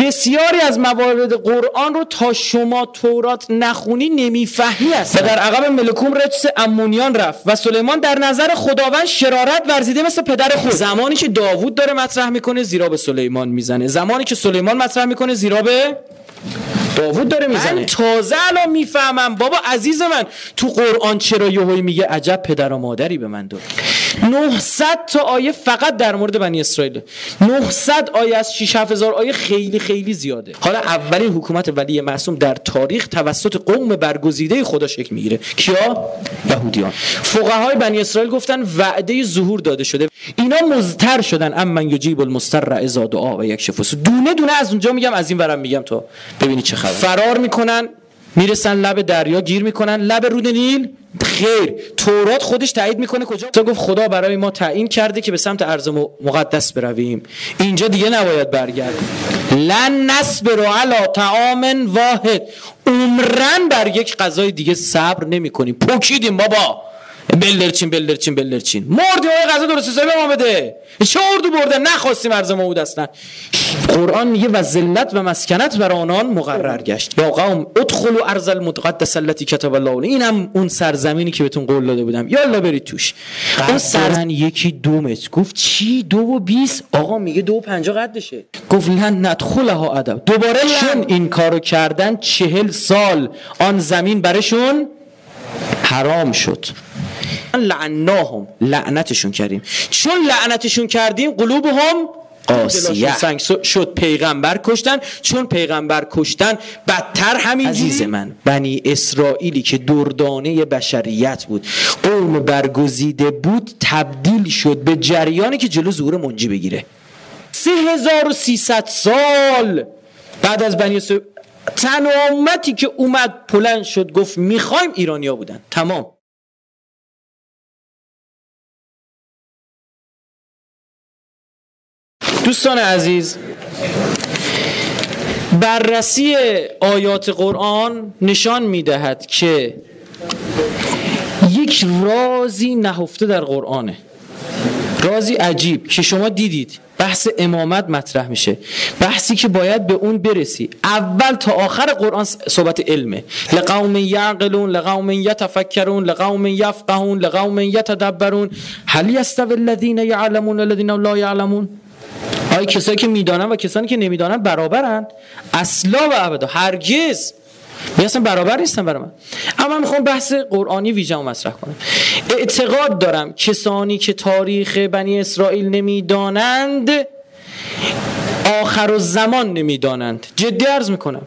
بسیاری از موارد قرآن رو تا شما تورات نخونی نمی‌فهمی است و در عقب ملکوم رجس امونیان رفت و سلیمان در نظر خداوند شرارت ورزیده مثل پدر خود. زمانی که داوود داره مطرح می‌کنه زیرا به سلیمان می‌زنه. زمانی که سلیمان مطرح می‌کنه زیرا به داوود داره می‌زنه. من تازه الان می‌فهمم. بابا عزیز من تو قرآن چرا یهویی میگه عجب پدر و مادری به من داره 900 تا آیه فقط در مورد بنی اسرائیل. 900 آیه از 6 هزار آیه خیلی خیلی زیاده. حالا اولین حکومت ولی معصوم در تاریخ توسط قوم برگزیده خدا شکل می‌گیره. کیا؟ یهودیان. فقهای بنی اسرائیل گفتن وعده ظهور داده شده. اینا مزتر شدن. ام من یجیب المستر اذا دعا و یک شفاس دونه دونه از اونجا میگم از این ورم میگم تو ببینی چه خبر فرار می‌کنن می‌رسن لب دریا گیر می‌کنن. لب رود نیل خیر. تورات خودش تایید می‌کنه. کجا؟ گفت خدا برای ما تعیین کرده که به سمت ارض مقدس برویم. اینجا دیگه نباید برگردیم لن نصبر علی طعام واحد. عمرن بر یک غذای دیگه صبر نمی‌کنیم. پوکیدیم بابا. بلدرچین بلدرچین بلدرچین مردی های غذا درست حسابی ما بده. چه اردو برده نخواستیم عرض موعود اصلا. قرآن میگه و ذلت و مسکنت بر آنان مقرر گشت. یا قوم ادخلوا ارض المتقدس التي كتب الله اینم اون سرزمینی که بهتون قول داده بودم. یالا برید توش. اون سرزمین یکی دو متر. گفت چی؟ دو و بیس آقا میگه دو و پنجا قدشه. گفت لن ندخلها ادب. دوباره چون این کارو کردن چهل سال آن زمین برشون حرام شد. لعناهم. لعنتشون کردیم. چون لعنتشون کردیم قلوبهم قاسیه سنگ شد. پیغمبر کشتن. چون پیغمبر کشتن بدتر همین عزیز من بنی اسرائیلی که دردانه بشریت بود قوم برگزیده بود تبدیل شد به جریانی که جلو ظهور منجی بگیره. 3300 سال بعد از بنی اسرائیل تنها امتی که اومد پلند شد گفت می‌خوایم ایرانیا بودن. تمام. دوستان عزیز بررسی آیات قرآن نشان می‌دهد که یک رازی نهفته در قرآنه. رازی عجیب که شما دیدید بحث امامت مطرح میشه. بحثی که باید به اون برسی. اول تا آخر قرآن صحبت علمه. لقوم یعقلون لقوم یتفکرون لقوم یفقهون لقوم یتدبرون. هل یستوی الذین یعلمون الذین لا یعلمون؟ آیا کسایی که می‌دانن و کسانی که نمی‌دانن برابرن. اصلا و ابدا. هرگز. اصلا برابر نیستن برای من. اما من می‌خوام بحث قرآنی ویژه مطرح کنم. اعتقاد دارم کسانی که تاریخ بنی اسرائیل نمی‌دانند آخر و زمان نمی‌دانند. جدی عرض می‌کنم.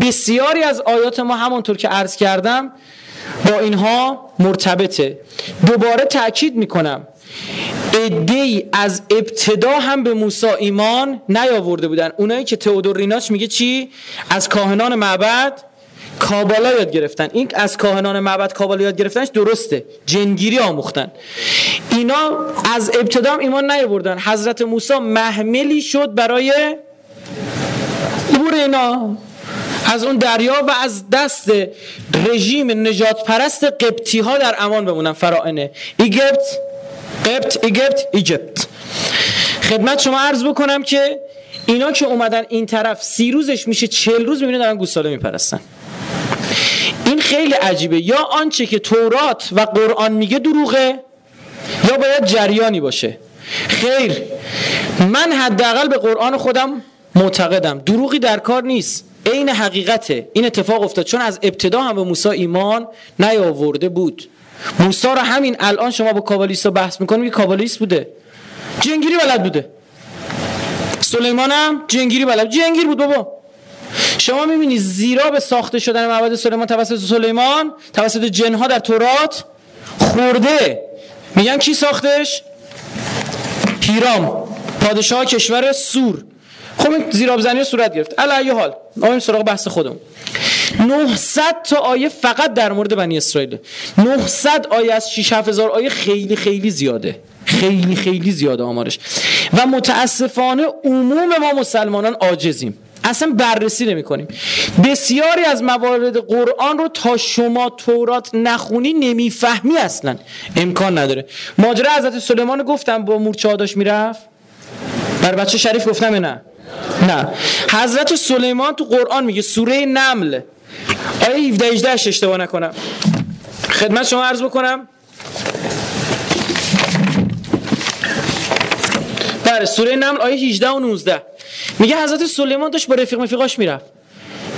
بسیاری از آیات ما همانطور که عرض کردم با اینها مرتبطه. دوباره تاکید می‌کنم. ای از ابتدا هم به موسی ایمان نیاورده بودن. اونایی که تئودور ریناچ میگه چی؟ از کاهنان معبد کابالا یاد گرفتن. این از کاهنان معبد کابالا یاد گرفتنش درسته. جنگیری آموختن. اینا از ابتدا ایمان نیاوردن. حضرت موسی محملی شد برای عبور اینا. از اون دریا و از دست رژیم نجات پرست قبطی ها در امان بمونن فرائنه ایگپت قبط ایگپت ایجپت. خدمت شما عرض بکنم که اینا که اومدن این طرف سی روزش میشه چل روز می‌بینه دارن گوساله میپرستن. این خیلی عجیبه. یا آنچه که تورات و قرآن میگه دروغه یا باید جریانی باشه. خیر من حداقل به قرآن خودم معتقدم. دروغی در کار نیست. عین حقیقته. این اتفاق افتاد. چون از ابتدا هم به موسی ایمان نیاورده بود. موسی رو همین الان شما با کابالیستا بحث می‌کنیم که کابالیست بوده. جنگیری بلد بوده. سلیمان هم جنگیری بلد. جنگیر بود بابا. شما می‌بینی زیرا به ساخته شدن معبد سلیمان توسط سلیمان توسط جنها در تورات خورده. میگن کی ساختش؟ هیرام پادشاه کشور سور. خب این زیراب زنی صورت گرفت. علی حال آمیم سراغ بحث خودمون. 900 تا آیه فقط در مورد بنی اسرائیل. 900 آیه از 6 هزار آیه خیلی خیلی زیاده. خیلی خیلی زیاده آمارش. و متاسفانه عموم ما مسلمانان عاجزیم. اصلا بررسی نمی کنیم بسیاری از موارد قرآن رو تا شما تورات نخونی نمی‌فهمی اصلا. امکان نداره. ماجرا حضرت سلیمان گفتم با مورچه داشت می‌رفت؟ بر بچه شریف گفتم نه؟ نه. حضرت سلیمان تو قرآن میگه سوره نمل آیه 17 18 اشتباه نکنم. خدمت شما عرض بکنم. بله سوره نمل آیه 18 و 19 میگه حضرت سلیمان داشت با رفیق مفیقاش می‌رفت.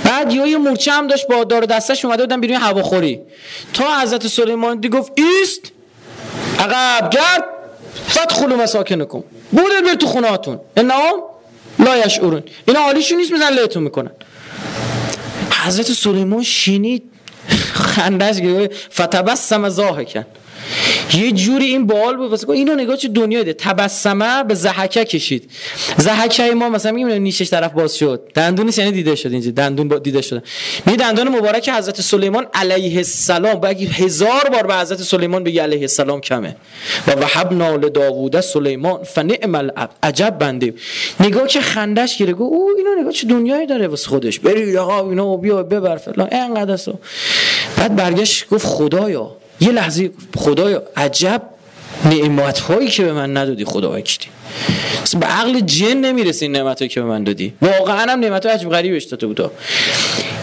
بعد یه مورچه هم داشت با دار دستش اومده بودن بیرون هواخوری. تا حضرت سلیمان دی گفت ایست عقب گرد فدخلوا مساکنکم بودید بر تو خونهاتون. انهم لا یشعرون. اینا حالیشون نیست میزن لهتون می‌کنن. حضرت سلیمان شینید خندش گرفت. فتبسم زاهکن یه جوری این بال بود واسه اینو نگاه چه دنیا ده. تبسمه به زحکه کشید. زحکه ما مثلا میگیم نیشش طرف باز شد. دندونش یعنی دیده شد اینجا. دندون دیده شده می دندون مبارک حضرت سلیمان علیه السلام. بگی هزار بار به حضرت سلیمان بگی علیه السلام کمه. و وهبنا لداوود سلیمان فنعم العبد. عجب بنده. نگاه که خندش گیره. گو او اینو نگاه چه دنیایی داره واسه خودش. برید آقا اینو بیا ببر فلان. اینقدر بعد برگشت گفت خدایا. یه لحظه خدایا عجب نعمت هایی که به من ندادی خدا وکیلی به عقل جن نمی‌رسه این نعمت هایی که به من دادی. واقعا هم نعمت های عجب غریبش داده بودا.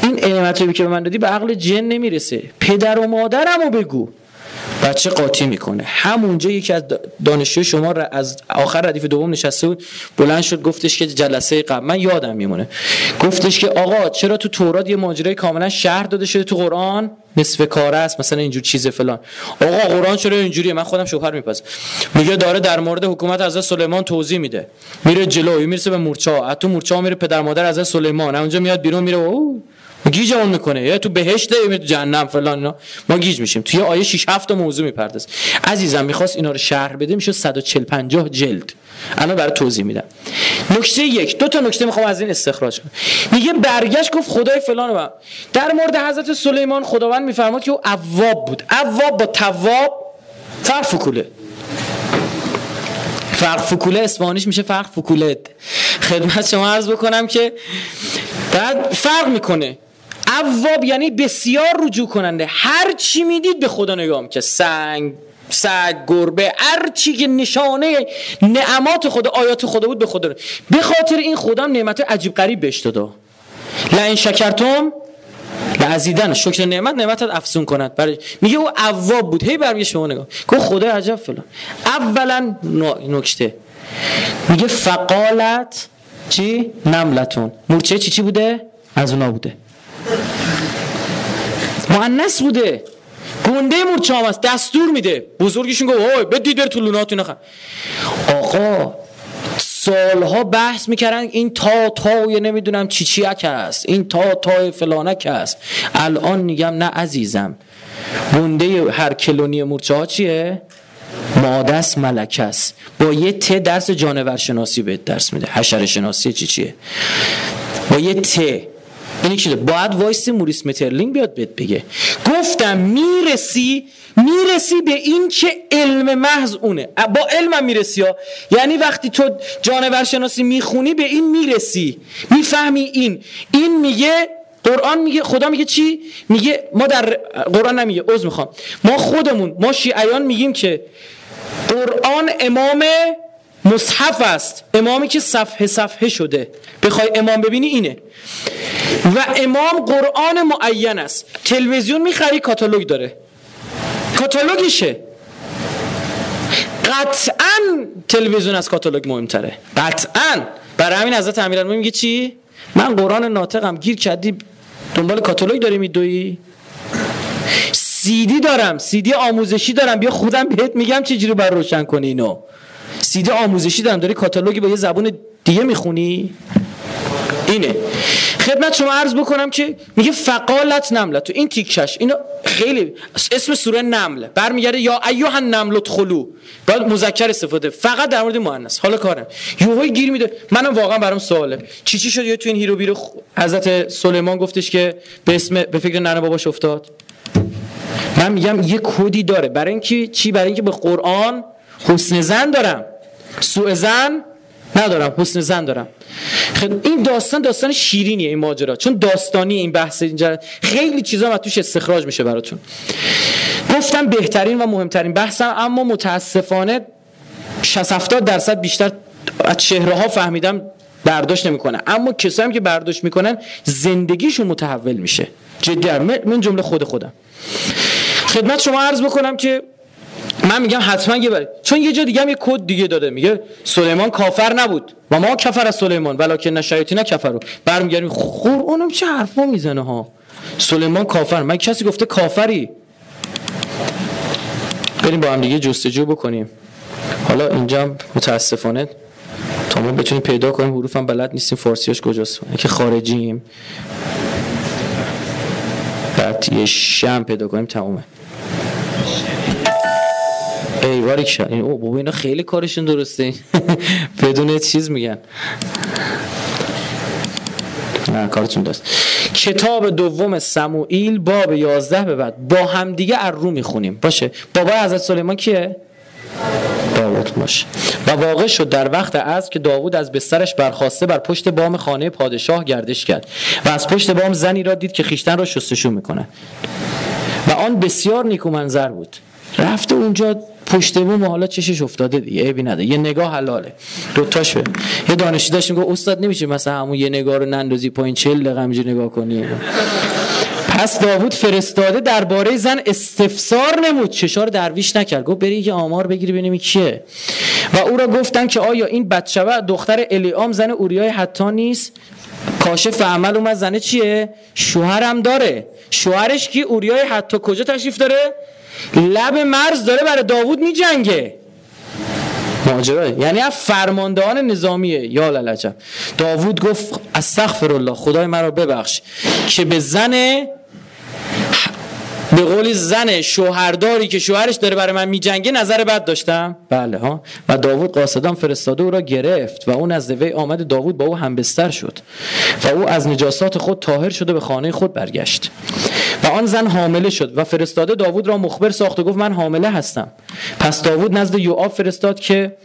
این نعمت هایی که به من دادی به عقل جن نمی‌رسه. پدر و مادرم رو بگو. بچه قاطی می‌کنه. همونجا یکی از دانشجوی شما را از آخر ردیف دوم نشسته بود بلند شد گفتش که جلسه قبل من یادم میمونه. گفتش که آقا چرا تو تورات یه ماجرای کاملا شهر داده شده تو قرآن؟ نصف کاره است مثلا اینجور چیز فلان. آقا قرآن چرا اینجوریه؟ من خودم شوهر میپز میگه داره در مورد حکومت از سلیمان توضیح میده. میره جلو می‌رسه به مورچه ها تو مورچه ها میره پدر مادر از سلیمان. اونجا میاد بیرون میره او گیج اون می‌کنه. یا تو بهشت یا تو جهنم فلان اینا. ما گیج میشیم. توی آیه 6 7 موضوع میپرداز عزیزم می‌خواست اینا رو شرح بده میشه 140 50 جلد. الان برای توضیح میدم. نکته یک دو تا نکته می‌خوام از این استخراج کنم. میگه برگشت گفت خدای فلان و در مورد حضرت سلیمان خداوند میفرماد که او اواب بود. اواب با تواب فرق فکوله. فرق فکوله اسپانیش میشه فرق فکوله خدمت شما عرض بکنم که بعد فرق می‌کنه. اواب یعنی بسیار رجوع کننده. هر چی می‌دید به خدا نگاه که سنگ سگ گربه هر چی که نشانه نعمات خدا آیات خدا بود به خدا. به خاطر این خودم نعمت عجیب غریب بهش داده لئن شکرتم لعزیدن. شکر نعمت نعمتت افزون کند. برای میگه او اواب بود. هی برمیگه شما نگاه. گفت خدا عجب فلان. اولا نکته. میگه فقالت چی؟ نملتون. مورچه چی چی بوده؟ از اونا بوده. مؤنث بوده. گنده مورچه هم هست دستور میده. بزرگشون گفت اوه بدید بر طولوناتون نخوا آقا سالها بحث می‌کردن این تا تای نمی‌دونم چی چی است این تا تای فلانک است الان میگم نه عزیزم گنده هر کلونی مورچه ها چیه؟ ماده است. با یه ت درس جانور شناسی بهت درس میده. حشره شناسی چی چیه؟ با یه ت. یعنی چیه باید وایس موریس مترلینگ بیاد بهت بگه. گفتم می‌رسی می‌رسی به این که علم محض اونه. با علمم می‌رسی ها. یعنی وقتی تو جانور شناسی می‌خونی به این می‌رسی. می‌فهمی این. این میگه قرآن میگه خدا میگه چی؟ میگه ما در قرآن نمیگه. عذر می‌خوام. ما خودمون ما شیعیان میگیم که قرآن امام مصحف است. امامی که صفحه صفحه شده. بخوای امام ببینی اینه. و امام قرآن معین است. تلویزیون می‌خری کاتالوگ داره. کاتالوگشه. قطعا تلویزیون از کاتالوگ مهمتره. قطعا. برای همین حضرت امیرالمومنین میگه چی؟ من قرآن ناطقم. گیر کردی دنبال کاتالوگ داری میدوی. سیدی دارم. سیدی آموزشی دارم. بیا خودم بهت میگم چجوری بر روشن کنی اینو. سیدی آموزشی دارم. داری کاتالوگی با یه زبون دیگه می‌خونی؟ اینه. خدمت شما عرض بکنم که میگه فقالت نمله تو این تیکش اینو خیلی اسم سوره نمله برمیگرده یا ایوه نمل خلو باید مذکر استفاده. فقط در مورد مؤنث. حالا کارم. یوهی گیر میده. منم واقعا برام سواله. چی چی شد یا تو این هیرو بیرو؟ حضرت سلیمان گفتش که به اسم به فکر ننه باباش افتاد. من میگم یه کدی داره. برای اینکه چی؟ برای اینکه به قرآن حسن زن دارم. سوء زن ندارم حسن زن دارم. این داستان داستان شیرینیه این ماجرا. چون داستانی این بحث اینجا خیلی چیزا ما توش استخراج میشه براتون. گفتم بهترین و مهمترین بحثم اما متاسفانه 60 70 درصد بیشتر از چهره ها فهمیدم برداشت نمی‌کنن اما کسایی که برداشت می‌کنن زندگیشون متحول میشه. جدی من جمله خود خودم. خدمت شما عرض بکنم که من میگم حتما یه برید چون یه جا دیگه هم یه کد دیگه داده. میگه سلیمان کافر نبود. و ما کفر از سلیمان ولکن کفر رو. برمیگردیم. قرآنم چه حرفا می‌زنه ها؟ سلیمان کافر. من کسی گفته کافری. بریم با هم دیگه جستجو بکنیم. حالا اینجا متاسفانه تا ما بتونیم پیدا کنیم حروف هم بلد نیستیم. فارسیاش کجاست؟ که خارجیم. بعد یه شم پیدا کنیم. تمومه. ای باریک این او بابا اینا خیلی کارشون درسته. بدون چیز میگن. کارتون دست کتاب دوم سموئیل باب 11 به بعد. با همدیگه ار رو می‌خونیم. باشه. بابا حضرت سلیمان کیه؟ داوود باشه. و واقع شد در وقت از که داوود از بسترش برخواسته بر پشت بام خانه پادشاه گردش کرد و از پشت بام زنی را دید که خیشتن را شستشو می‌کنه. و آن بسیار نیکو منظر بود. رفته اونجا پشت بوم حالا چشش افتاده دیگه عیبی نداره. یه نگاه حلاله. دوتاش به یه دانشی داشت میگه استاد نمیشه مثلا همون یه نگاه رو نندازی پایین 40 دقیقه نگاه کنی. پس داوود فرستاده درباره زن استفسار نمود. چشار درویش نکرد. گفت بری یه آمار بگیری ببینیم کیه. و او را گفتن که آیا این بچه دختر الیام زن اوریای حتی نیست؟ کاشف عمل اومد. زنه چیه؟ شوهرم داره. شوهرش کی؟ اوریای حتی. کجا تشریف داره؟ لب مرز داره برای داوود می جنگه ماجرا. یعنی از فرماندهان نظامیه یا للجب داوود گفت استغفر الله خدای مرا ببخش که به زن به قولی زن شوهرداری که شوهرش داره برای من میجنگه نظر بد داشتم. بله ها. و داوود قاصدان فرستاده او را گرفت و اون از وی آمد داوود با او همبستر شد و او از نجاسات خود طاهر شده به خانه خود برگشت. و آن زن حامله شد و فرستاده داوود را مخبر ساخت و گفت من حامله هستم. پس داوود نزد یوآب فرستاد که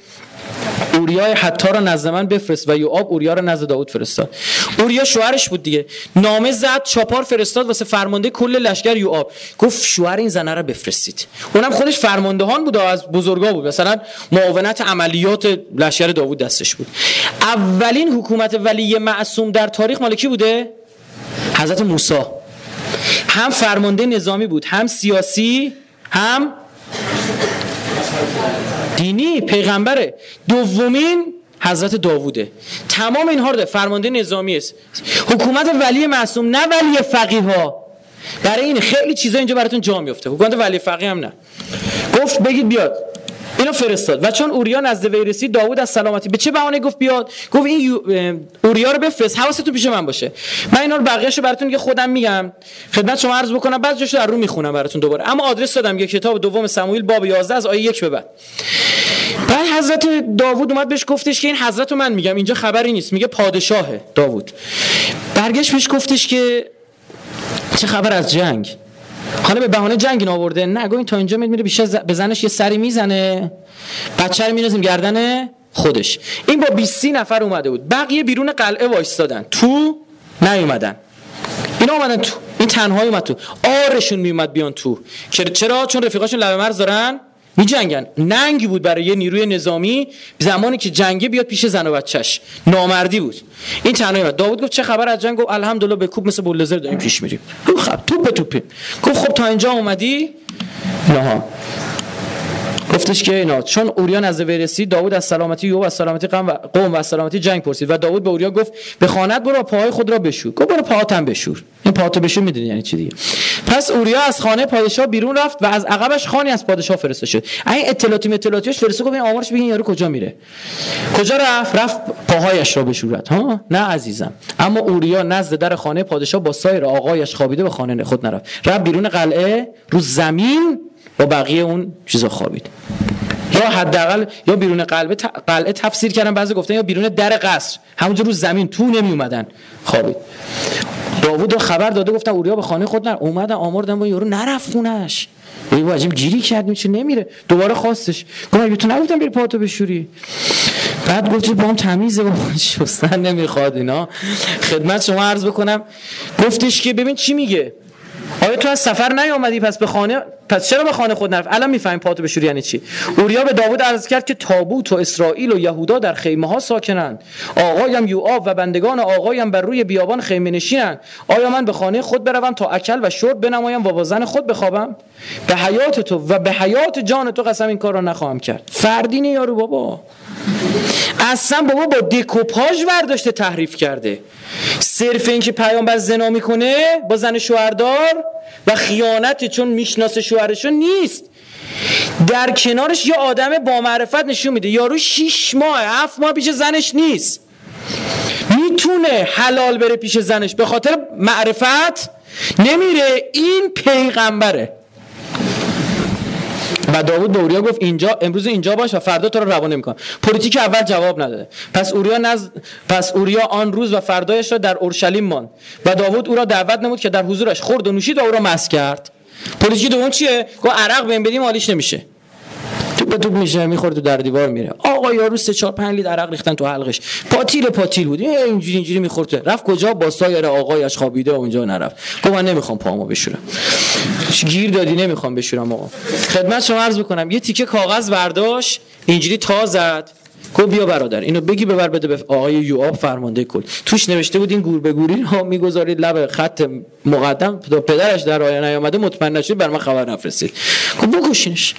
اوریا حتی را نزد من بفرست و یوآب اوریا را نزد داوود فرستاد. اوریا شوهرش بود دیگه. نامه زد چاپار فرستاد واسه فرمانده کل لشکر یوآب. گفت شوهر این زنه را بفرستید. اونم خودش فرماندهان بود از بزرگا بود. مثلا معاونت عملیات لشکر داوود دستش بود. اولین حکومت ولی معصوم در تاریخ مالکی بوده؟ حضرت موسی. هم فرمانده نظامی بود هم سیاسی هم دینی پیغمبره. دومین حضرت داووده. تمام اینها رو فرمانده نظامی است. حکومت ولی معصوم نه ولی فقیه ها برای این خیلی چیزا اینجا براتون جا میفته حکومت ولی فقیه هم نه. گفت بگید بیاد. اینو فرستاد. و چون اوریا نزد وی رسید داوود از سلامتی به چه بهانه گفت بیاد؟ گفت این اوریا رو بفرست حواستون پیش من باشه. من اینا رو بقیه‌شو براتون یه خودم میگم. خدمت شما عرض بکنم بعد جاشو در رو می‌خونم براتون دوباره. اما آدرس دادم یه کتاب دوم سموئیل باب 11 از آیه 1 به بعد. بعد حضرت داوود اومد بهش گفتش که این حضرت رو من میگم اینجا خبری نیست میگه پادشاهه داوود. برگشت بهش گفتش که چه خبر از جنگ؟ حالا به بهانه جنگ آورده. نه این تا اینجا میره بیشتر به زنش یه سری می‌زنه. بچه رو میرزیم گردن خودش. این با 20 نفر اومده بود. بقیه بیرون قلعه وایستادن. تو نیومدن. اینا اومدن تو. این تنهایی اومد تو. آرشون میومد بیان تو. چرا؟ چون رفیقاشون لبه مرز دارن. می جنگن ننگی بود برای یه نیروی نظامی زمانی که جنگه بیاد پیش زن و بچهش. نامردی بود. این تنهایی داوود گفت چه خبر از جنگ؟ گفت الحمدلله به کوب مثل بولدوزر داریم پیش میریم. خب توپ به توپیم گفت خب تا اینجا اومدی؟ نه. گفتش که اینا چون اوریان از وی رسید داوود از سلامتی یوب از سلامتی قوم و قوم و سلامتی جنگ پرسید. و داوود به اوریا گفت به خانت برو پاهای خود را بشور. گفت برو پاهاتم بشور. این پاهاتو بشور می‌دونی یعنی چی دیگه. پس اوریا از خانه پادشاه بیرون رفت و از عقبش خانی از پادشاه فرستاد شد. این اطلاعاتی اطلاعاتیش فرستاد گفت آمارش بگین یارو کجا میره. کجا رفت؟ رفت پاهایش را بشورد ها؟ نه عزیزم. اما اوریا نزد در خانه پادشاه با سایر آقایش خوابیده به خانه خود نرفت. رفت بیرون قلعه رو زمین با بقیه اون چیزا خوابید. یا حداقل یا بیرون قلعه قلعه تفسیر کردن بعضی گفتن یا بیرون در قصر. همونجا رو زمین تو نمی اومدن خوابید. داوود خبر داده گفتن اوریا به خانه خود نر. اومدن آمردن با یارو نرفت خونش ای واجب گیری کردیم چه نمیره. دوباره خواستش. گفتم تو نگفتم بری پاتو بشوری. بعد گفت با هم تمیزه. با شستن نمی‌خواد اینا. خدمت شما عرض بکنم. گفتش که ببین چی میگه؟ آیا تو از سفر نیامدی پس به خانه پس چرا به خانه خود نرفت؟ الان می‌فهمیم پاتو بشوری یعنی چی. اوریا به داوود عرض کرد که تابوت و اسرائیل و یهودا در خیمه ها ساکنند. آقایم یوآب و بندگان آقایم بر روی بیابان خیمه نشینند. آیا من به خانه خود بروم تا اکل و شرب بنمایم و با زن خود بخوابم؟ به حیات تو و به حیات جان تو قسم این کار را نخواهم کرد. فردین یارو بابا. اصلا بابا با دکوپاژ برداشته تحریف کرده. صرف اینکه پیامبر زنا می‌کنه با زن شوهردار و خیانت چون می‌شناسه شوهرشو نیست. در کنارش یه آدم با معرفت نشون میده. یارو شیش ماه هفت ماه پیش زنش نیست. می‌تونه حلال بره پیش زنش. به خاطر معرفت نمیره. این پیغمبره. و داوود به اوریا گفت اینجا امروز اینجا باش و فردا تو رو روانه می‌کنم. پلیتیک اول جواب نداده. پس اوریا نز... پس اوریا آن روز و فردایش را در اورشلیم ماند و داوود او را دعوت نمود که در حضورش خورد و نوشید و او را مست کرد. پلیتیک دوم چیه؟ گفت عرق بهش بدیم حالیش نمیشه. تو به توپ میشه می‌خوره تو در دیوار میره. آقا یارو سه چهار پنج لیتر عرق ریختن تو حلقش. پاتیل پاتیل بود. اینجوری اینجوری می‌خورد رفت کجا؟ با سایر آقایش خوابیده اونجا نرفت. گفت من نمی‌خوام پامو بشورم. گیر دادی؟ نمی‌خوام بشورم آقا. خدمت شما عرض بکنم یه تیکه کاغذ برداشت. اینجوری تا زد. گفت بیا برادر اینو بگی ببر بده به آقای یوآب فرمانده کل. توش نوشته بود این گور به گوری ها می‌گذارید لب خط مقدم پدرش در آیه نیامده مطمئن نشید بر من خبر نفرستید. گفت بکشینش.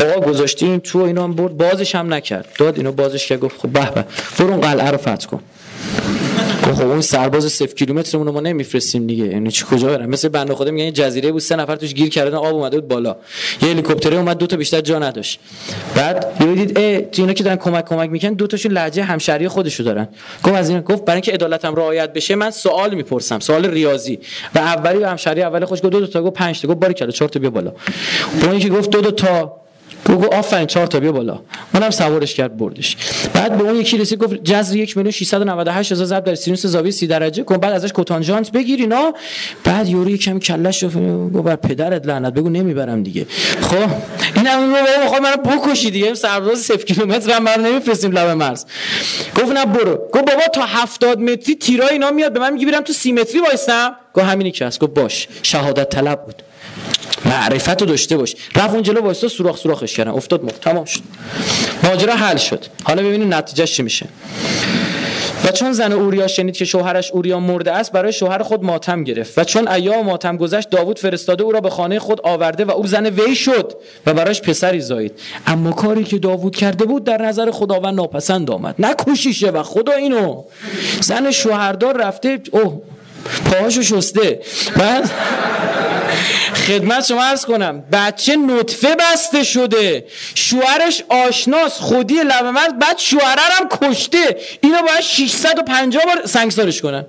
آقا گذاشتیم تو اینا هم برد بازش هم نکرد. داد اینو بازش که گفت خب به به برو اون قلعه رو فتح کن. خب اون سرباز 0 کیلومترمون ما نمیفرستیم دیگه. یعنی چی کجا برم؟ مثل بنده خدا میگن جزیره بود سه نفر توش گیر کردن آب اومده بود بالا. یه هلیکوپتر اومد دو تا بیشتر جا نداشت. بعد دیدید ای اینا که دارن کمک کمک می‌کنن دو تاشون لهجه همشهری خودشو دارن. گفت از این گفت برای اینکه عدالتم رعایت بشه من سوال می‌پرسم سوال ریاضی. و اولی و همشهری اول خوش گفت دو, دو تا گفت 5 تا. گفت باری کلا 4 تا بیا بالا. اون که گفت دو دو تا گفت آفرین چهار تا بیا بالا. اونم سوارش کرد بردش. بعد به اون یکی رسید گفت جذر 1 میلیون 698 هزار ضرب در سینوس زاویه 30 درجه. کن بعد ازش کوتانجانت بگیر اینا بعد یورو یکم کلش گفت بر پدرت لعنت بگو نمی‌برم دیگه. خب اینم میگه بابا می‌خواد منو بکشی دیگه. سرباز 0 کیلومتر هم منو نمیفرستیم لب مرز. گفت نه برو. گفت بابا تا 70 متری تیرای اینا میاد به من میگه برم تو 30 متری وایسم گفت همینی که هست. گفت باش. شهادت طلب بود. معرفت رو داشته باش. رفت اون جلو وایسا سوراخ سوراخش کردن. افتاد مرد تمام شد. ماجرا حل شد. حالا ببینید نتیجه چی میشه. و چون زن اوریا شنید که شوهرش اوریا مرده است برای شوهر خود ماتم گرفت. و چون ایام ماتم گذشت داوود فرستاده او را به خانه خود آورده و او زن وی شد و برایش پسری زایید. اما کاری که داوود کرده بود در نظر خداوند ناپسند آمد. نکوشیشه و خدا اینو. زن شوهردار رفته اوه پاهاشو شسته. بعد خدمت شما ارز کنم. بچه نطفه بسته شده. شوهرش آشناس. خودی لبه مرد بعد شوهره هم کشته. اینا باید 650 بار سنگسارش کنن.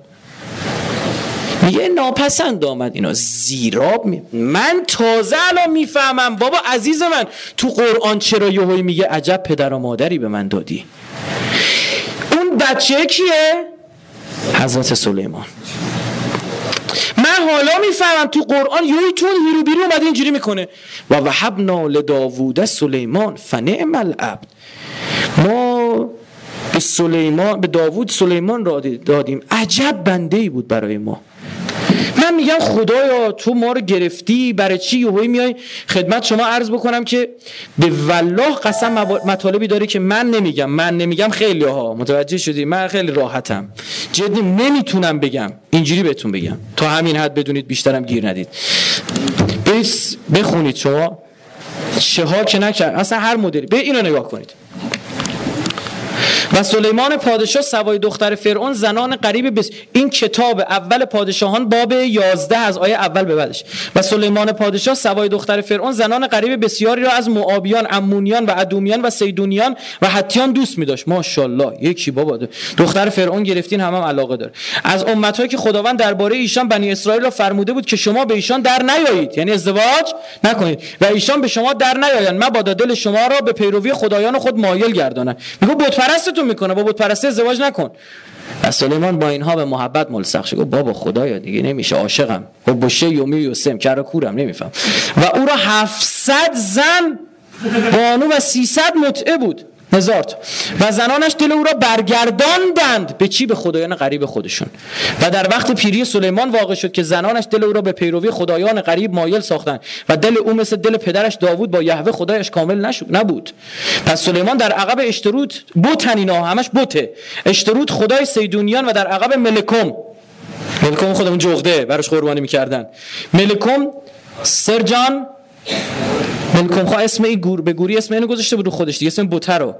میگه ناپسند آمد. اینا زیراب می... من تازه الان می‌فهمم. بابا عزیز من تو قرآن چرا یهویی میگه عجب پدر و مادری به من دادی؟ اون بچه کیه؟ حضرت سلیمان. من حالا می‌فهمم تو قرآن یوی تو هیرو بیرو اومده اینجوری می‌کنه. و وحبنا لداوود سلیمان فنعم العبد. ما به سلیمان به داوود سلیمان را دادیم. عجب بنده ای بود برای ما. من میگم خدایا تو ما رو گرفتی برای چی یهویی میای؟ خدمت شما عرض بکنم که به والله قسم مطالبی داره که من نمیگم. من نمیگم خیلی ها. متوجه شدی؟ من خیلی راحتم. جدی نمی‌تونم بگم. اینجوری بهتون بگم. تا همین حد بدونید بیشترم گیر ندید. بیس بخونید شما. چه ها که نکرد اصلا هر مدلی به اینو نگاه کنید. و سلیمان پادشاه سوای دختر فرعون زنان قریب بس این کتاب اول پادشاهان باب 11 از آیه اول به بعدش. و سلیمان پادشاه سوای دختر فرعون زنان قریب بسیاری را از معابیان امونیان و ادومیان و سیدونیان و حتیان دوست می داشت. ماشاءالله یکی بابا دختر فرعون گرفتین هم, هم علاقه داره. از امتهایی که خداوند درباره ایشان بنی اسرائیل را فرموده بود که شما به ایشان در نیایید. یعنی ازدواج نکنید. و ایشان به شما در نیایند. با دل شما را به پیروی خدایان خود مایل گردانم میگه بت پرستتون می‌کنه. با بت پرستی ازدواج نکن. و سلیمان با اینها به محبت ملصق شد بابا خدایا دیگه نمیشه. عاشقم. و بشه یومی و یوسم کرا کورم نمیفهم. و او را 700 زن بانو و 300 متعه بود. هزار و زنانش دل او را برگرداندند به چی؟ به خدایان غریب خودشون. و در وقت پیری سلیمان واقع شد که زنانش دل او را به پیروی خدایان غریب مایل ساختند و دل او مثل دل پدرش داوود با یهوه خدایش کامل نشد نبود. پس سلیمان در عقب اشتروت بوتن اینا همش بوته. اشتروت خدای سیدونیان و در عقب ملکم. ملکم خودمون جغده براش قربانی می‌کردن. ملکم سرجان ملکم خواه اسم این گور به گوری اسم اینو گذاشته بود خودش دیگه اسم بوته رو.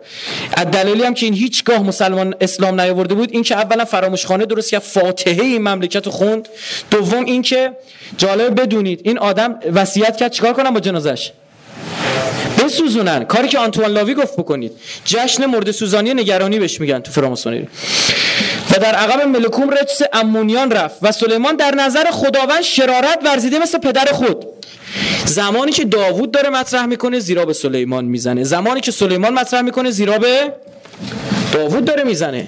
از دلیلی هم که این هیچگاه مسلمان اسلام نیاورده بود این که اولا فراموشخانه درست که فاتحه این مملکت رو خوند. دوم این که جالب بدونید این آدم وصیت کرد چیکار کنم با جنازش؟ بسوزونن. کاری که آنتوان لاوی گفت بکنید. جشن مرد سوزانی نگرانی بهش میگن تو فراماسونری و در عقب ملکوم رجس امونیان رفت و سلیمان در نظر خداوند شرارت ورزیده مثل پدر خود. زمانی که داوود داره مطرح می‌کنه زیرا به سلیمان می‌زنه. زمانی که سلیمان مطرح می‌کنه زیرا به داوود داره می‌زنه.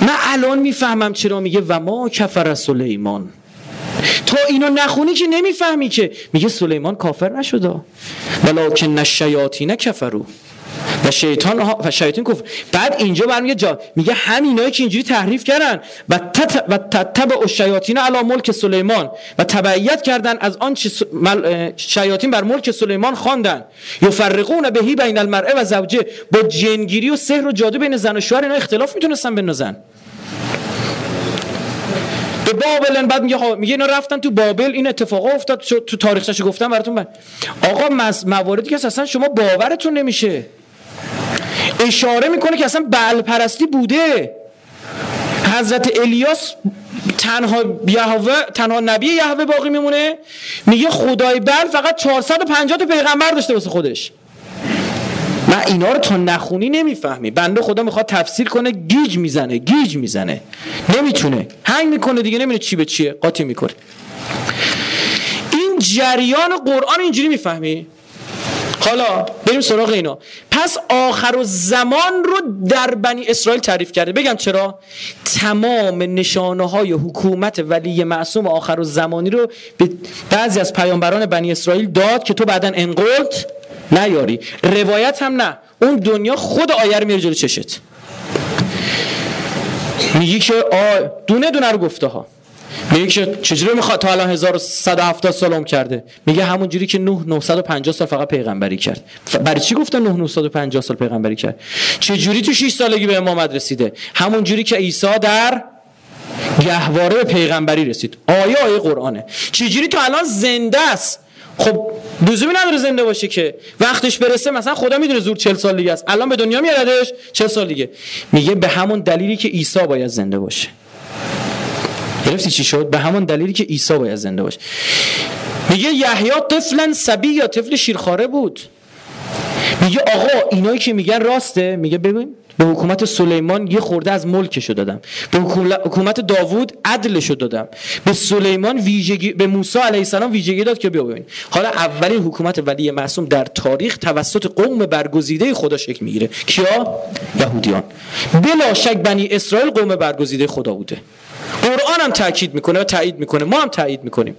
من الان می‌فهمم چرا میگه و ما کفر سلیمان تا اینو نخونی که نمی‌فهمی که. میگه سلیمان کافر نشده. ولکن الشیاطین کفرو و شیطان و شیطان گفت بعد اینجا برمیگه جا میگه همینایی که اینجوری تحریف کردن. و تت و تتبع الشیاطین علی ملک سلیمان. و تبعیت کردن از آن شیاطین بر ملک سلیمان خواندن. یفرقون بهی بین المرء و زوجه. با جنگیری و سحر و جادو بین زن و شوهر اینا اختلاف می‌تونستن بندازن. به بابل بعد میگه میگه اینا رفتن تو بابل. این اتفاقا افتاد. تو تاریخش گفتم براتون آقا مواردی که اصلا شما باورتون نمیشه. اشاره می‌کنه که اصلا بل پرستی بوده. حضرت الیاس تنها یهوه تنها نبی یهوه باقی میمونه. میگه خدای بل فقط 450 تا پیغمبر داشته واسه خودش. من اینا رو تا نخونی نمی‌فهمی. بنده خدا می‌خواد تفسیر کنه گیج می‌زنه گیج می‌زنه. نمی‌تونه. هنگ می‌کنه دیگه نمی‌دونه چی به چیه. قاطی می‌کنه. این جریان قرآن اینجوری می‌فهمی؟ حالا بریم سراغ اینا. پس آخر و زمان رو در بنی اسرائیل تعریف کرده. بگم چرا؟ تمام نشانه های حکومت ولی معصوم آخر و زمانی رو به بعضی از پیامبران بنی اسرائیل داد که تو بعدا انقلت نیاری. روایت هم نه. اون دنیا خود آیه رو میره جلو چشت. میگی که آ دونه دونه رو گفته ها. میگه چجوری می‌خواد تا الان 1170 سال عمر کرده؟ میگه همون جوری که نوح 950 سال فقط پیغمبری کرد. برای چی گفته نوح 950 سال پیغمبری کرد؟ چجوری تو 6 سالگی به امامت رسیده؟ همون جوری که عیسی در گهواره به پیغمبری رسید. آیه آیه قرآنه. چجوری تو الان زنده است؟ خب لزومی نداره زنده باشه که. وقتش برسه مثلا خدا می‌دونه زور 40 سال دیگه است. الان به دنیا میادش 40 سال دیگه. میگه به همون دلیلی که عیسی باید زنده باشه. گرفتی چی شد؟ به همون دلیلی که عیسی باید زنده باشه. میگه یحیی طفلا سبی یا طفل شیرخواره بود. میگه آقا اینایی که میگن راسته. میگه ببین به حکومت سلیمان یه خورده از ملکشو دادم. به حکومت داوود عدلشو دادم. به سلیمان ویژگی به موسی علیه السلام ویژگی داد که بیا ببین. حالا اولین حکومت ولی معصوم در تاریخ توسط قوم برگزیده خدا شکل می‌گیره. کیا؟ یهودیان. بلا شک بنی اسرائیل قوم برگزیده خدا بوده. قرآن هم تاکید می‌کنه و تایید می‌کنه. ما هم تایید می‌کنیم.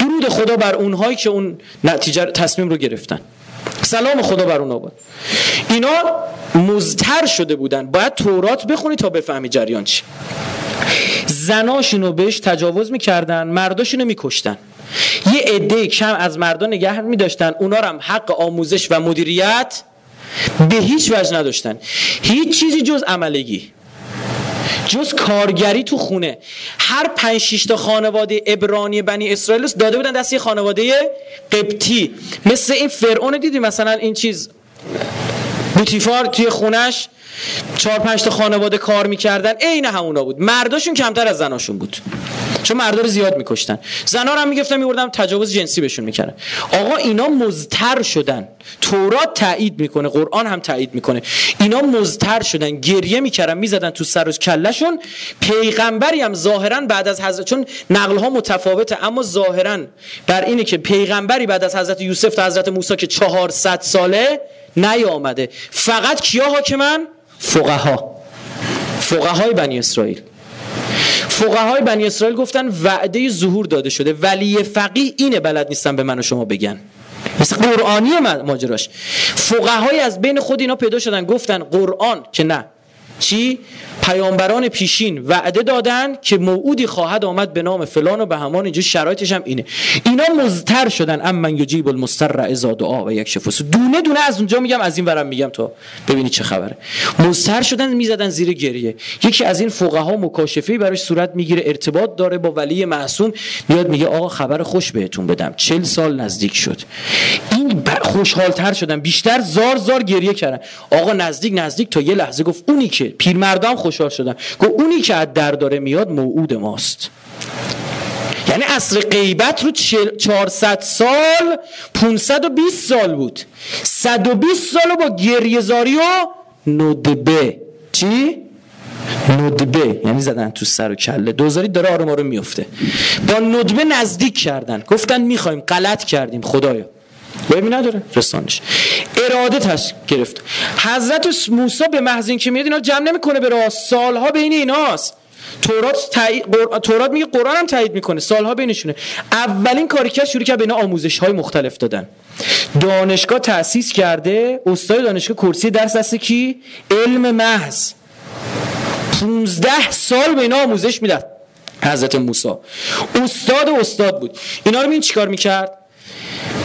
درود خدا بر اونهایی که اون نتیجه تصمیم رو گرفتن. سلام خدا بر اون بود. اینا مزتر شده بودن. باید تورات بخونی تا بفهمی جریان چی. زناشونو بهش تجاوز می‌کردن مرداشونو میکشتن. یه عده کم از مردان نگه میداشتن. اونا هم حق آموزش و مدیریت به هیچ وجه نداشتن. هیچ چیزی جز عملگی. جز کارگری تو خونه. هر پنج شش تا خانواده ابرانی بنی اسرائیل داده بودن دست یه خانواده قبطی. مثل این فرعون دیدی مثلا این چیز؟ بوتیفار توی خونش چهار پنج تا خانواده کار می‌کردن. عین همونا بود. مرداشون کمتر از زناشون بود. چون مردا رو زیاد میکشتن. زنا رو هم می‌گفتن میوردن تجاوز جنسی بهشون می‌کردن. آقا اینا مزتر شدن. تورات تایید می‌کنه قرآن هم تایید می‌کنه. اینا مزتر شدن گریه می‌کردن می‌زدن تو سر و کلشون پیغمبری هم ظاهرا بعد از حضرت چون نقل ها متفاوته اما ظاهرا بر اینه که پیغمبری بعد از حضرت یوسف تا حضرت موسی که 400 ساله نیامده. فقط کیا حاکمن فقها. فقهای بنی اسرائیل. فقهای بنی اسرائیل گفتن وعده ظهور داده شده. ولی فقیه اینه بلد نیستن به من و شما بگن. مثل قرآنی ماجراش. فقهای از بین خود اینا پیدا شدن گفتن قرآن که نه. چی؟ پیامبران پیشین وعده دادن که موعودی خواهد آمد به نام فلان و به همان اینجا شرایطش هم اینه. اینا مزتر شدن. ام من یجیب المستر اذا دعا و یک شفوس دونه دونه از اونجا میگم از این ورم میگم تا ببینی چه خبره. مزتر شدن می‌زدن زیر گریه. یکی از این فقها مکاشفه براش صورت می‌گیره ارتباط داره با ولی معصوم. میاد میگه آقا خبر خوش بهتون بدم. چل سال نزدیک شد. این خوشحالتر شدن. بیشتر زار زار گریه کردن. آقا نزدیک نزدیک. تا یه لحظه گفت اونی که پیرمردان خوشحال شدن. گفت اونی که از در داره میاد موعود ماست. یعنی اصر غیبت رو 400 سال 520 سال بود. 120 سال با گریزاری و ندبه. چی؟ ندبه. یعنی زدن تو سر و کله. دوزاری داره آروم میفته. با ندبه نزدیک کردن. گفتن می‌خوایم غلط کردیم خدایا. ببین نداره. رسانش. اراده تش گرفت. حضرت موسی به محض اینکه میاد اینا جمع نمی‌کنه به راه سالها بین ایناست. تورات تای... تورات میگه قرآن هم تایید می‌کنه. سالها بینشونه. اولین کاری که شروع کرد به اینا آموزش های مختلف دادن. دانشگاه تأسیس کرده. استاد دانشگاه کرسی درس هست کی؟ علم محض. 15 سال به اینا آموزش می‌داد حضرت موسی. استاد استاد بود. اینا رو ببین چیکار می‌کرد؟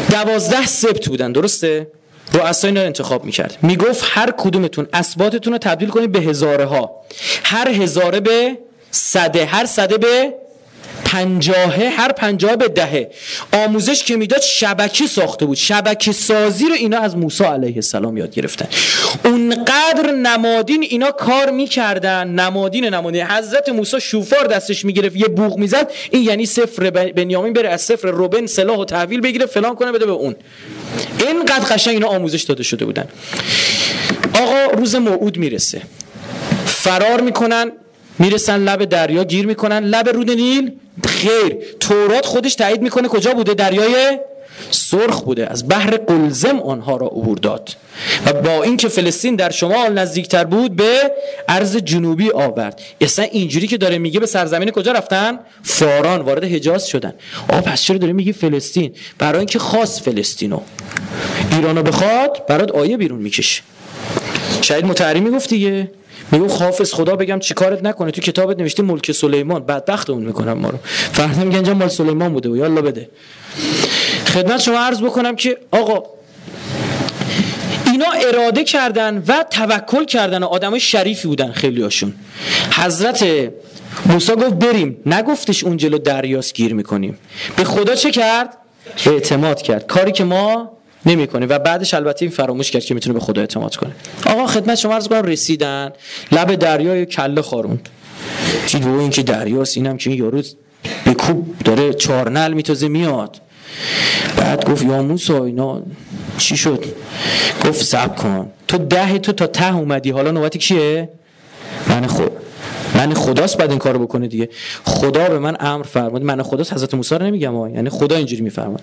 دوازده سبت بودن درسته؟ رؤسا اینا انتخاب می‌کرد می‌گفت هر کدومتون اسباتتون رو تبدیل کنید به هزاره ها هر هزاره به صده هر صده به پنجاهه هر پنجاه به دهه. آموزش که می‌داد شبکه ساخته بود. شبکه سازی رو اینا از موسی علیه السلام یاد گرفتن. اونقدر نمادین اینا کار می‌کردن. نمادین نمادین. حضرت موسی شوفار دستش می‌گرفت یه بوغ می‌زد. این یعنی صفر بنیامین بره از صفر روبن سلاح و تحویل بگیره فلان کنه بده به اون. اینقدر قشنگ اینا آموزش داده شده بودن. آقا روز موعود می‌رسه. فرار می‌کنن. می‌رسن لب دریا گیر می‌کنن. لب رود نیل؟ خیر. تورات خودش تایید می‌کنه کجا بوده؟ دریای سرخ بوده. از بحر قلزم آنها را عبور داد. و با اینکه فلسطین در شمال نزدیکتر بود به ارز جنوبی آورد. اصلا اینجوری که داره میگه به سرزمین کجا رفتن؟ فاران وارد حجاز شدن. آ پس چرا داره میگه فلسطین؟ برای اینکه خاص فلسطینو ایرانو بخواد برات آیه بیرون می‌کشه. شاید متعری می‌گفت دیگه. میگو حافظ خدا بگم چیکارت نکنه. تو کتابت نوشته ملک سلیمان. بدبختمون می‌کنم ما رو. فردا میگن اینجا مال سلیمان بوده و یالا بده. خدمت شما عرض بکنم که آقا اینا اراده کردن و توکل کردن و آدمای شریفی بودن خیلی هاشون حضرت موسی گفت بریم. نگفتش اون جلو دریاست گیر می‌کنیم. به خدا چه کرد؟ اعتماد کرد. کاری که ما نمی‌کنه و بعدش البته این فراموش کرد که می‌تونه به خدا اعتماد کنه. آقا خدمت شما عرض کنم رسیدن. لب دریای کله خاروند. دید این که دریاست اینم که این یارو به کوب داره چارنل میتازه میاد. بعد گفت یا موسا اینا چی شد؟ گفت سب کن. تو ده تو تا ته اومدی. حالا نوبتی کیه؟ من خود من خداست بعد این کارو بکنه دیگه. خدا به من امر فرمود. من خداست حضرت موسی رو نمیگم ها یعنی خدا اینجوری میفرماد.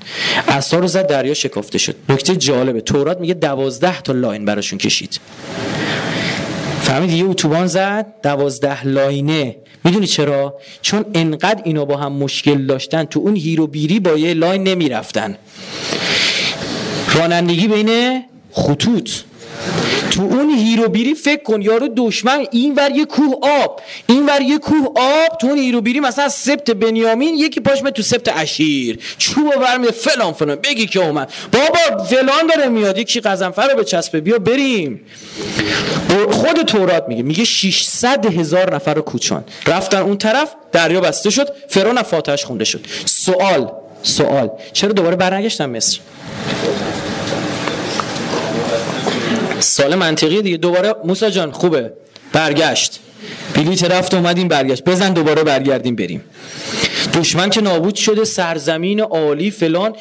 عصا رو زد دریا شکافته شد. نکته جالبه تورات میگه دوازده تا line براشون کشید. فهمید یه اتوبان زد دوازده line ه. می‌دونی چرا؟ چون انقدر اینا با هم مشکل داشتن تو اون هیر و ویری با یه line نمی‌رفتن. رانندگی بین خطوط. تو اون هیر و ویری فکر کن یارو دشمن این ور یه کوه آب. این ور یه کوه آب تو اون هیر و ویری مثلا سبط بنیامین یکی پاش تو سبط اشیر. چوب برمیده فلان فلان. بگی که اومد. بابا فلان داره میاد. یکی غضنفر رو به چسبه. بیا بریم. خود تورات میگه میگه 600 هزار نفر رو کوچاند. رفتن اون طرف دریا بسته شد فرعون فاتحش خونده شد. سوال سوال. چرا دوباره برنگشتن مصر؟ سال منطقی دیگه. دوباره موسی جان خوبه. برگشت. بلیت رفت اومدیم برگشت. بزن دوباره برگردیم بریم. دشمن که نابود شده سرزمین عالی فلان.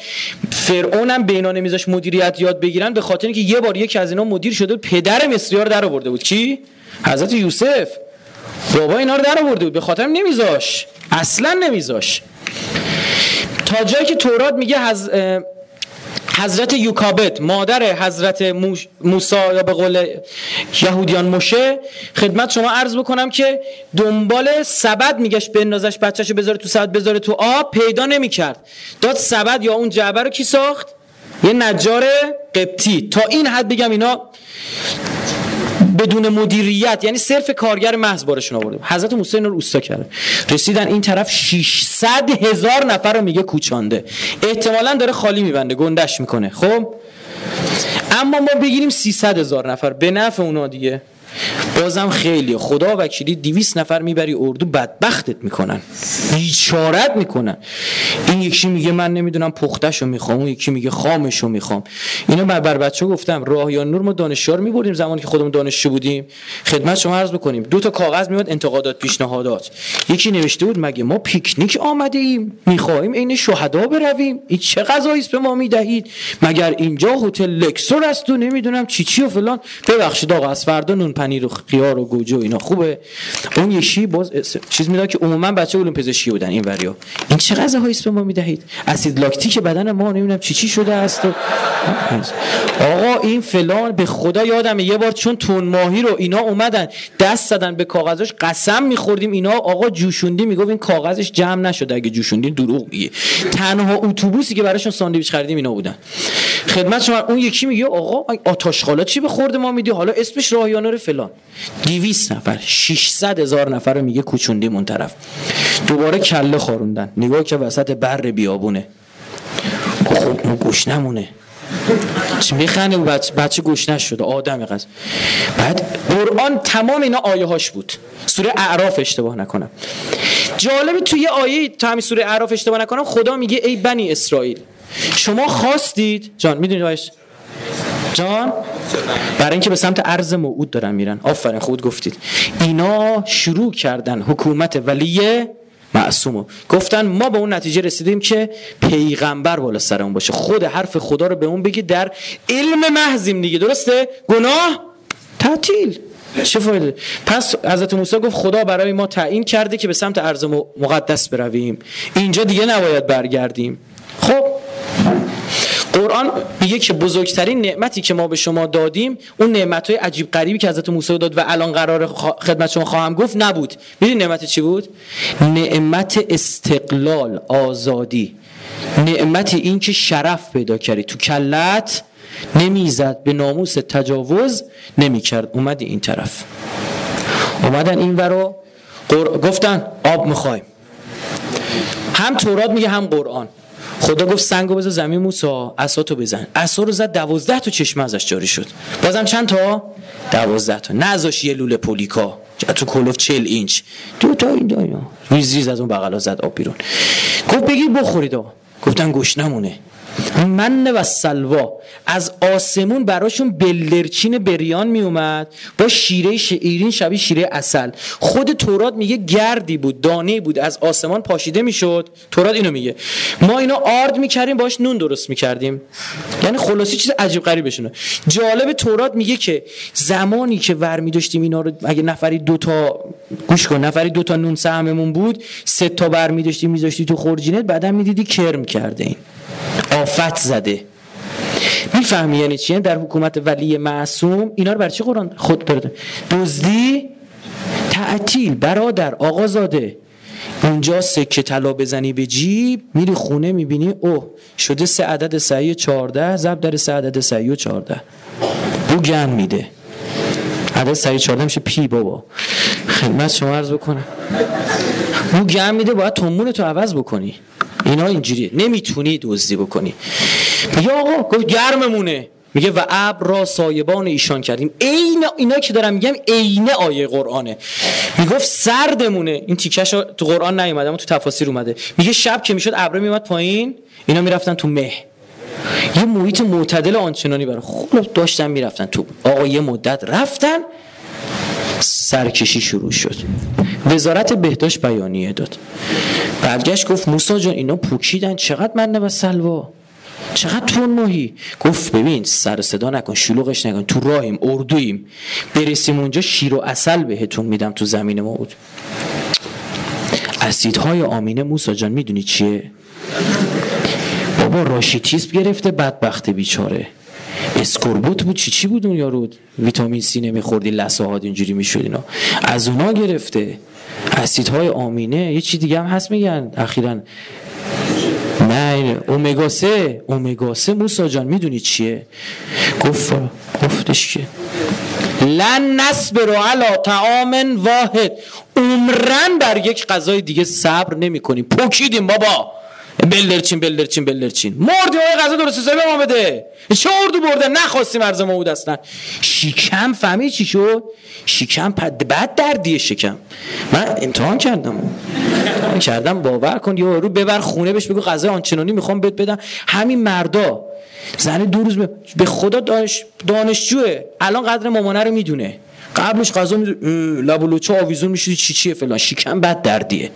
فرعون هم بینا نمیذاش مدیریت یاد بگیرن به خاطر اینکه یه بار یک از اینا مدیر شده پدر مصری ها رو در آورده بود. کی حضرت یوسف. بابا اینا رو در آورده بود. به خاطر نمیذاش. اصلا نمیذاش. تا جایی که تورات میگه حضرت یوکابت مادر حضرت موسی یا به قول یهودیان مشه خدمت شما عرض بکنم که دنبال سبد میگشت بندازش بچهشو بذاره تو سبد بذاره تو آب پیدا نمی‌کرد. داد سبد یا اون جعبه رو کی ساخت؟ یه نجار قبطی. تا این حد بگم اینا بدون مدیریت یعنی صرف کارگر محض بارشون آورده. حضرت موسی اینا رو اوستا کرده. رسیدن این طرف 600 هزار نفر رو میگه کوچانده. احتمالا داره خالی میبنده گندش می‌کنه. خب؟ اما ما بگیریم 300 هزار نفر. به نفع اونا دیگه. بازم خیلی. خدا وکیلی دیویس نفر می‌بری اردو بدبختت می‌کنن. بیچارت می‌کنن. این یکی میگه من نمی‌دونم پختشو می‌خوام اون یکی میگه خامشو می‌خوام. اینو بر, بر بچه گفتم راه یا نور ما دانشجو رو میبردیم زمانی که خودمون دانشجو بودیم. خدمت شما عرض بکنیم. دو تا کاغذ میاد انتقادات پیشنهادات. یکی نوشته بود مگه ما پیکنیک آمده ایم می‌خواهیم عین شهدا برویم. این چه غذایی به ما می‌دهید؟ مگر اینجا هتل لکسور است و نمی‌دونم چی چی و فلان؟ ببخشید آقا از فردا نون پنیر و خیار و گوجه و اینا. خوبه. اون یشی باز چیز می‌داد که عموما بچه علوم پزشکی بودن این وریا. این چه غذاهایی به ما می‌دهید؟ اسید لاکتیک بدن ما نمی‌دونم چی چی شده است و... آقا این فلان به خدا یادم یه بار چون تون ماهی رو اینا اومدن دست زدن به کاغذش قسم میخوردیم اینا. آقا جوشوندی می‌گفت این کاغذش جمع نشده. اگه جوشوندی دروغ میگه. تنها اتوبوسی که براشون ساندویچ خریدیم اینا بودن. خدمت شما اون یکی میگه آقا آتش چی به خورده ما میدی؟ حالا اسمش راهیانه فلان 200 نفر 600 هزار نفر رو میگه کوچوندیم اون طرف. دوباره کله خاروندن. نگاه که وسط بر بیابونه. خب گوش نمونه. میخنه و بچه, بچه گوش نشده. آدم قصد بعد قرآن تمام اینا آیه هاش بود. سوره اعراف اشتباه نکنم. جالبی توی آیه تا همین سوره اعراف اشتباه نکنم خدا میگه ای بنی اسرائیل شما خواستید جان می‌دونید جان برای اینکه به سمت ارز موعود دارن میرن. آفرین خود گفتید. اینا شروع کردن حکومت ولی معصومو. گفتن ما به اون نتیجه رسیدیم که پیغمبر بالا سرمون باشه. خود حرف خدا رو به اون بگی در علم محضیم دیگه. درسته؟ گناه؟ تعطیل. چه فایده؟ پس حضرت موسی گفت خدا برای ما تعیین کرده که به سمت ارز مقدس برویم. اینجا دیگه نباید برگردیم. خب. قرآن میگه که بزرگترین نعمتی که ما به شما دادیم اون نعمت های عجیب غریبی که حضرت موسی داد و الان قرار خدمت شما خواهم گفت نبود. می‌دونی نعمت چی بود؟ نعمت استقلال آزادی. نعمت این که شرف پیدا کردی. تو کلت نمی‌زد به ناموس تجاوز نمی‌کرد. اومدی این طرف. اومدن این ورو گفتن آب می‌خوایم. هم تورات میگه هم قرآن. خدا گفت سنگو بذار زمین موسا اساتو بزن. اسا رو زد دوازده تا چشمه ازش جاری شد. بازم چند تا؟ دوازده تا. نذاش یه لوله پولیکا. تو کلوف چل اینچ. دو تا این داینا. ریز ریز از اون بغلا زد آب بیرون. گفت بگیر بخورید گفتن گوش نمونه من و سلوا از آسمون براشون بلرچین بریان می اومد با شیره شیرین شبیه شیره اصل خود تورات میگه گردی بود دانه بود. از آسمان پاشیده می‌شد. تورات اینو میگه. ما اینو آرد می‌کردیم باش نون درست می‌کردیم. یعنی خلاصی چیز عجیب غریبشونه جالب تورات میگه که زمانی که ور میداشتیم اینا رو اگه نفری دوتا گوش کن نفری دوتا نون سهممون بود سه تا بر میداشتیم میذاشتی تو خورجینت بعدا می‌دیدی کرم کرده این. آفت زده. می‌فهمی یعنی چیه در حکومت ولی معصوم اینا رو بر چی قرآن خود برده دزدی تعطیل. برادر آقازاده. اونجا سکه طلا بزنی به جیب میری خونه می‌بینی اوه شده سه عدد سعی چارده زب در سه عدد سعی و چارده او گن میده. عدد سعی چارده میشه پی بابا. خدمت شما عرض بکنم. او گن میده باید تومون تو عوض بکنی. اینا اینجوریه. نمی‌تونی دزدی بکنی. یا آقا گفت گرممونه. میگه و ابر را سایبان ایشان کردیم. عین اینا که دارم میگم عین آیه قرآنه. می‌گفت سردمونه. این تیکش تو قرآن نیومده اما تو تفاسیر اومده. میگه شب که می‌شد ابر میومد پایین اینا می‌رفتن تو مه. یه محیط معتدل آنچنانی برای خوب داشتن می‌رفتن تو آقا یه مدت رفتن سرکشی شروع شد. وزارت بهداشت بیانیه داد. برگشت گفت موسا جان اینا پوکیدن چقدر من و سلوا؟ چقدر تون ماهی؟ گفت ببین سر صدا نکن شلوغش نکن. تو راهیم اردویم. برسیم اونجا شیر و اصل بهتون میدم. تو زمین ما بود. اسیدهای آمینه موسا جان می‌دونی چیه؟ بابا راشیتیسم گرفته بدبخت بیچاره. اسکوربوت بود. چی چی بود اون یارو؟ ویتامین سی نمیخوردی لساهات اینجوری می‌شد اینا. از اونا گرفته. اسیدهای آمینه یه چی دیگه هم هست میگن اخیرا. نه اومگا سه اومگا سه. موسا جان می‌دونی چیه؟ گفت گفتش که لن نصبر علی طعام واحد. عمرن بر یک غذای دیگه صبر نمی کنیم پوکیدیم بابا. بلدرچین بلدرچین بلدرچین. مردی های غذا درست حسابی ما بده. چه اردو برده نخواستیم عرض بود اصلا شیکم فهمی چی شد؟ شیکم پد بد دردیه شکم. من امتحان کردم. امتحان کردم باور کن. یه رو ببر خونه بهش بگو غذای آنچنانی می‌خوام بهت بدم. همین مردا زن دو روز به خدا دانش دانشجوه. الان قدر مامانه رو می‌دونه. قبلش غذا می‌دونه لب چه آویزون میشید چی چیه فلان. شیکم بد دردیه.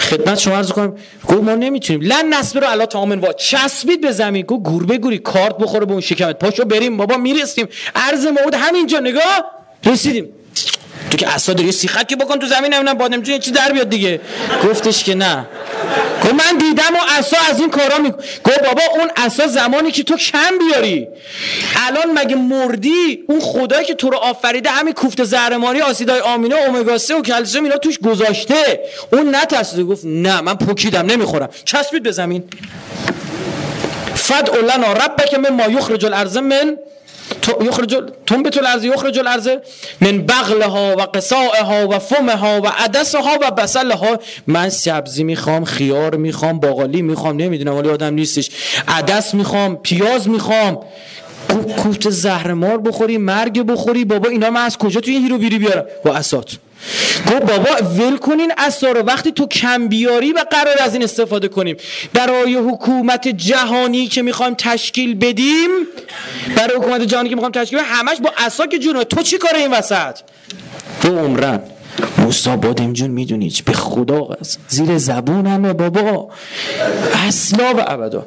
خدمت شما عرض کنم گفت ما نمی‌تونیم. لن نصبر رو الا تامن وا. چسبید به زمین. گفت گور گوری کارت بخوره به اون شکمت. پاشو بریم. بابا می‌رسیم. عرض موعود همینجا. نگاه. رسیدیم. تو که اسا داری سیخکی بکن تو زمین. نمی‌دونم بادم چی در بیاد دیگه. گفتش که نه. گفت من دیدم و اسا از این کارا می گفت بابا اون اسا زمانی که تو کم بیاری. الان مگه مردی اون خدایی که تو رو آفریده همین کوفت زهرماری آسیدای آمینه اومگا 3 و کلسیم اینا توش گذاشته. اون نترسید گفت نه من پوکیدم نمی‌خورم. چسبید به زمین. فد لنا ربک من ما یخرج الارض من تنبت الارض یخرج الارض من بغلها و قصائها و فمها و عدسها و بسلها من سبزی می‌خوام خیار می‌خوام باقالی می‌خوام نمی‌دونم ولی آدم نیستش. عدس می‌خوام پیاز می‌خوام. کوفت زهرمار بخوری مرگ بخوری. بابا اینا من از کجا توی هیرو بیری بیارم؟ با اسات. گفت بابا ول کنین اصلا رو وقتی تو کم بیاری و قرار از این استفاده کنیم. برای حکومت جهانی که می‌خوایم تشکیل بدیم برای حکومت جهانی که می‌خوایم تشکیل بدیم همش با اسا که جونه. تو چی کاره این وسط؟ تو عمرن. موسا بادم جون می‌دونی به خدا هست زیر زبونمه بابا. اصلا و ابدا.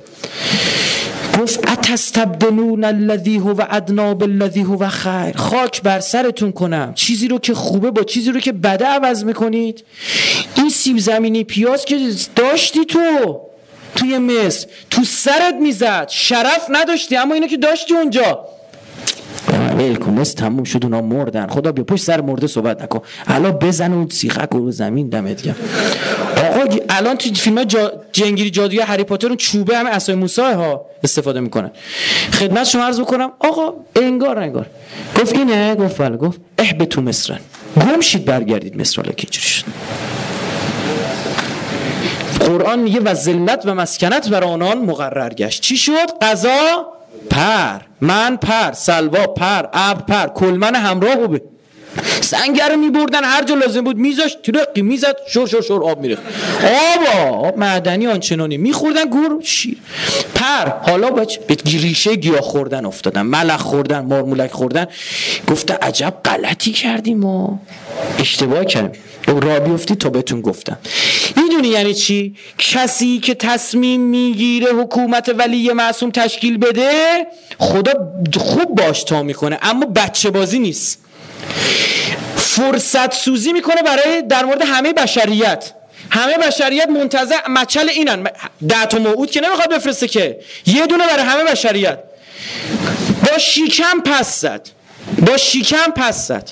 گفت اتستبدلون الذی هو ادنا بالذی هو خیر. خاک بر سرتون کنم. چیزی رو که خوبه با چیزی رو که بده عوض می‌کنید. این سیب زمینی پیاز که داشتی تو توی مصر تو سرت می‌زد. شرف نداشتی اما اینو که داشتی اونجا. ول کن تموم شد اونا مردن. خدا بیا پشت سر مرده صحبت نکن. حالا بزن اون سیخک رو زمین دمت گرم. آقا الان تو فیلم جا... جنگیری جادوی هری پاتر اون چوبه همه اسای موسی ها استفاده می‌کنن. خدمت شما عرض بکنم آقا انگار انگار. گفت اینه؟ گفت بله گفت تو مصر گم شید برگردید مصر حالا که شد. قرآن میگه و ذلت و مسکنت بر آنان مقرر گشت. چی شد؟ قضا پر. من پر. سلوا پر. ابر پر. کلمن همراه بوده. سنگر رو میبردن هر جا لازم بود میذاشت ترقی می‌زد شور شور شور آب میره آب آب معدنی آنچنانی. میخوردن گور شیر. پر. حالا بچه به ریشه گیاه خوردن افتادن. ملخ خوردن مارمولک خوردن. گفته عجب غلطی کردیم ما. اشتباه کردیم. را بیفتی تا بهتون گفتم. می‌دونی یعنی چی؟ کسی که تصمیم می‌گیره حکومت ولی معصوم تشکیل بده خدا خوب باش تا می‌کنه اما بچه بازی نیست. فرصت سوزی می‌کنه برای در مورد همه بشریت. همه بشریت منتظر مچل اینن. ده تا موعود که نمی‌خواد بفرسته که. یه دونه برای همه بشریت. با شیکم پس زد. با شیکم پس زد.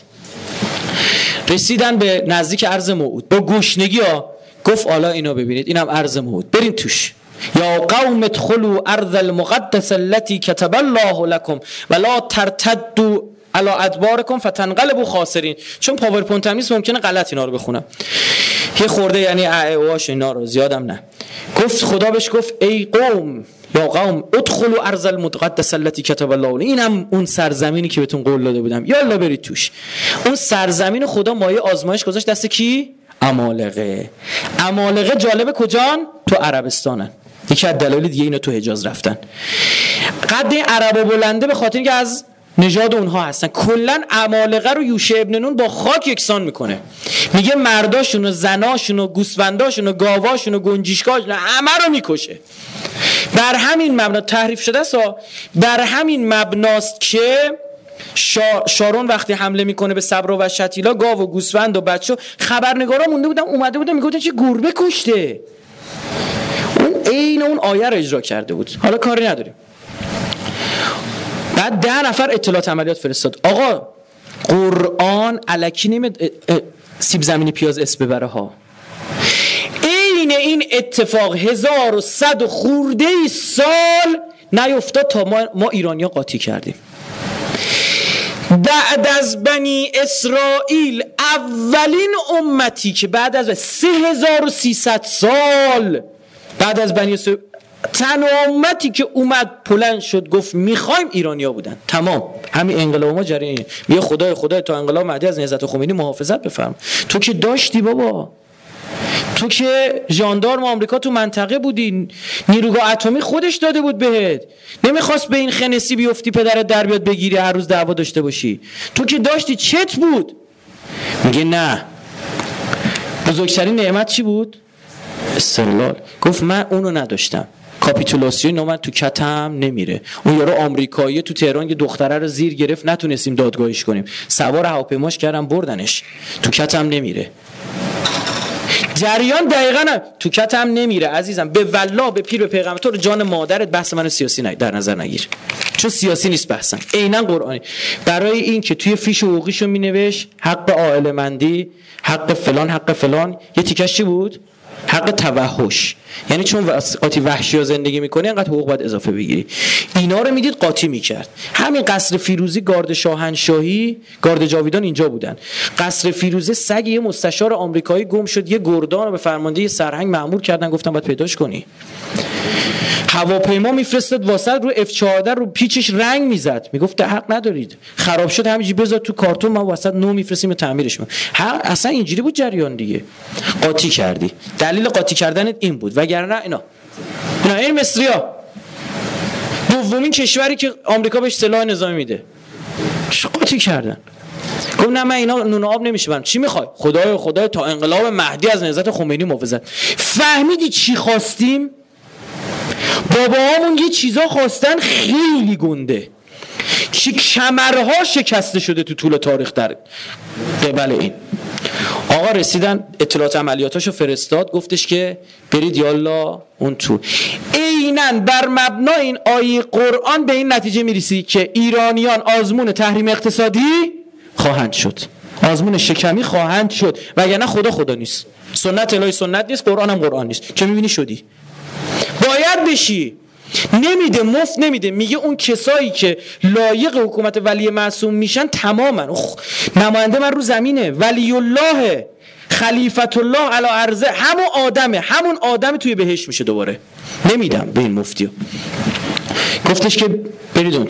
رسیدن به نزدیک عرض موعود. با گشنگی ها گفت حالا اینو ببینید. اینم عرض موعود. برین توش. یا قوم ادخلوا الارض المقدسة التي كتب الله لكم ولا ترتدوا على ادبارکم فتنقلبوا خاسرین. چون پاورپوینت هم نیست ممکنه غلط اینا رو بخونم. یه خورده یعنی اعرابش اینا رو زیادم نه. گفت خدا بهش گفت ای قوم یا قوم ادخلوا الارض المقدسة التي كتب الله اینم اون سرزمینی که بهتون قول داده بودم. یالا برید توش. اون سرزمین خدا مایه آزمایش گذاشت دست کی؟ امالقه. امالقه جالب کجان؟ تو عربستانن. یکی از دلایل دیگه اینا تو حجاز رفتن. قد عرب بلنده به خاطر اینکه از نژاد اونها هستن. کلا امالقه رو یوشه ابن نون با خاک یکسان می‌کنه. میگه مرداشون و زناشون و گوسفنداشون و گاواشون و گنجیشکاشون همه رو می‌کشه. بر همین مبنا تحریف شده سا بر همین مبناست که شارون وقتی حمله می‌کنه به صبر و شتیلا گاو و گوسفند و بچه خبرنگارا مونده بودن اومده بودن می‌گفتن چه گربه کشته. اون عین اون آیه رو اجرا کرده بود. حالا کاری نداریم. بعد ده نفر اطلاعات عملیات فرستاد. آقا قرآن علکی نمید سیب زمینی پیاز اس ببره ها. عین این اتفاق هزار و صد و خورده سال نیفتاد تا ما, ما ایرانیا قاطی کردیم. بعد از بنی اسرائیل اولین امتی که بعد از 3300 سال بعد از بنی تنها امتی که اومد پلند شد گفت می‌خوایم ایرانیا بودن. تمام. همین انقلاب ما جریان. میگه خدای خدای تا انقلاب مهدی از نهضت خمینی محافظت بفرم تو که داشتی بابا. تو که ژاندارم آمریکا تو منطقه بودی. نیروگاه اتمی خودش داده بود بهت. نمی‌خواست به این خنسی بیفتی پدرت در بیاد بگیری هر روز دعوا داشته باشی. تو که داشتی چت بود. میگه نه. بزرگترین نعمت چی بود؟ استقلال. گفت من اونو نداشتم. کاپیتولاسیون اومد تو کتم نمیره. اون یارو آمریکایی تو تهران یه دختره رو زیر گرفت نتونستیم دادگاهیش کنیم. سوار هواپیماش کردم بردنش. تو کتم نمیره. جریان دقیقا نه. تو کتم نمیره. عزیزم به والله به پیر به پیغمبر. تو جان مادرت بحث من سیاسی نه در نظر نگیر. چون سیاسی نیست بحثم. عینا قرآنی. برای این که توی فیش حقوقیشو مینوشت حق عائله مندی حق فلان حق فلان. یه تیکش چی بود؟ حق توحش. یعنی چون قاطی وحشی ها زندگی می‌کنه انقدر حقوق باید اضافه بگیری. اینا رو می‌دید قاطی می‌کرد. همین قصر فیروزی گارد شاهنشاهی گارد جاویدان اینجا بودن. قصر فیروزه سگ یه مستشار آمریکایی گم شد یه گردان رو به فرمانده سرهنگ مأمور کردن گفتن باید پیداش کنی. هواپیما میفرستاد واسط رو F14 رو پیچش رنگ می‌زد. می‌گفت حق ندارید. خراب شد همینجوری بذار تو کارتون ما واسط نو میفرستیم تعمیرش ما اصلا اینجوری بود جریان دیگه. قاطی کردی. دلیل قاطی کردن این بود. وگرنه اینا. اینا این مصریا. دومین کشوری که آمریکا بهش سلاح نظامی میده. قاطی کردن؟ گفت نه من اینا نون آب نمیشه چی می‌خوای؟ خدای خدای تا انقلاب مهدی از نهضت خمینی محافظت فهمیدی چی خواستیم؟ باباهامون یه چیزا خواستن خیلی گنده. که کمرها شکسته شده تو طول تاریخ در قبل این. آقا رسیدن اطلاعات عملیاتاشو فرستاد گفتش که برید یالا اون تو. عینا بر مبنا این آیه قرآن به این نتیجه می‌رسی که ایرانیان آزمون تحریم اقتصادی خواهند شد. آزمون شکمی خواهند شد. وگرنه خدا خدا نیست. سنت الهی سنت نیست قرآن هم قرآن نیست. که می‌بینی شدی؟ باید بشی. نمیده مفت نمیده. میگه اون کسایی که لایق حکومت ولی معصوم میشن تماما نماینده من رو زمینه. ولی الله خلیفت الله علی عرضه. همون آدمه. همون آدم توی بهش میشه دوباره. نمیدم به این مفتیو. گفتش که برید اون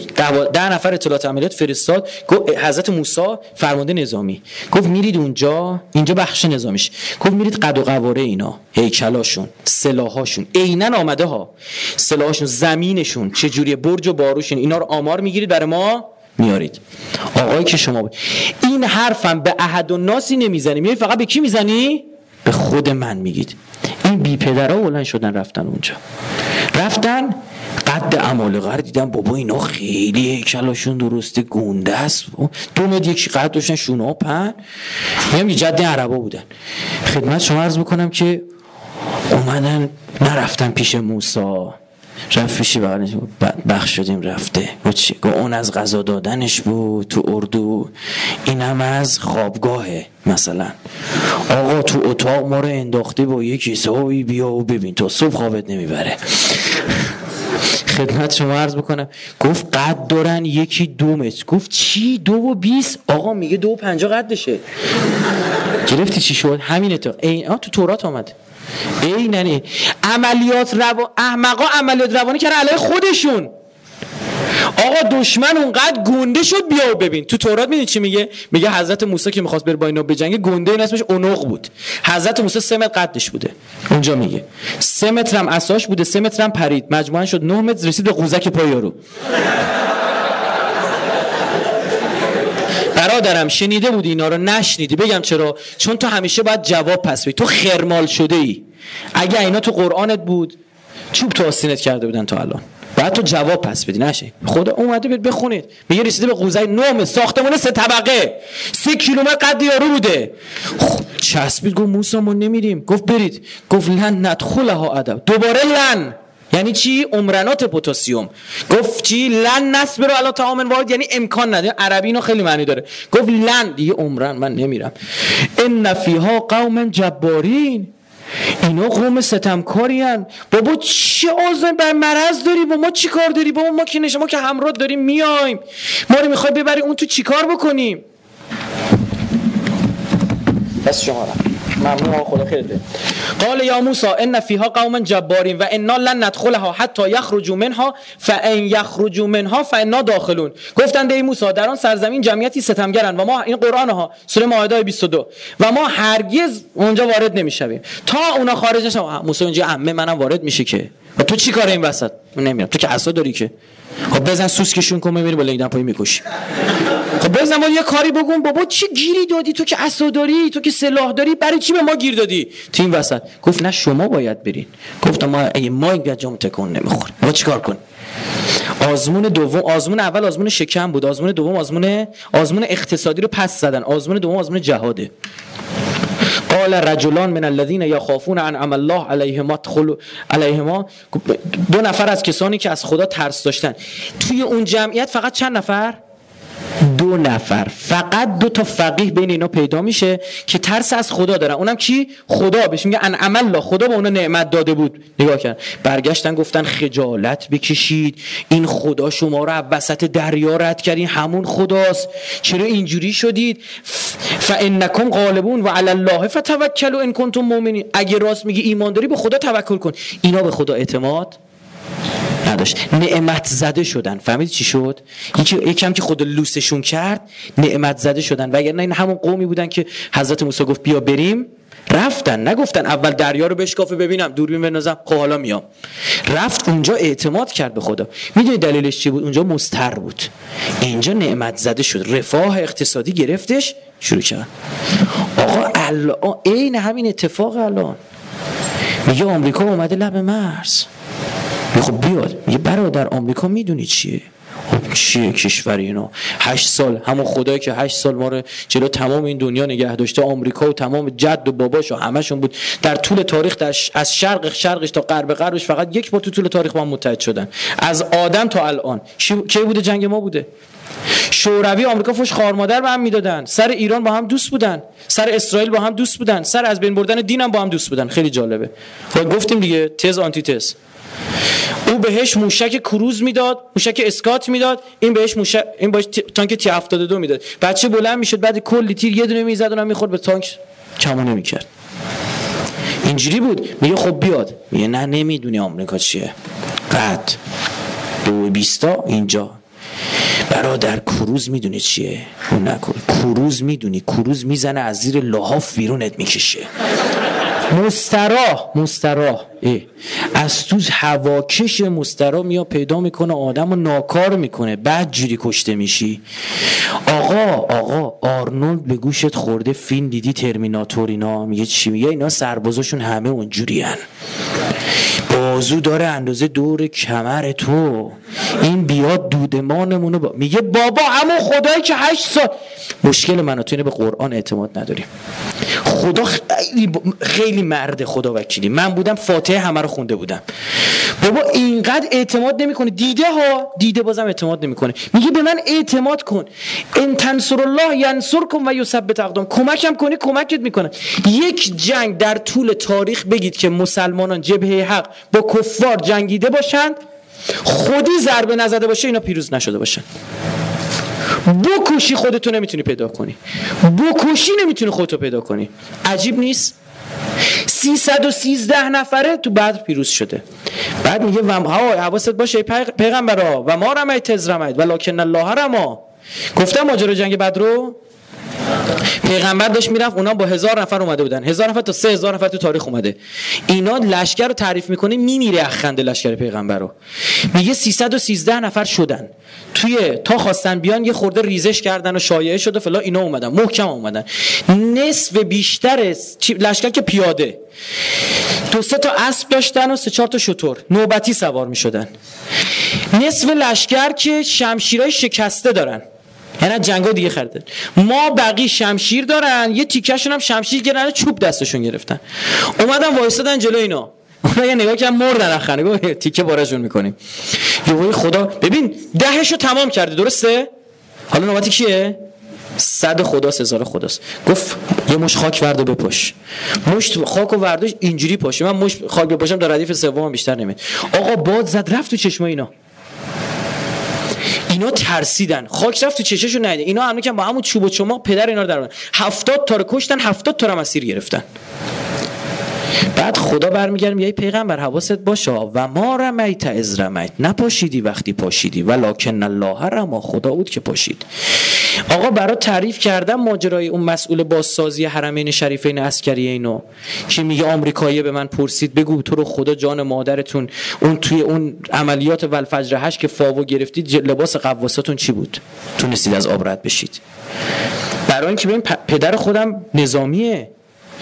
ده, نفر اطلاعات عملیات فرستاد گفت حضرت موسی فرمانده نظامی. گفت میرید اونجا اینجا بخش نظامیش. گفت میرید قد و قواره اینا هیکلاشون سلاحاشون عینا آمده ها. سلاحاشون زمینشون چه جوری برج و باروشون اینا رو آمار می‌گیرید برای ما میارید. آقایی که شما این حرفم به احد و ناسی نمی‌زنی. میای فقط به کی می‌زنی؟ به خود من میگید. این بی پدرها بلند شدن رفتن اونجا. رفتن قد عمالقه رو دیدم بابا اینا خیلی هیکلاشون درسته گونده است. دو مد یک قد داشتن شونه ها پن. میگم جد عربا بودن. خدمت شما عرض می‌کنم که اومدن نرفتن پیش موسا رفت پیشی بخش شدیم رفته. اون از غذا دادنش بود تو اردو. اینم از خوابگاهه مثلا. آقا تو اتاق ما رو انداخته با یه کیسه بیا و ببین. تا صبح خوابت نمی‌بره. خدمت شما عرض بکنم. گفت قد دارن یکی دو متر گفت چی؟ دو و بیس آقا میگه دو و پنجا قدشه. گرفتی چی شد؟ همین اتفاق. این تو تورات آمد. ای ننی عملیات رو احمقا عملیات روانی کردن علیه خودشون. آقا دشمن اونقدر گنده شد بیا و ببین. تو تورات می‌دونی چی میگه؟ میگه حضرت موسی که می‌خواست بره با اینا بجنگه گنده این اسمش اونق بود. حضرت موسی سه متر قدش بوده. اونجا میگه. سه متر هم اساش بوده سه متر هم پرید. مجموعا شد 9 متر رسید به قوزک پای یارو. برادرم شنیده بودی اینا رو؟ نشنیدی. بگم چرا؟ چون تو همیشه باید جواب پس بدی. تو خرمال شده ای اگه اینا تو قرآنت بود چوب تو آستینت کرده بودن تو الان. بعد تو جواب پس بدی نشه خدا اومده بید بخونید. میگه رسیده به قوزه نوم ساختمون سه طبقه. سه کیلومتر قد یارو بوده. خب چسبید گفت موسی ما نمیریم. گفت برید. گفت لن ندخلها ادب. دوباره لن. یعنی چی؟ عمرنات پتاسیم گفت چی؟ لن نصبر علی طعام واحد یعنی امکان نده عربی اینو خیلی معنی داره. گفت لن. دیگه عمرن من نمیرم. ان فیها قوم جبارین. اینا قوم ستمکاری هن. بابا چه آزم بر مرض داری؟ با ما چی کار داری بابا ما که نشه ما که همراه داریم میایم. ما رو می‌خوای ببری اون تو چی کار بکنیم؟ بس شما ممنون خدا خیلی قال یا موسی ان فیها قوما جبارین و انا لن ندخلها حتی یخرجوا منها فان یخرجوا منها فانا داخلون. گفتند ای موسی در آن سرزمین جمعیتی ستمگرن و ما این قرآن ها سوره مائده 22 و ما هرگز اونجا وارد نمی‌شویم. تا اونا خارج نشن موسی اونجا عمه منم وارد میشه که. و تو چی کار این وسط؟ نمی‌دونم. تو که عصا داری که. خب بزن سوسکشون کن می‌بینی با لنگدن پای می‌کشی. خب بزن یه کاری بگون بابا چی گیری دادی؟ تو که عصا داری تو که سلاح داری برای چی به ما گیر دادی؟ این وسط. گفت نه شما باید برین. گفتم ما اگه ما این جام تکون نمی‌خوریم. ما چیکار کنیم؟ آزمون دوم آزمون اول آزمون شکم بود. آزمون دوم آزمون آزمون اقتصادی رو پس زدن. آزمون دوم آزمون جهاده. قال رجلان من الذين يخافون عن عمل الله علیهما تخلو علیهما. دو نفر از کسانی که از خدا ترس داشتن. توی اون جمعیت فقط چند نفر؟ دو نفر. فقط دو تا فقیه بین اینا پیدا میشه که ترس از خدا دارن. اونم کی؟ خدا. بهش میگه ان عمل خدا به اونا نعمت داده بود. نگاه کردن برگشتن گفتن خجالت بکشید. این خدا شما رو وسط دریا رد کردین همون خداست. چرا اینجوری شدید؟ فانکم غالبون و علی الله فتوکلوا ان کنتم مؤمنین. اگه راست میگی ایمان داری به خدا توکل کن. اینا به خدا اعتماد نداشت. نعمت زده شدن. فهمید چی شد؟ اینکه یکم که خود لوسشون کرد نعمت زده شدن. و اگر نه این همون قومی بودن که حضرت موسی گفت بیا بریم. رفتن. نگفتن اول دریا رو بشکافه ببینم. دوربین بنازم خب حالا میام. رفت اونجا اعتماد کرد به خدا. می‌دونی دلیلش چی بود؟ اونجا مستر بود. اینجا نعمت زده شد. رفاه اقتصادی گرفتش شروع کرد. آقا الان عین همین اتفاق الان. میگه آمریکا اومده لب مرز. خب بیاد. میگه برادر آمریکا می‌دونی چیه؟ خب چیه کشور اینا هشت سال همون خدایی که هشت سال ما رو جلو تمام این دنیا نگه داشته آمریکا و تمام جد و باباش و همشون بود. در طول تاریخ در از شرق شرقش تا غرب غربش فقط یک بار تو طول تاریخ هم متحد شدن. از آدم تا الان. کی بوده؟ جنگ ما بوده. شوروی آمریکا فوش خار مادر به هم می‌دادن. سر ایران با هم دوست بودن. سر اسرائیل با هم دوست بودن. سر از بین بردن دین هم با هم دوست بودن. خیلی جالبه. گفتیم دیگه تز آنتی تز. او بهش موشک کروز می‌داد موشک اسکات می‌داد این بهش موشک این بهش تانک تی 72 می‌داد. بچه بلند می‌شد؟ بعد کلی تیر یه دونه می‌زد اونم می‌خورد به تانک. کمونه می‌کرد. اینجوری بود. میگه خب بیاد. میگه نه نمی‌دونی آمریکا چیه. قد دو بیستا اینجا. برادر کروز می‌دونی چیه؟ اون نکن. کروز می‌دونی. کروز می‌زنه از زیر لحاف بیرونت می‌کشه. مستراح مستراح. از تو هواکش مسترا میاد پیدا می‌کنه آدم رو ناکار می‌کنه. بعد جوری کشته میشی. آقا آقا آرنولد به گوشت خورده فیلم دیدی ترمیناتور اینا؟ میگه چی میگه؟ اینا سربازاشون همه اونجوری هن. بازو داره اندازه دور کمر تو. این بیاد دودمانمونو با... میگه بابا همون خدایی که هشت سال مشکل من تو اینه به قرآن اعتماد نداریم. خدا خیلی, خیلی مرد خدا وکیلی من بودم فاتحه همه رو خونده بودم. بابا اینقدر اعتماد نمی‌کنه دیده ها؟ دیده بازم اعتماد نمی‌کنه. میگه به من اعتماد کن. ان تنصر الله ینصرکم و یثبت اقدام. کمکم کنی کمکت می‌کنه. یک جنگ در طول تاریخ بگید که مسلمانان جبهه حق با کفار جنگیده باشند خودی ضربه نزده باشه اینا پیروز نشده باشن. بکشی خودتو نمی‌تونی پیدا کنی. بکشی نمی‌تونی خودتو پیدا کنی. عجیب نیست؟ 313 نفره تو بعد پیروز شده. بعد میگه و حواست باشه پیغمبرا و ما رمید تز رمید ولکن الله رما. گفتم ماجرا جنگ بدر پیغمبر داشت می‌رفت اونا با هزار نفر اومده بودن. هزار نفر تا سه هزار نفر تو تاریخ اومده. اینا لشکر رو تعریف می‌کنه میمیره اخنده لشکر پیغمبر رو. میگه 313 نفر شدن. توی تا خواستن بیان یه خورده ریزش کردن و شایعه شده فلا اینا اومدن محکم اومدن. نصف بیشتر لشکر که پیاده. دو سه تا اسب داشتن و سه چهار تا شطور نوبتی سوار می شدن نصف لشکر که شمشیرای شکسته دارن. یعنی جنگا دیگه خریدن ما بقی شمشیر دارن یه تیکشون هم شمشیر گرفتن چوب دستشون گرفتن. اومدن وایسادن جلو اینا. اونا یه نگاه کردن مردن اخره گفت تیکه بارشون می‌کنیم. یهو خدا. ببین دهشو تمام کرده درسته؟ حالا نوبتی کیه؟ صد خداست هزار خداست. گفت یه مش خاک ورد و بپاش مش خاک و ورداش اینجوری پاشه من مش خاک بپاشم در ردیف سوم بیشتر نمید آقا باد زد رفت تو چشم اینا. اینا ترسیدن. خاک رفت تو چششون نیده اینا همه که با همون چوب و چماق پدر اینا رو در هفتاد تا رو کشتن هفتاد تا رو مسیر گرفتن. بعد خدا برمیگرد میگه پیغمبر حواست باشه. و ما رمیت از رمیت. نپاشیدی وقتی پاشیدی. ولکن الله رما. خدا بود که پاشید. آقا برای تعریف کردم ماجرای اون مسئول بازسازی حرمین شریفین عسکری اینو. که میگه؟ آمریکایی به من پرسید بگو تو رو خدا جان مادرتون اون توی اون عملیات ولفجر هش که فاو گرفتید لباس قواساتون چی بود؟ تونستید از آب رد بشید. برای اینکه ببین پدر خودم نظامیه.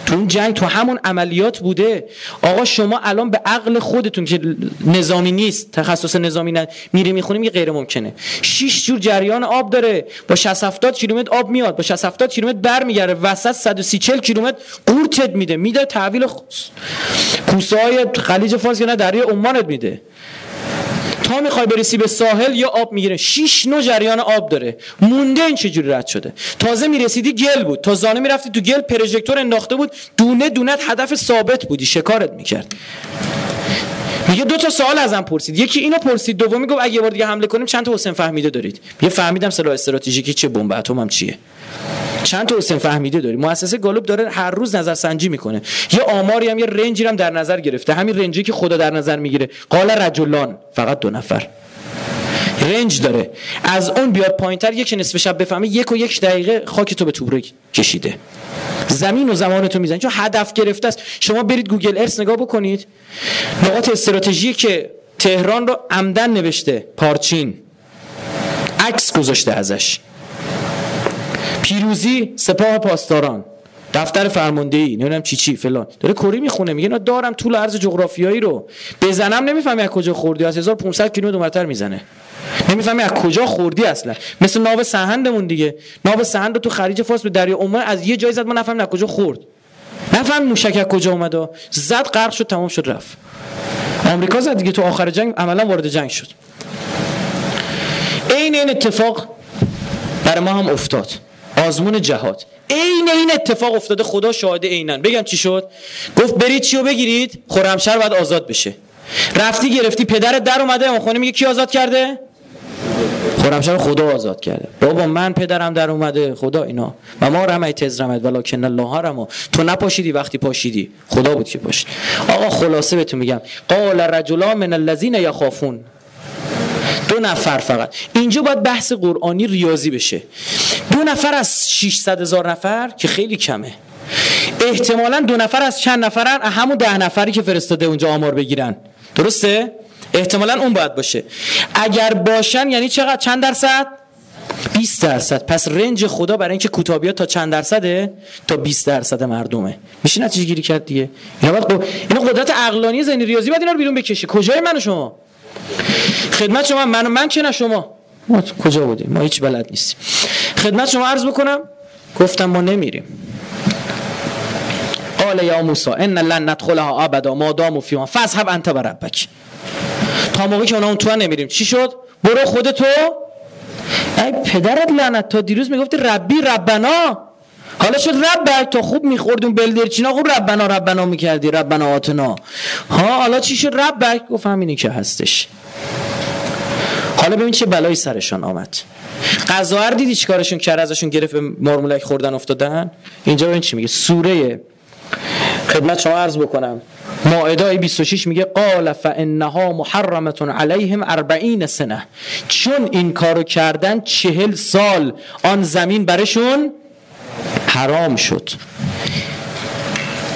تو اون جنگ تو همون عملیات بوده. آقا شما الان به عقل خودتون که نظامی نیست تخصص نظامی نه میری می‌خونیم یه غیر ممکنه. 6 جور جریان آب داره. با 60 70 کیلومتر آب میاد با 60 70 کیلومتر برمیگره وسط 130 40 کیلومتر قورتت میده. میده تحویل کوسه های خلیج فارس یا نه دریا عمانت میده. تا می‌خوای برسی به ساحل یا آب می‌گیره. شش نوع جریان آب داره. مونده این چجوری رد شده؟ تازه می‌رسیدی گل بود. تا زانه می‌رفتی تو گل پروژکتور انداخته بود. دونه دونت هدف ثابت بودی. شکارت می‌کرد. میگه دو تا سوال ازم پرسید. یکی اینو پرسید دومی گفت اگه بار دیگه حمله کنیم چند تا حسین فهمیده دارید؟ یه فهمیدم سلاح استراتژیکی چه بمب اتم هم چیه؟ چند تا حسین فهمیده داری؟ مؤسسه گالوب داره هر روز نظر سنجی می‌کنه. یه آماری هم یه رنجی هم در نظر گرفته. همین رنجی که خدا در نظر می‌گیره. قال رجلان فقط دو نفر. رنج داره. از اون بیاد پایینتر یک نصف شب بفهمه یک و یک دقیقه خاک تو به توبره کشیده. زمین و زمان تو می‌زنید چون هدف گرفته است. شما برید گوگل ارس نگاه بکنید. نقاط استراتژی که تهران رو عمدن نوشته. پارچین. عکس گذاشته ازش. پیروزی سپاه پاسداران. دفتر فرماندهی نمی‌دونم چی چی فلان. داره کری می‌خونه میگه اینا دارم طول عرض جغرافیایی رو. بزنم نمی‌فهمی از کجا خوردی از 1500 کیلومتر اونورتر می‌زنه. نمی‌فهمی از کجا خوردی اصلا. مثل ناو سهندمون دیگه. ناو سهند رو تو خلیج فارس به دریا عمان از یه جای زد ما نفهمیم کجا خورد. نفهم موشک کجا اومد. زد غرق شد تمام شد رفت. آمریکا زد دیگه تو آخر جنگ عملا وارد جنگ شد. عین این اتفاق برای ما هم افتاد. آزمون جهاد. عین این اتفاق افتاده خدا شاهد عینن. بگم چی شد؟ گفت برید چیو بگیرید؟ خرمشهر باید آزاد بشه. رفتی گرفتی پدرت در اومده امام میگه کی آزاد کرده؟ خرمشهر خدا آزاد کرده. بابا من پدرم در اومده خدا اینا. و ما رمیت از رمت ولکن الله رما تو نپاشیدی وقتی پاشیدی. خدا بود که پاشید. آقا خلاصه بهتون میگم. قال رجلان من الذين يخافون دو نفر فقط. اینجا باید بحث قرآنی ریاضی بشه. دو نفر از 600 هزار نفر که خیلی کمه. احتمالا دو نفر از چند نفرن؟ همون ده نفری که فرستاده اونجا آمار بگیرن. درسته؟ احتمالا اون باید باشه. اگر باشن یعنی چقدر؟ چند درصد؟ 20 درصد. پس رنج خدا برای اینکه کوتابیات تا چند درصده؟ تا 20 درصد مردمه. میشه نتیجه گیری کرد دیگه؟ اینا باید قدرت عقلانی ذهنی ریاضی باید اینا رو بیرون بکشه. کجای من و شما؟ خدمت شما من من که نه شما؟ ما کجا بودیم؟ ما هیچ بلد نیستیم. خدمت شما عرض بکنم گفتم ما نمیریم. قال یا موسی ان لن ندخلها ابدا ما داموا فیها فذهب انت بربک تا موقعی که اون تو نمیریم. چی شد؟ برو خودتو. ای پدرت لعنت تا دیروز می‌گفتی ربی ربنا. حالا شد رب تا خوب میخوردیم بلدرچینا خوب ربنا ربنا می‌کردی ربنا آتنا. ها حالا چی شد رب گفت همینی که هستش. حالا ببین چه بلایی سرشان آمد. قضاهر دیدی چیکارشون کرد؟ ازشون گرفت به مرمولک خوردن افتادن؟ اینجا ببین چی میگه؟ سوره خدمت شما عرض بکنم. مائده 26 میگه قال فانها محرمه علیهم 40 سنه. چون این کارو کردن چهل سال آن زمین برشون حرام شد.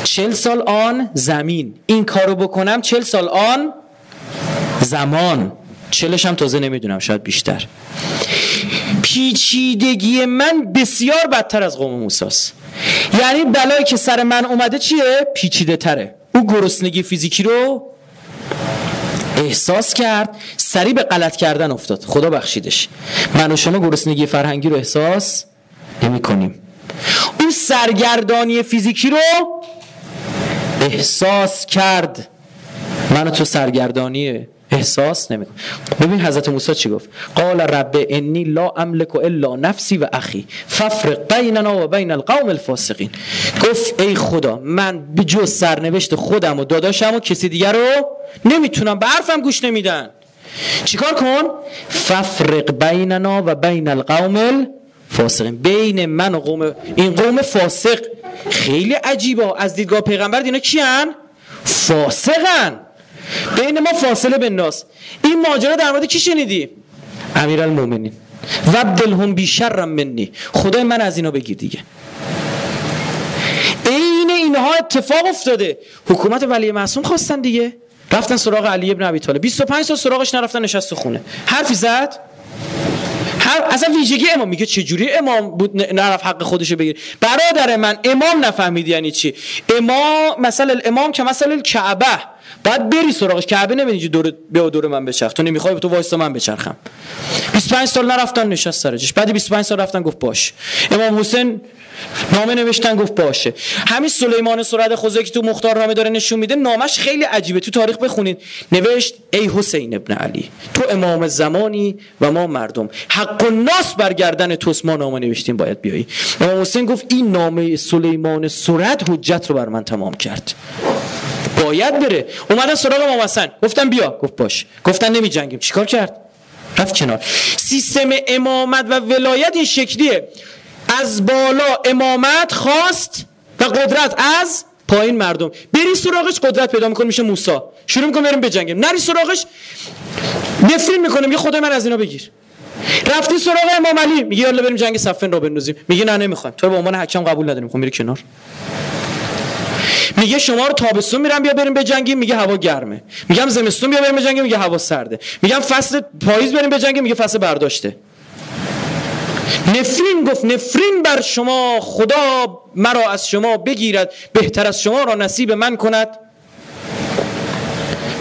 چل سال آن زمین. این کارو بکنم چل سال آن زمان. چلش هم تازه نمی‌دونم شاید بیشتر. پیچیدگی من بسیار بدتر از قوم موساست. یعنی بلایی که سر من اومده چیه؟ پیچیده تره او گرسنگی فیزیکی رو احساس کرد سری به غلط کردن افتاد. خدا بخشیدش. من و شما گرسنگی فرهنگی رو احساس نمی کنیم او سرگردانی فیزیکی رو احساس کرد. من تو سرگردانی احساس نمی‌کنه ببین حضرت موسی چی گفت؟ قال رب انی لا املک الا نفسی و اخی ففرق بیننا و بین القوم الفاسقین. گفت ای خدا من به جز سرنوشت خودم و داداشم و کسی دیگر رو نمی‌تونم به حرفم گوش نمیدن. چیکار کن؟ ففرق بیننا و بین القوم الفاسقین بین من و قوم این قوم فاسق خیلی عجیبه. از دیدگاه پیغمبر اینا کیان؟ فاسقن. بین ما فاصله بنداز این ماجرا در مورد کی شنیدی؟ امیرالمومنین. وبدلهم بیشرم منی. خدای من از اینا بگیر دیگه. عین اینها اتفاق افتاده. حکومت ولی معصوم خواستن دیگه. رفتن سراغ علی ابن ابی طالب. 25 سال سراغش نرفتن نشست خونه. حرفی زد؟ هر اصلا ویژگی امام میگه چه جوری امام بود نرف حق خودشو بگیر برادر من امام نفهمید یعنی چی؟ امام مثلا امام که مثلا کعبه بعد بری سراغش. کعبه نمیدی دور به دور من بچرخ. تو نمی‌خوای تو وایسا من بچرخم. 25 سال نرفتن نشست سرجش بعد 25 سال رفتن گفت باش. امام حسین نامه نوشتن گفت باشه. همین سلیمان سرد خوزه که تو مختار نامه داره نشون میده نامش خیلی عجیبه. تو تاریخ بخونید نوشت ای حسین ابن علی تو امام زمانی و ما مردم. حق و ناس برگردن توست. ما نامه نوشتیم باید بیایی. امام حسین گفت این نامه سلیمان سرد حجت رو بر من تمام کرد. باید بره. اومدن سراغ امام حسن. گفتن بیا. گفت باش. گفتن نمی جنگیم. چیکار کرد؟ رفت کنار. سیستم امامت و ولایت این شکلیه. از بالا امامت خواست و قدرت از پایین مردم. بری سراغش قدرت پیدا می‌کنه میشه موسا شروع می‌کنه بریم بجنگیم. نری سراغش نفرین می‌کنه. میگه خدای من از اینا بگیر. رفتی سراغ امام علی. میگه یالا بریم جنگ صفین را بندازیم. میگه نه نمی‌خوایم. تو به عنوان حکم قبول نداریم. خب میره کنار. میگه شما رو تابستون میرم بیا بریم بجنگیم. میگه هوا گرمه. میگم زمستون بیا بریم بجنگیم میگه هوا سرده. میگم فصل پاییز بریم بجنگیم میگه فصل برداشته. نفرین گفت نفرین بر شما خدا مرا از شما بگیرد بهتر از شما را نصیب من کند.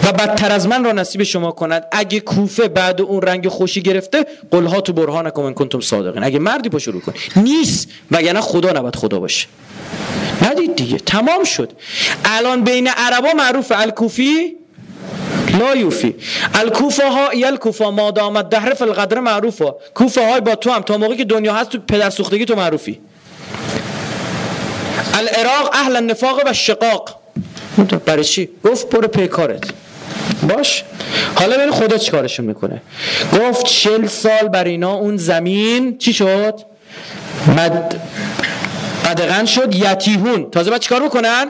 و بدتر از من را نصیب شما کند. اگه کوفه بعد اون رنگ خوشی گرفته قلها تو برهان کن کنتم صادقین. اگه مردی پا شروع کن. نیست. وگرنه خدا نباید خدا باشه. ندید دیگه. تمام شد. الان بین عربا معروف الکوفی لا یوفی. الکوفه ها ای الکوفه ما دامت دهر القدر معروفه کوفه های با تو هم. تا موقعی که دنیا هست تو پدر سوختگی تو معروفی. العراق اهل النفاق و شقاق برای چی؟ گفت برو پیکارت باش. حالا ببین خدا چیکارشون می‌کنه. گفت چل سال بر اینا اون زمین چی شد؟ مد قدغن شد یتیهون. تازه باید چیکار بکنن؟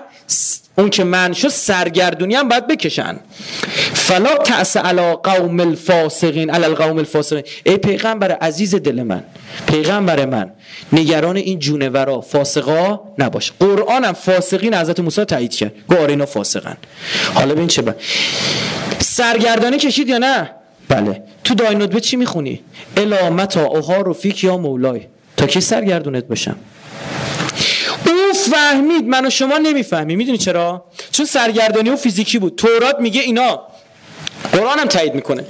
اون که من شد سرگردونی هم باید بکشن. فلا تأس علا قوم الفاسقین علی القوم الفاسقین. ای پیغمبر عزیز دل من پیغمبر من نگران این جونورا فاسقا نباش. قرآن هم فاسقین حضرت موسی تایید کرد. گو آره اینا فاسقن. حالا ببین چه با سرگردانی کشید یا نه؟ بله. تو داینود به چی می‌خونی؟ الا متا اوها رفیک یا مولای. تا کی سرگردونت باشم فهمید من و شما نمی‌فهمیم. می‌دونی چرا؟ چون سرگردانی و فیزیکی بود. تورات میگه اینا قرآن هم تایید می‌کنه.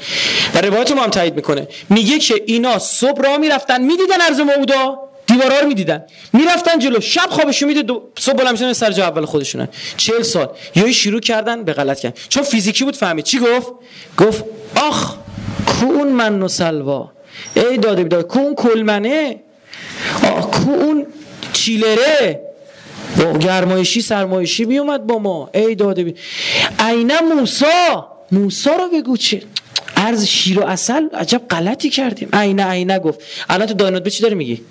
و روایت ما هم تایید می‌کنه. میگه که اینا صبح را می‌رفتن می‌دیدن عرض موعودا. دیوارا رو می‌دیدن. می‌رفتن جلو. شب خوابشون میده دو... صبح بلند میشن سر جا اول خودشونن. چهل سال. یهو شروع کردن به غلط کردن. چون فیزیکی بود فهمید. چی گفت؟ گفت آخ کون من و سلوا. ای داده بیداد کون کلمنه. آخ کون چیلره. با گرمایشی سرمایشی میومد با ما. ای داده بی عینه موسا موسا رو بگو چه عرض شیر و اصل عجب غلطی کردیم. عینه عینه گفت. الان تو داینات به چی داری میگی؟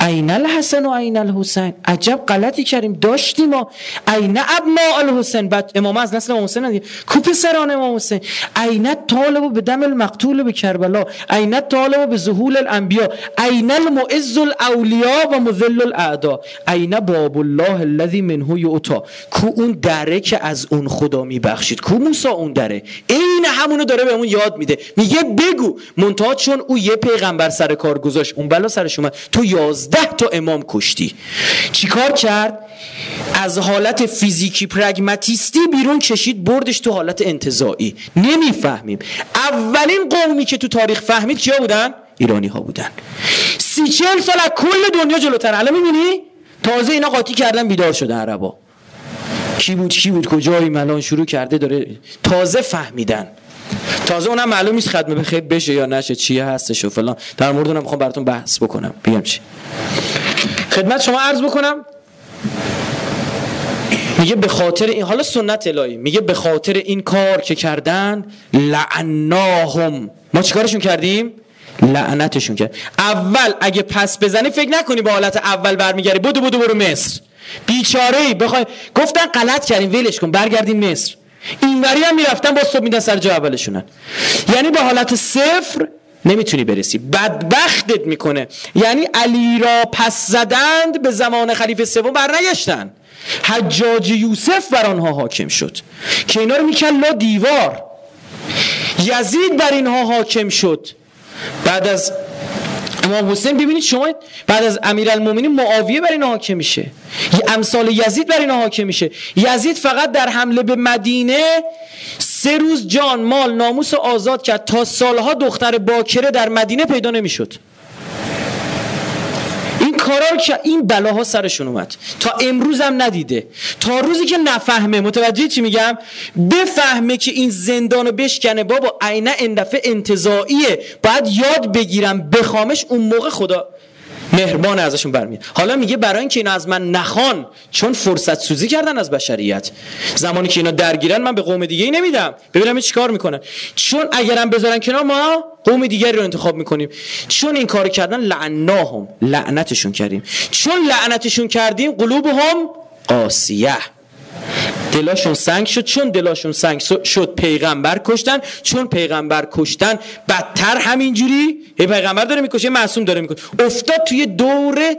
عین الحسن و عین الحسین. عجب غلطی کردیم. داشتیم ما عین ابنا الحسین. بعد امام از نسل امام حسین دیگه کو پسران امام حسین؟ عین طالب به دم المقتول به کربلا. عین طالب به ظهول الانبیا. عین المعز الاولیا و مذل الاعدا عین باب الله الذي منه یعطا کو اون دره که از اون خدا میبخشید. کو موسی اون دره؟ عین همونو داره بهمون یاد میده. میگه بگو. منتها چون او یه پیغمبر سر کار گذاشت. اون بلا سرش اومد. تو یازده تا امام کشتی. چیکار کرد؟ از حالت فیزیکی پرگماتیستی بیرون کشید بردش تو حالت انتظایی نمی‌فهمیم. اولین قومی که تو تاریخ فهمید کیا بودن؟ ایرانی ها بودن. سی چل سال از کل دنیا جلوتر. الان می‌بینی؟ تازه اینا قاطی کردن بیدار شده عربا. کی بود کی بود کجایی ملان شروع کرده داره تازه فهمیدن. تازه اونم معلوم نیست ختمه به خیر بشه یا نشه چیه هستش و فلان. در مورد اونم می‌خوام براتون بحث بکنم. بگم چی. خدمت شما عرض بکنم. میگه به خاطر این حالا سنت الهی. میگه به خاطر این کار که کردن لعناهم. ما چیکارشون کردیم؟ لعنتشون کرد. اول اگه پس بزنی فکر نکنی به حالت اول برمیگردی. بودو بودو برو مصر. بیچاره ای بخوای گفتن غلط کردیم ولش کن برگردیم مصر. اینوری هم می‌رفتن با صبح میدن سر جا اولشونن. یعنی به حالت صفر نمی‌تونی برسی. بدبختت می‌کنه. یعنی علی را پس زدند به زمان خلیفه سوم برنگشتن. حجاج یوسف بر آنها حاکم شد. که اینا رو میکن لا دیوار. یزید بر اینها حاکم شد. بعد از امام حسین ببینید شما بعد از امیرالمومنین معاویه بر اینها حاکم میشه. امثال یزید بر اینها حاکم میشه. یزید فقط در حمله به مدینه سه روز جان مال ناموس آزاد کرد تا سالها دختر باکره در مدینه پیدا نمی‌شد. کارا که این بلاها سرشون اومد. تا امروز هم ندیده. تا روزی که نفهمه. متوجه چی میگم؟ بفهمه که این زندانو بشکنه. بابا عینه اندفعه انتظاییه باید یاد بگیرم. بخامش اون موقع خدا مهربان ازشون برمیاد. حالا میگه برای اینکه اینا از من نخوان چون فرصت سوزی کردن از بشریت. زمانی که اینا درگیرن من به قوم دیگه ای نمیدم. ببینم چیکار می‌کنن. چون اگرم بذارن کنار ما قوم دیگری رو انتخاب می‌کنیم. چون این کارو کردن لعناهم. لعنتشون کردیم. چون لعنتشون کردیم قلوبهم قاسیه. دلاشون سنگ شد چون دلاشون سنگ شد پیغمبر کشتن چون پیغمبر کشتن بدتر همینجوری؟ یه پیغمبر داره می‌کشه معصوم داره می‌کشه افتاد توی دوره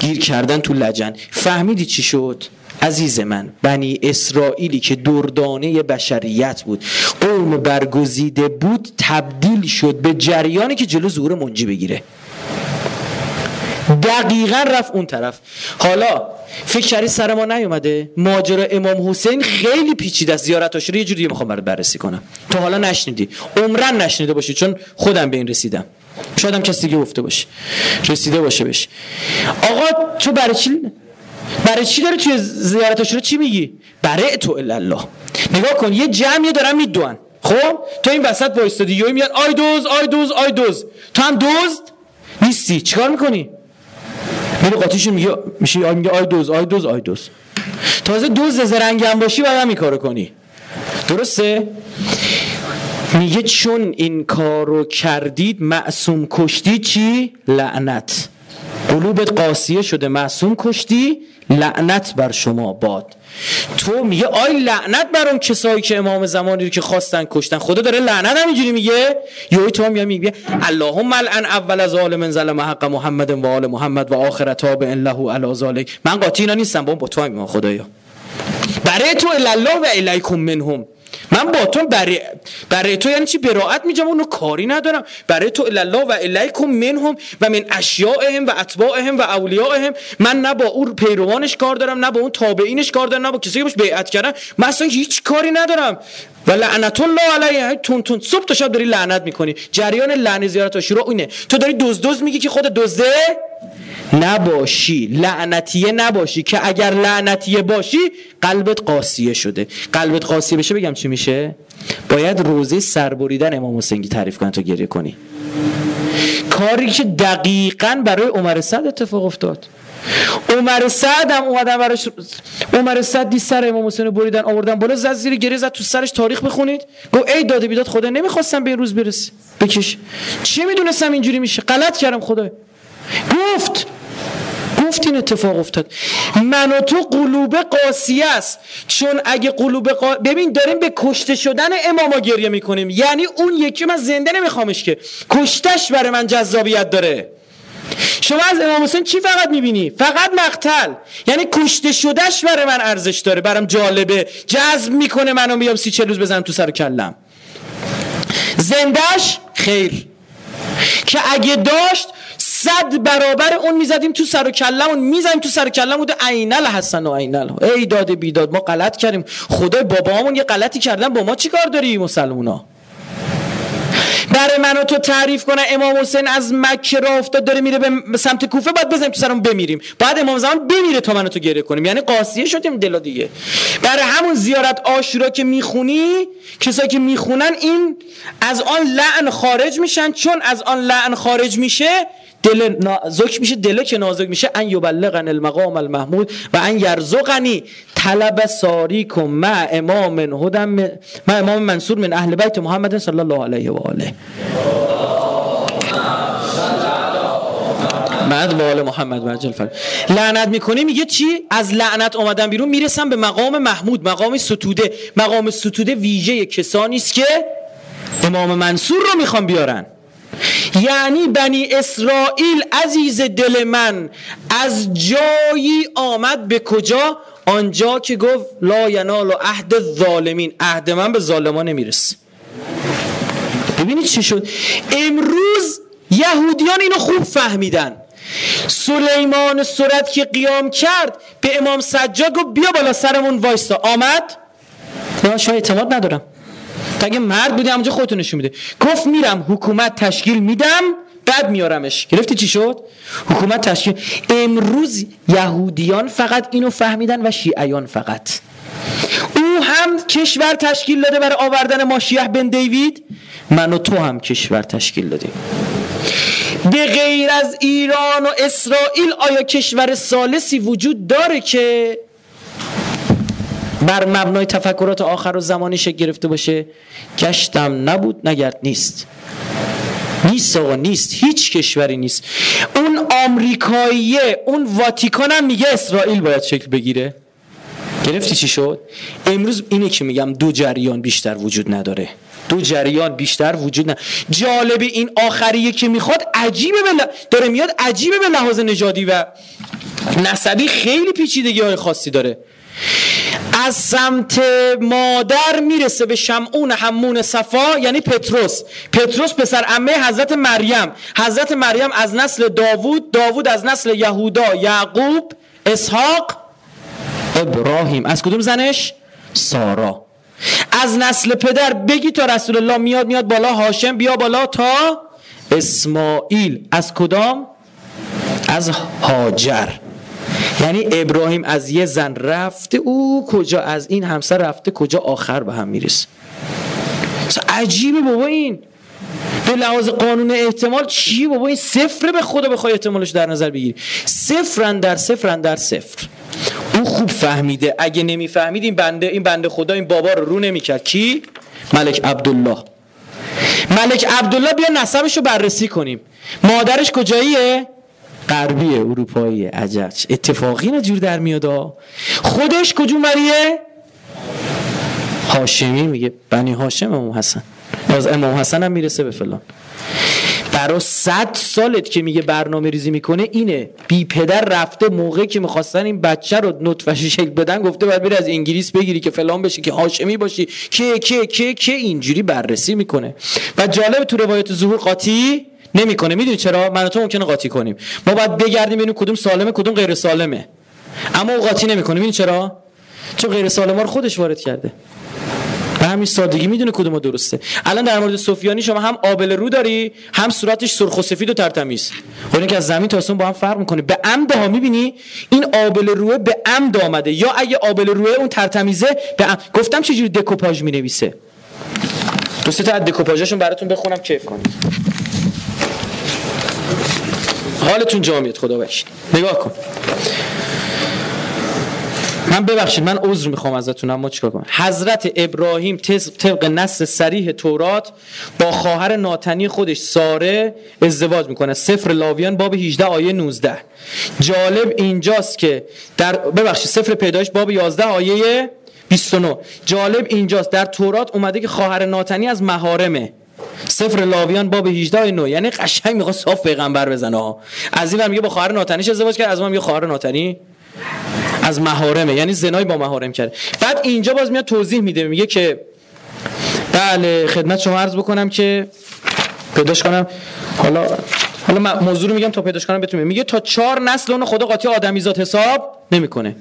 گیر کردن تو لجن. فهمیدی چی شد؟ عزیز من بنی اسرائیلی که دردانه بشریت بود قوم برگزیده بود تبدیل شد به جریانی که جلو ظهور منجی بگیره. دقیقا رفت اون طرف. حالا فکر کردی سر ما نیومده؟ ماجرا امام حسین خیلی پیچیده است. زیارتاش رو یه جوری می‌خوام برات بررسی کنم. تو حالا نشنیدی. عمرن نشنیده باشی چون خودم به این رسیدم. شاید هم کسی دیگه گفته باشه. رسیده باشه بشه آقا تو برای چی برای چی داره توی زیارتاش رو چی میگی؟ برای تو الله نگاه کن یه جمعی دارن میدوان. خب؟ تو این وسط وایستادی یوی میاد آی دوز آی دوز آی دوز. تو هم دوز؟ نیستی. چیکار می‌کنی؟ میره قاطیش میگه میشه میگه آی دوز آی دوز آی دوز. تازه دوز زرنگی هم باشی بعد هم کارو کنی. درسته؟ میگه چون این کارو کردید معصوم کشتی چی؟ لعنت. قلوبت قاسیه شده معصوم کشتی لعنت بر شما باد. تو میگه آی لعنت بر اون کسایی که امام زمانی رو که خواستن کشتن. خدا داره لعنت هم اینجوری میگه. یوی تو هم میگه اللهم لعن اول از من ظلم حق محمد و آل محمد و آخر تاب ان له علی ذلک. من قاطی نیستم با تو هم خدایا. برای تو الله و الیکم منهم. من با تو برای, برای تو یعنی چی؟ براعت میجم اونو کاری ندارم. برای تو الله و الیکم منهم و من اشیائهم و اتباعهم و اولیائهم من نه با اون پیروانش کار دارم نه با اون تابعینش کار دارم نه با کسی که باش بیعت کردن. من اصلا هیچ کاری ندارم. و لعنت الله علیه. تون تون صبح تا شب داری لعنت می‌کنی. جریان لعنت زیارت شروع اینه. تو داری دوز دوز میگی که خود دزده؟ نباشی لعنتیه نباشی که اگر لعنتیه باشی قلبت قاسیه شده. قلبت قاسیه بشه بگم چی میشه؟ باید روزه سربریدن امام حسینی تعریف کنی تا گریه کنی. کاری که دقیقا برای عمر سعد اتفاق افتاد. عمر سعد هم اومدن براش عمر سعد سر امام حسین بریدن آوردن بالا زد زیر گریه زد تو سرش تاریخ بخونید. گفت ای داده بیداد خدا نمی‌خواستم به این روز برسی. بکش. چی می‌دونستم اینجوری میشه؟ غلط کردم خدا گفت گفت این اتفاق افتاد. من و تو قلوب قاسیه است. چون اگه قلوب قا... ببین داریم به کشته شدن اماما گریه می‌کنیم. یعنی اون یکی من زنده نمیخوامش که. کشتش برای من جذابیت داره. شما از امام حسین چی فقط می‌بینی؟ فقط مقتل. یعنی کشته شدهش برای من ارزش داره. برام جالبه. جذب می‌کنه منو. بیام سی چه روز بزنم تو سر کلم. زندهش خیر. که اگه داشت صد برابر اون می‌زدیم تو سر و کلمون می‌زدیم تو سر و کلم بوده عینل حسن و عینل. ای داد بیداد ما غلط کردیم. خدای بابامون یه غلطی کردن. با ما چیکار داری مسلمونا؟ برای من و تو تعریف کنه امام حسین از مکه را افتاد داره میره به سمت کوفه باید بزنیم تو سرمون بمیریم. بعد امام زمان بمیره تا من و تو گریه کنیم. یعنی قاسیه شدیم دلا دیگه. برای همون زیارت آشورا که می‌خونی کسایی که می‌خونن این از آن لعن خارج میشن چون از آن لعن خارج میشه دل نازک میشه دل که نازک میشه ان یبلغن المقام المحمود و ان یرزقنی طلب ساریکم مع امام هدم مع امام منصور من اهل بیت محمد صلی الله علیه و آله. بعد وال محمد مجل فر لعنت می‌کنه میگه چی؟ از لعنت اومدن بیرون می‌رسم به مقام محمود مقام ستوده. مقام ستوده ویژه کسانی است که امام منصور رو می‌خوان بیارن. یعنی بنی اسرائیل عزیز دل من از جایی آمد به کجا؟ آنجا که گفت لا ینال عهد ظالمین عهد من به ظالمان نمی‌رسه. ببینید چی شد؟ امروز یهودیان اینو خوب فهمیدن. سلیمان سرت که قیام کرد به امام سجاد گفت بیا بالا سرمون وایستا. آمد؟ من شاید اعتماد ندارم. اگه مرد بودی همونجا خودتون نشون میده. گفت میرم حکومت تشکیل میدم بعد میارمش. گرفتی چی شد؟ حکومت تشکیل. امروز یهودیان فقط اینو فهمیدن و شیعیان فقط. او هم کشور تشکیل داده برای آوردن ماشیح بن دیوید من و تو هم کشور تشکیل دادیم. به غیر از ایران و اسرائیل آیا کشور سالسی وجود داره که بر مبنای تفکرات آخر و زمانی شکل گرفته باشه. گشتم نبود نگرد نیست. نیست آقا نیست. هیچ کشوری نیست. اون آمریکاییه اون واتیکان هم میگه اسرائیل باید شکل بگیره. گرفتی چی شد؟ امروز اینه که میگم دو جریان بیشتر وجود نداره. دو جریان بیشتر وجود نداره. جالب این آخریه که می‌خواد عجیبه به داره میاد عجیبه به لحاظ نژادی و نسبی خیلی پیچیدگی های خاصی داره. از سمت مادر می‌رسه به شمعون همون صفا یعنی پتروس. پتروس پسر امه حضرت مریم. حضرت مریم از نسل داوود داوود از نسل یهودا یعقوب اسحاق ابراهیم. از کدوم زنش؟ سارا. از نسل پدر بگی تا رسول الله میاد میاد بالا هاشم بیا بالا تا اسماعیل. از کدام؟ از هاجر یعنی ابراهیم از یه زن رفته او کجا از این همسر رفته کجا آخر به هم می‌رسه. عجیبه بابا این. به لحاظ قانون احتمال چیه بابا؟ این صفر به خدا بخوای احتمالش در نظر بگیری. صفرن در صفرن در صفر. او خوب فهمیده. اگه نمی‌فهمید این بنده این بنده خدا این بابا رو رو نمی‌کرد. کی؟ ملک عبدالله. ملک عبدالله بیا نسبش رو بررسی کنیم. مادرش کجاییه؟ غربی اروپایی عجب اتفاقی نه جور در میاد خودش کجون بریه هاشمی میگه. بنی هاشم امام حسن. از امام حسن هم می‌رسه به فلان. برا صد سالت که میگه برنامه ریزی می‌کنه اینه. بی پدر رفته موقعی که می‌خواستن این بچه رو نطفش شکل بدن گفته باید بری از انگلیس بگیری که فلان بشه که هاشمی باشی. که که که که اینجوری بررسی می‌کنه. و جالب تو روایت ظهور قاطی نمی‌کنه. می‌دونی چرا؟ من تو ممکنه قاطی کنیم. ما باید بگردیم ببینیم کدوم سالمه کدوم غیر سالمه. اما او قاطی نمی‌کنه. می‌دونی چرا؟ چون غیر سالم رو خودش وارد کرده. به همین سادگی می‌دونه کدوم درسته. الان در مورد سفیانی شما هم آبل رو داری هم صورتش سرخ و سفید و ترتمیز. خب که از زمین تا با هم فرق می‌کنه. به عمد ها می‌بینی این آبل روه به عمد آمده. یا اگه آبل روه اون ترتمیزه به عمد. گفتم چجوری دکوپاژ می‌نویسه؟ دو سه تا دکوپاژاشون براتون بخونم کیف کنید. حالتون جا میاد خدا بخشید. نگاه کن. من ببخشید من عذر می‌خوام ازتون اما چیکار کنم؟ حضرت ابراهیم طبق نص سریح تورات با خواهر ناتنی خودش ساره ازدواج می‌کنه. سفر لاویان باب 18 آیه 19 جالب اینجاست که در ببخشید سفر پیدایش باب 11 آیه 29 جالب اینجاست در تورات اومده که خواهر ناتنی از محارمه. سفر لاویان باب 18 9 یعنی قشنگ می‌خواد صاف پیغمبر بزنه از این میگه با خواهر ناتنیش ازدواج کرد؟ از ما میگه خواهر ناتنی. از محارمه. یعنی زنای با محارم کرد. بعد اینجا باز میاد توضیح میده. میگه که بله خدمت شما عرض بکنم که پیداش کنم. حالا حالا موضوع رو میگم تا پیداش کنم بتونم میگه تا چهار نسل اون خدا قاطی آدمیزاد حساب نمی‌کنه.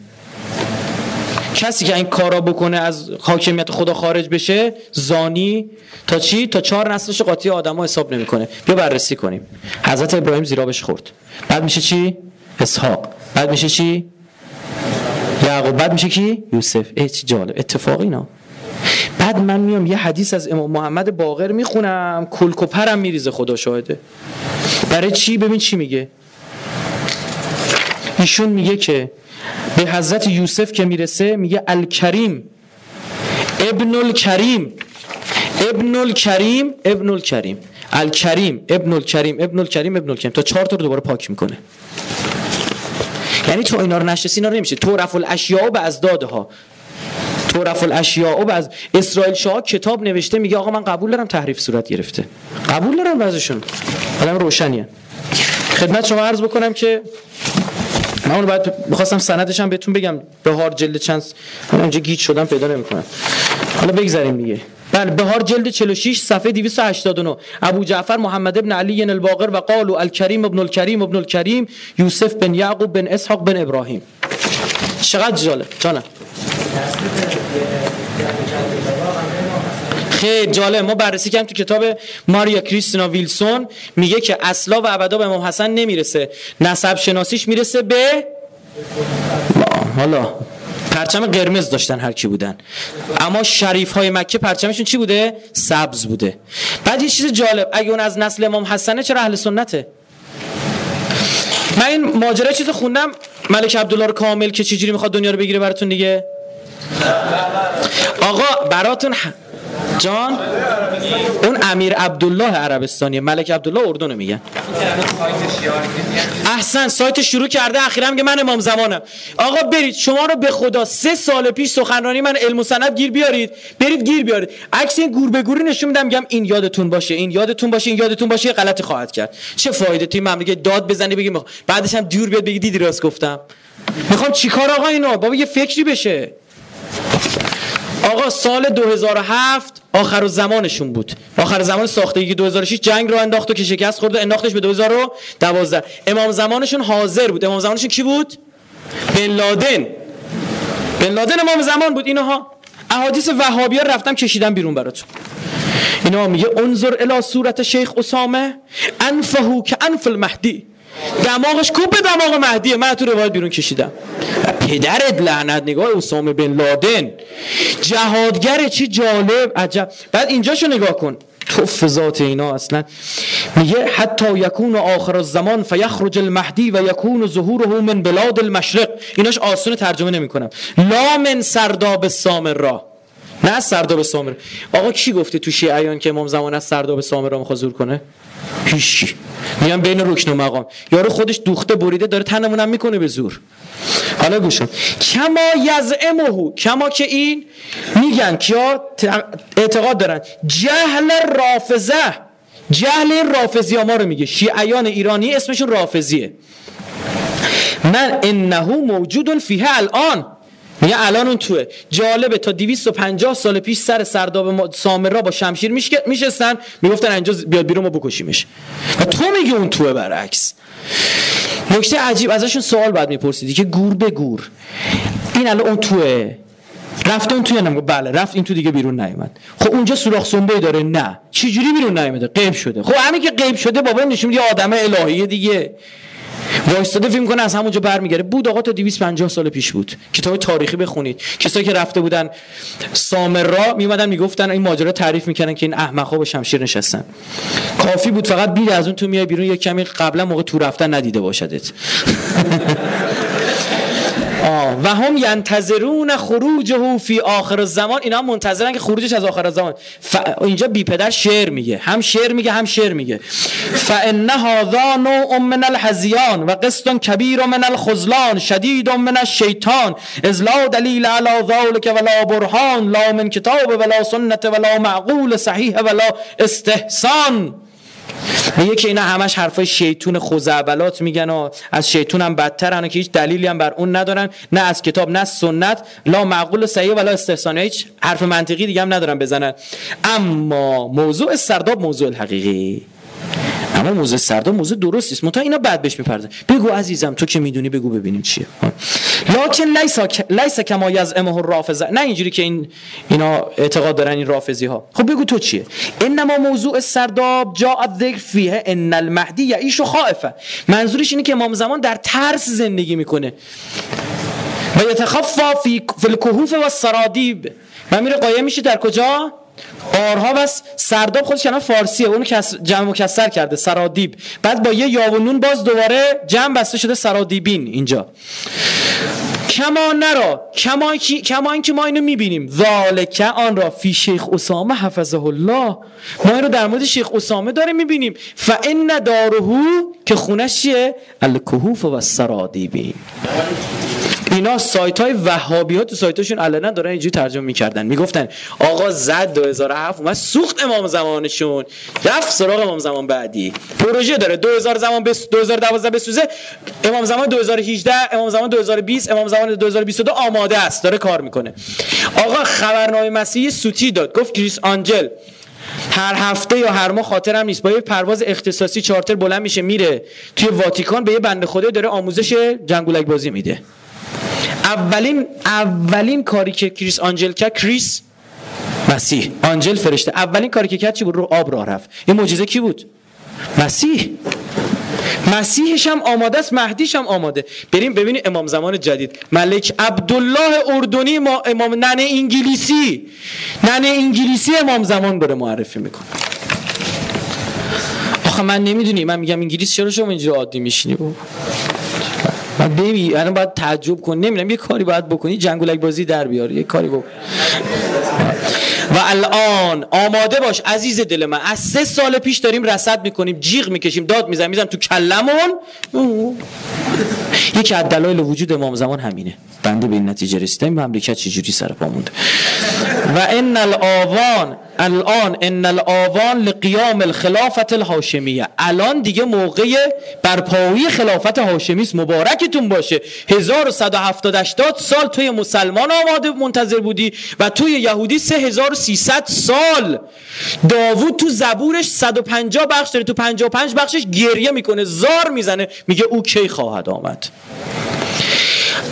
کسی که این کارا بکنه از حاکمیت خدا خارج بشه زانی تا چی؟ تا چهار نسلش قاطی آدما حساب نمی‌کنه. بیا بررسی کنیم. حضرت ابراهیم زیرابش خورد. بعد میشه چی؟ اسحاق. بعد میشه چی؟ یعقوب. بعد میشه کی؟ یوسف. ای چی جالب. اتفاقی اینا. بعد من میام یه حدیث از امام محمد باقر می‌خونم. کلک و میریزه خدا شاهده. برای چی؟ ببین چی میگه. ایشون میگه که به حضرت یوسف که می‌رسه میگه الکریم ابن الکریم ابن الکریم ابن الکریم الکریم ابن الکریم ابن الکریم ابن الکریم تا چهار تا رو دوباره پاک می‌کنه. یعنی تو اینا رو نشناسی اینا رو نمیشه تو رفع الاشیاء به از ها تو رفع الاشیاء و از اسرائیل شاه کتاب نوشته میگه آقا من قبول دارم تحریف صورت گرفته. قبول دارم بعضشون آدم روشنیه. خدمت شما عرض بکنم که من اون بعد می‌خواستم سندش هم بهتون بگم. بهار جلد چند اونجا گیج شدم پیدا نمی‌کنم. حالا بگذاریم میگه بله بهار جلد 46 صفحه 289 ابو جعفر محمد ابن علی الباقر و قالوا الکریم ابن الکریم ابن الکریم یوسف بن یعقوب بن اسحاق بن ابراهیم. چقدر جالب. جانم. خیلی جالب. ما بررسی کردیم تو کتاب ماریا کریستینا ویلسون میگه که اصلا و ابدا به امام حسن نمی‌رسه. نسب شناسیش می‌رسه به حالا پرچم قرمز داشتن هر کی بودن. اما شریف های مکه پرچمشون چی بوده؟ سبز بوده. بعد یه چیز جالب اگه اون از نسل امام حسنه چرا اهل سنته؟ من این ماجرا چیز خوندم. ملک عبدالله رو کامل که چجوری می‌خواد دنیا رو بگیره براتون دیگه؟ آقا براتون جان اون امیر عبدالله عربستانی ملک عبدالله اردن میگن. احسن سایت شروع کرده اخیرا میگه من امام زمانم. آقا برید شما رو به خدا سه سال پیش سخنرانی من علم و سند گیر بیارید. برید گیر بیارید. عکس این گور به گوری نشون میدم میگم این یادتون باشه این یادتون باشه این یادتون باشه غلطی خواهد کرد. چه فایده توی مملکت داد بزنی بگی بعدش هم دور بیاد بگی دیدی راست گفتم. می‌خوام چیکار آقا اینو؟ بابا یه فکری بشه. آقا سال 2007 آخر زمانشون بود. آخر زمان ساختگی 2006 جنگ رو انداخت و که شکست خورد و انداختش به 2012 امام زمانشون حاضر بود. امام زمانشون کی بود؟ بن لادن. بن لادن امام زمان بود. اینها احادیث وهابی ها رفتم کشیدم بیرون براتون. اینا میگه انظر الی صورت شیخ اسامه انفهو که انف المهدی. دماغش کوب به دماغ مهدیه. من تو روایت بیرون کشیدم. پدرت لعنت نگاه اسامه بن لادن. جهادگر چی جالب عجب. بعد اینجاشو نگاه کن. تو ذات اینا اصلا. میگه حتی یکون آخر الزمان فیخرج المهدی و یکون ظهوره من بلاد المشرق. ایناش آسون ترجمه نمی‌کنم. لا من سرداب سامر نه از سرداب سامر. آقا کی گفته تو شیعیان که امام زمان از سرداب سامر را می‌خواد زور کنه؟ هیچ میان بین رکن و مقام. یارو خودش دوخته بریده داره تنمونم می‌کنه به زور. حالا گوشم کما یزعمه کما که این میگن کیا اعتقاد دارن. جهل رافزه جهل رافزی ما رو میگه. شیعیان ایرانی اسمشون رافزیه من انه موجود فیه الان. میگه الان اون توه. جالبه تا 250 سال پیش سر سرداب سامرا با شمشیر میشستن می‌گفتن اینجا بیاد بیرون ما بکشیمش. و تو میگه اون توه برعکس. نکته عجیب ازشون سوال بعد میپرسیدی که گور به گور. این الان اون توه. رفته اون توی نمیگه بله رفت این تو دیگه بیرون نیومد. خب اونجا سوراخ سنبه داره؟ نه. چجوری بیرون نیومده؟ غیب شده. خب همین که غیب شده بابا نشون میده آدم الهیه دیگه. وایستاده فیلم کنه از همونجا برمیگره بود آقا تا 250 سال پیش بود. کتاب تاریخی بخونید. کسایی که رفته بودن سامرا میومدن می‌گفتن این ماجرا تعریف می‌کنن که این احمقا با شمشیر نشستن. کافی بود فقط بیر از اون تو میای بیرون یک کمی قبلا موقع تو رفتن ندیده باشدت. و هم ینتظرون خروجه فی آخر زمان اینا منتظرن که خروجش از آخر زمان ف... اینجا بی پدر شعر میگه. هم شعر میگه هم شعر میگه. فان هذا نوع من الحزیان و قسط کبیر من الخذلان شدید من الشیطان. از لا دلیل علی ذلك ولا برهان لا من کتاب ولا سنت ولا معقول صحیح ولا استحسان. میگه که اینا همش حرفای شیطون خوزعبلات میگن و از شیطون هم بدترن که هیچ دلیلی هم بر اون ندارن. نه از کتاب نه سنت. لا معقول صحیح ولا استحسان. هیچ حرف منطقی دیگه هم ندارن بزنن. اما موضوع سرداب موضوع الحقیقی. اما موضوع سرداب موضوع درستی است. متا اینا بعد بهش میپرده بگو عزیزم تو که می‌دونی بگو ببینیم چیه. لکن لیس لیس کما یزعمه الرافضه. نه اینجوری که این اینا اعتقاد دارن این رافضی ها خب بگو تو چیه؟ انما موضوع سرداب جاء الذکر فیه ان المهدی یعیش خائفه. منظورش اینه که امام زمان در ترس زندگی می‌کنه. و یتخفا فی الکهوف و السرادیب. و میره قایم میشه در کجا؟ آرها و سرداب خودش کنم فارسیه اونو جمع مکسر کرده سرادیب. بعد با یه یا باز دوباره جمع بسته شده سرادیبین اینجا. کما نرا کما کما اینکه ما اینو می‌بینیم. ذالک آن را فی شیخ اسامه حفظه الله. ما این رو در مورد شیخ اسامه داره می‌بینیم. فان دارهو که خونش چیه؟ الکهوف و سرادیبین اینا سایت های وهابی ها تو سایتاشون علنا دارن اینجوری ترجمه می‌کردن. می‌گفتن آقا زد 2007 اومد سوخت امام زمانشون. رفت سراغ امام زمان بعدی. پروژه داره 2000 زمان بس 2012 بسوزه. امام زمان 2018 امام زمان 2020 امام زمان 2022 آماده است داره کار می‌کنه. آقا خبرنامه مسیحی سوتی داد. گفت کریس آنجل هر هفته یا هر ماه خاطرم نیست. با یه پرواز اختصاصی چارتر بلند میشه میره. توی واتیکان به یه بنده خدا داره آموزش جنگولک بازی میده. اولین اولین کاری که کریس آنجل کرد کریس مسیح. آنجل فرشته. اولین کاری که کرد چی بود؟ رو آب راه رفت. این معجزه کی بود؟ مسیح. مسیحش هم آماده است مهدیش هم آماده. بریم ببینیم امام زمان جدید. ملک عبدالله اردنی ما امام ننه انگلیسی. ننه انگلیسی امام زمان بره معرفی می‌کنه. آخه من نمی‌دونی من میگم انگلیس چرا شما اینجا عادی میشینی؟ من ببین الان باید تعجب کن. نمی‌دونم یه کاری باید بکنی جنگولک بازی در بیار. یه کاری بکن. و الان آماده باش عزیز دل من. از سه سال پیش داریم رصد می‌کنیم جیغ می‌کشیم داد می‌زنیم می‌زنم تو کلمون. یکی از دلایل وجود امام زمان همینه. بنده به این نتیجه رسیدم مملکت چجوری سر پا مونده. و ان الاوان الان ان الاوان لقیام الخلافت الهاشمیه. الان دیگه موقع برپایی خلافت هاشمی است مبارکتون باشه. 1170 80 سال توی مسلمان آماده منتظر بودی و توی یهودی 3300 سال. داوود تو زبورش 150 بخش داره تو 55 بخشش گریه می‌کنه زار می‌زنه. میگه او کی خواهد آمد؟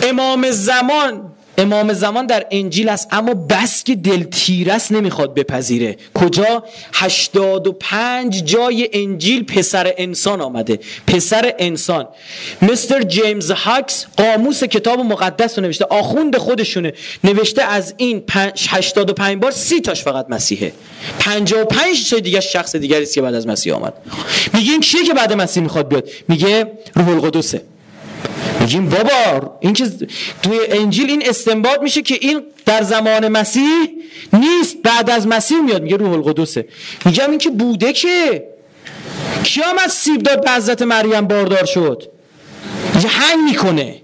امام زمان امام زمان در انجیل است اما بس که دل تیرس نمی‌خواد بپذیره. کجا؟ 85 جای انجیل پسر انسان آمده. پسر انسان. مستر جیمز هاکس قاموس کتاب مقدس رو نوشته. آخوند خودشونه. نوشته از این 85 بار سی تاش فقط مسیحه. 55 تا دیگه شخص دیگری است که بعد از مسیح آمد. میگه این چیه که بعد مسیح می‌خواد بیاد؟ میگه روح القدسه. میگیم بابا این که توی انجیل این استنباط میشه که این در زمان مسیح نیست بعد از مسیح میاد میگه روح القدسه. میگم این که بوده که. کی آمد سیب داد به حضرت مریم باردار شد؟ یه هنگ می‌کنه.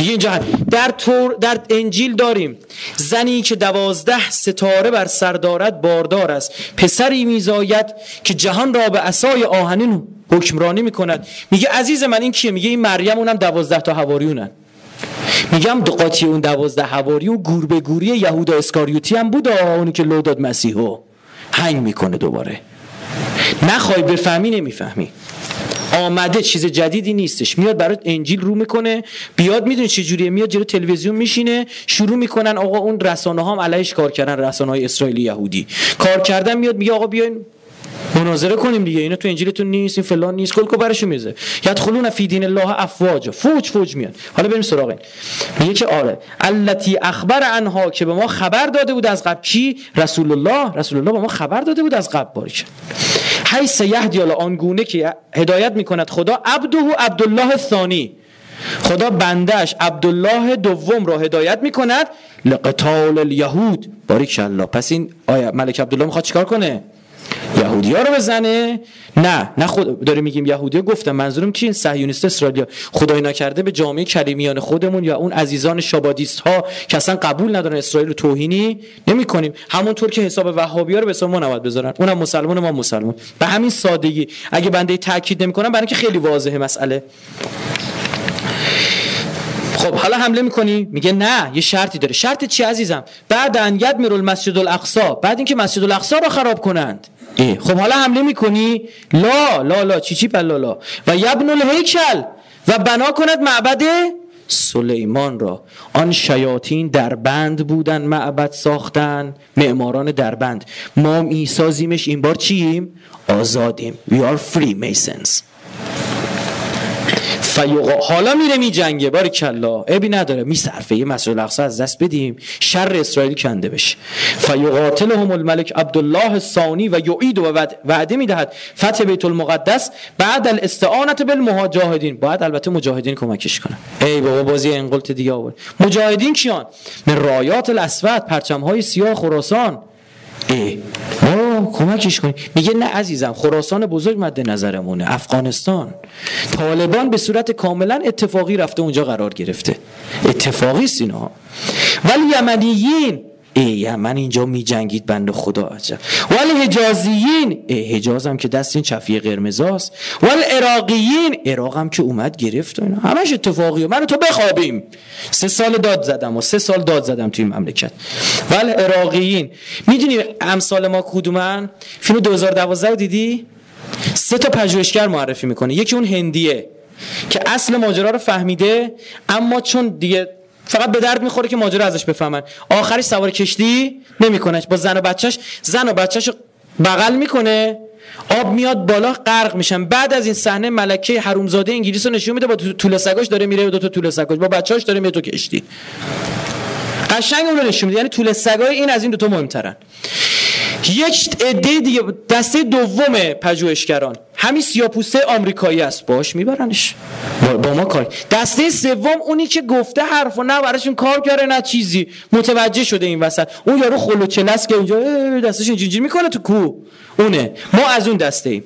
دیگه اینجا در, تور در انجیل داریم زنی که دوازده ستاره بر سر دارد باردار است. پسری میزاید که جهان را به اسای آهنین حکمرانی می‌کند. میگه عزیز من این کیه؟ میگه این مریم اونم دوازده تا هواریونن میگم قاطی اون دوازده هواری و گور به گوری یهودا اسکاریوتی هم بود اونی که لو داد مسیحو. هنگ می‌کنه دوباره. نخوای بفهمی نمی‌فهمی. آمده چیز جدیدی نیستش. میاد برای انجیل رو می‌کنه. بیاد می‌دونی چه جوریه. میاد جلو تلویزیون میشینه. شروع می‌کنن آقا اون رسانه ها هم علیش کار کردن رسانه های اسرائیلی یهودی. کار کردن میاد میگه آقا بیاین مناظره کنیم دیگه. اینا تو انجیلتون نیست این فلان نیست. کل برشو میزه یدخلون فی دین الله افواج. فوج فوج میاد. حالا بریم سراغ این. میگه که آره. التی اخبر عنها که به ما خبر داده بود از قبل. کی؟ رسول الله. رسول الله به ما خبر داده بود از قبل. باریک حیث یهدی آن آنگونه که هدایت می‌کند خدا عبده و عبدالله الثانی. خدا بندش عبدالله دوم را هدایت می‌کند. لقتال الیهود. باریک الله پس این آیا ملک عبدالله می‌خواد چیکار کنه؟ یهودی ها رو بزنه؟ نه نه خود داره میگیم یهودی گفتم منظورم این صهیونیست اسرائیلیا خدای نکرده به جامعه کریمیان خودمون یا اون عزیزان شابادیست ها که اصلا قبول ندارن اسرائیل رو توهینی نمی کنیم همونطور که حساب وهابی ها رو به ما نباید بذارن. اونم مسلمان ما مسلمان. به همین سادگی. اگه بنده تاکید نمی‌کنم برای اینکه خیلی واضحه مسئله. خب حالا حمله می‌کنی؟ میگه نه یه شرطی داره. شرط چی عزیزم؟ بعد ان میرو المسجد الاقصا بعد اینکه مسجد الاقصا رو خراب کنند. خب حالا حمله می‌کنی؟ لا لا لا. چی چی لا؟ و یبن الهیکل. و بنا کند معبد سلیمان را. آن شیاطین در بند بودن معبد ساختن معماران در بند ما میسازیمش این بار چیم؟ آزادیم. We are free masons فیقا حالا میره می جنگه باری کلا ابی نداره میصرفه یه مسجد الاقصا از دست بدیم. شر اسرائیل کنده بشه. فیقاتلهم الملک عبدالله الثانی و یعید و وعده می‌دهد. فتح بیت المقدس بعد الاستعانت بالمجاهدین باید البته مجاهدین کمکش کنن. ای بابا بازی انقلت دیگه آورد. مجاهدین کیان؟ من رایات الاسود پرچم های سیاه خراسان. ای. کمکش کنیم میگه نه عزیزم خراسان بزرگ مد نظرمونه افغانستان. طالبان به صورت کاملا اتفاقی رفته اونجا قرار گرفته. اتفاقی است اینا. ولی یمنیین ای من اینجا می جنگید بند خدا عجب. ولی حجازیین حجاز هم که دست این چفیه قرمزاست ولی عراقیین عراق هم که اومد گرفت و اینا. همش اتفاقیه من تو بخوابیم. سه سال داد زدم و سه سال داد زدم توی مملکت. ولی عراقیین می‌دونی امثال ما کدومن؟ فیلم 2012 دیدی؟ سه تا پژوهشگر معرفی می‌کنه. یکی اون هندیه که اصل ماجرا رو فهمیده اما چون دیگه فقط به درد می‌خوره که ماجرا ازش بفهمن. آخرش سوار کشتی نمی‌کنه با زن و بچهش زن و بچهش بغل می‌کنه. آب میاد بالا غرق میشن. بعد از این صحنه ملکه حرومزاده انگلیس رو نشون میده با طول سگاش داره میره دو تا طول سگاش با بچه‌اش داره میره تو کشتی. قشنگ اون رو نشون میده. یعنی طول سگای این از این دو تا مهمترن. یک عده دیگه دسته دوم پژوهشگران. همین سیاپوسته آمریکایی است. باش میبرنش. با ما کار. دسته سوم اونی که گفته حرف و نه براشون کار کرده نه چیزی. متوجه شده این وسط. اون یارو خلو چلس که اینجا دستش اینجوری می‌کنه تو کو اونه. ما از اون دسته ایم.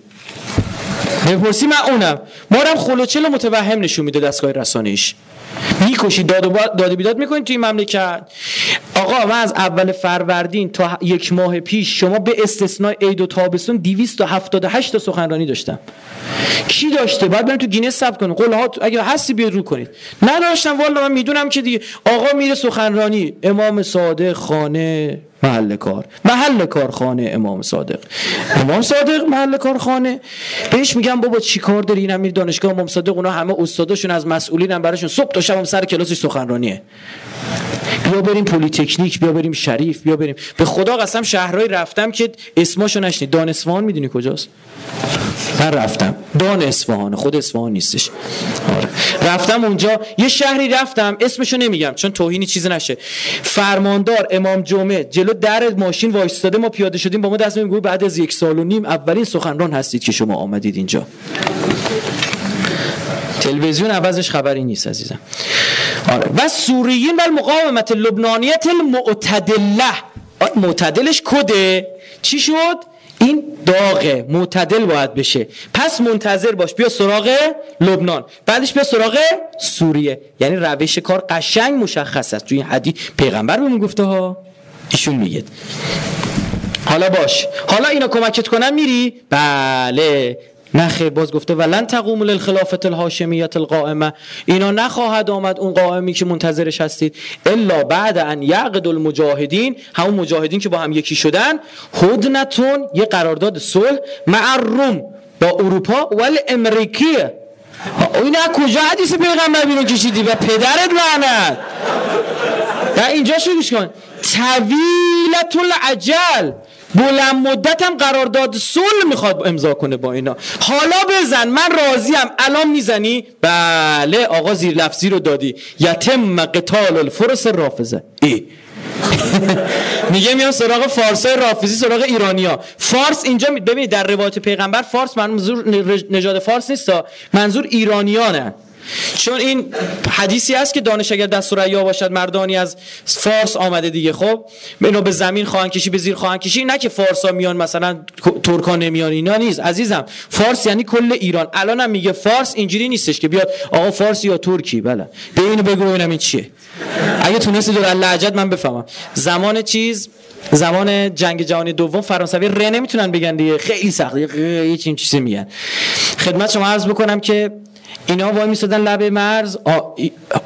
بپرسی من اونم. ما هم خلوچل متوهم نشون میده دستگاه رسانه‌ایش. می‌کشی داد و داد بیداد می‌کنید توی مملکت. آقا من از اول فروردین تا یک ماه پیش شما به استثناء عید و تابستون 278 تا سخنرانی داشتم. کی داشته؟ بعد بریم تو گینه ثبت کنید قول ها اگه هستی بیاد رو کنید. نداشتم والا من می‌دونم که دیگه. آقا میره سخنرانی. امام صادق خانه. محل کار. محل کارخانه امام صادق. امام صادق محل کارخانه. بهش میگم بابا چی کار داری؟ اینم میره دانشگاه امام صادق اونا همه استاداشون از مسئولینم براشون. صبح تا شب سر کلاسش سخنرانیه. بیا بریم پلی تکنیک بیا بریم شریف بیا بریم. به خدا قسم شهرهای رفتم که اسماشو نشنید. دان اصفهان می‌دونی کجاست؟ من رفتم. دان اصفهان. خود اصفهان نیستش. آره. رفتم اونجا. یه شهری رفتم. اسمشو نمیگم چون توهینی چیزی نشه. فرماندار امام جمعه جلو در ماشین وایستاده ما پیاده شدیم با ما دست میگه بعد از یک سال و نیم اولین سخنران هستید که شما آمدید اینجا. تلویزیون عوضش خبری نیست عزیزم. آره. و سوریین و المقاومت لبنانیت المعتدله. معتدلش کده؟ چی شد؟ این داغه. معتدل باید بشه. پس منتظر باش بیا سراغ لبنان. بعدش بیا سراغ سوریه. یعنی روش کار قشنگ مشخص است. توی این حدی پیغمبر بهمون گفته ها. ایشون میگه. حالا باش. حالا اینا کمکت کنن میری؟ بله. نه خیر باز گفته ولن تقوم للخلافت الهاشمیت القائمه اینا نخواهد آمد اون قائمی که منتظرش هستید. الا بعد ان یعقد المجاهدین. همون مجاهدین که با هم یکی شدن. هدنتون یه قرارداد صلح مع روم با اروپا ول امریکیه اینا کجا حدیث پیغمبر بیرون کشیدی؟ و پدرت لعنت. و اینجا شروعش کن. طویلت العجل بلند مدت هم قرارداد صلح می‌خواد امضا کنه با اینا. حالا بزن. من راضیم. الان می‌زنی؟ بله. آقا زیر لفظی رو دادی. یتم قتال الفرس رافزه ای. میگه میان سراغ فارسای رافضی سراغ ایرانیا. فارس اینجا ببینید در روایت پیغمبر فارس منظور نژاد فارس نیست منظور ایرانیانه. چون این حدیثی است که دانش اگر یا باشد مردانی از فارس آمده دیگه. خب اینو به زمین خواهند کشی به زیر خواهند کشی نه که فارسا میان مثلا ترکان نمیان اینا نیست. عزیزم فارس یعنی کل ایران. الانم میگه فارس اینجوری نیستش که بیاد آقا فارس یا ترکی. بله. به اینو بگو ببینم این چیه. اگه تونستی دور لهجت من بفهمم. زمان چیز؟ زمان جنگ جهانی دوم فرانسوی ر نمی‌تونن بگن دیگه. خیلی سخته یه چیزی میگن. خدمت شما عرض بکنم که اینا وای میسادن لب مرز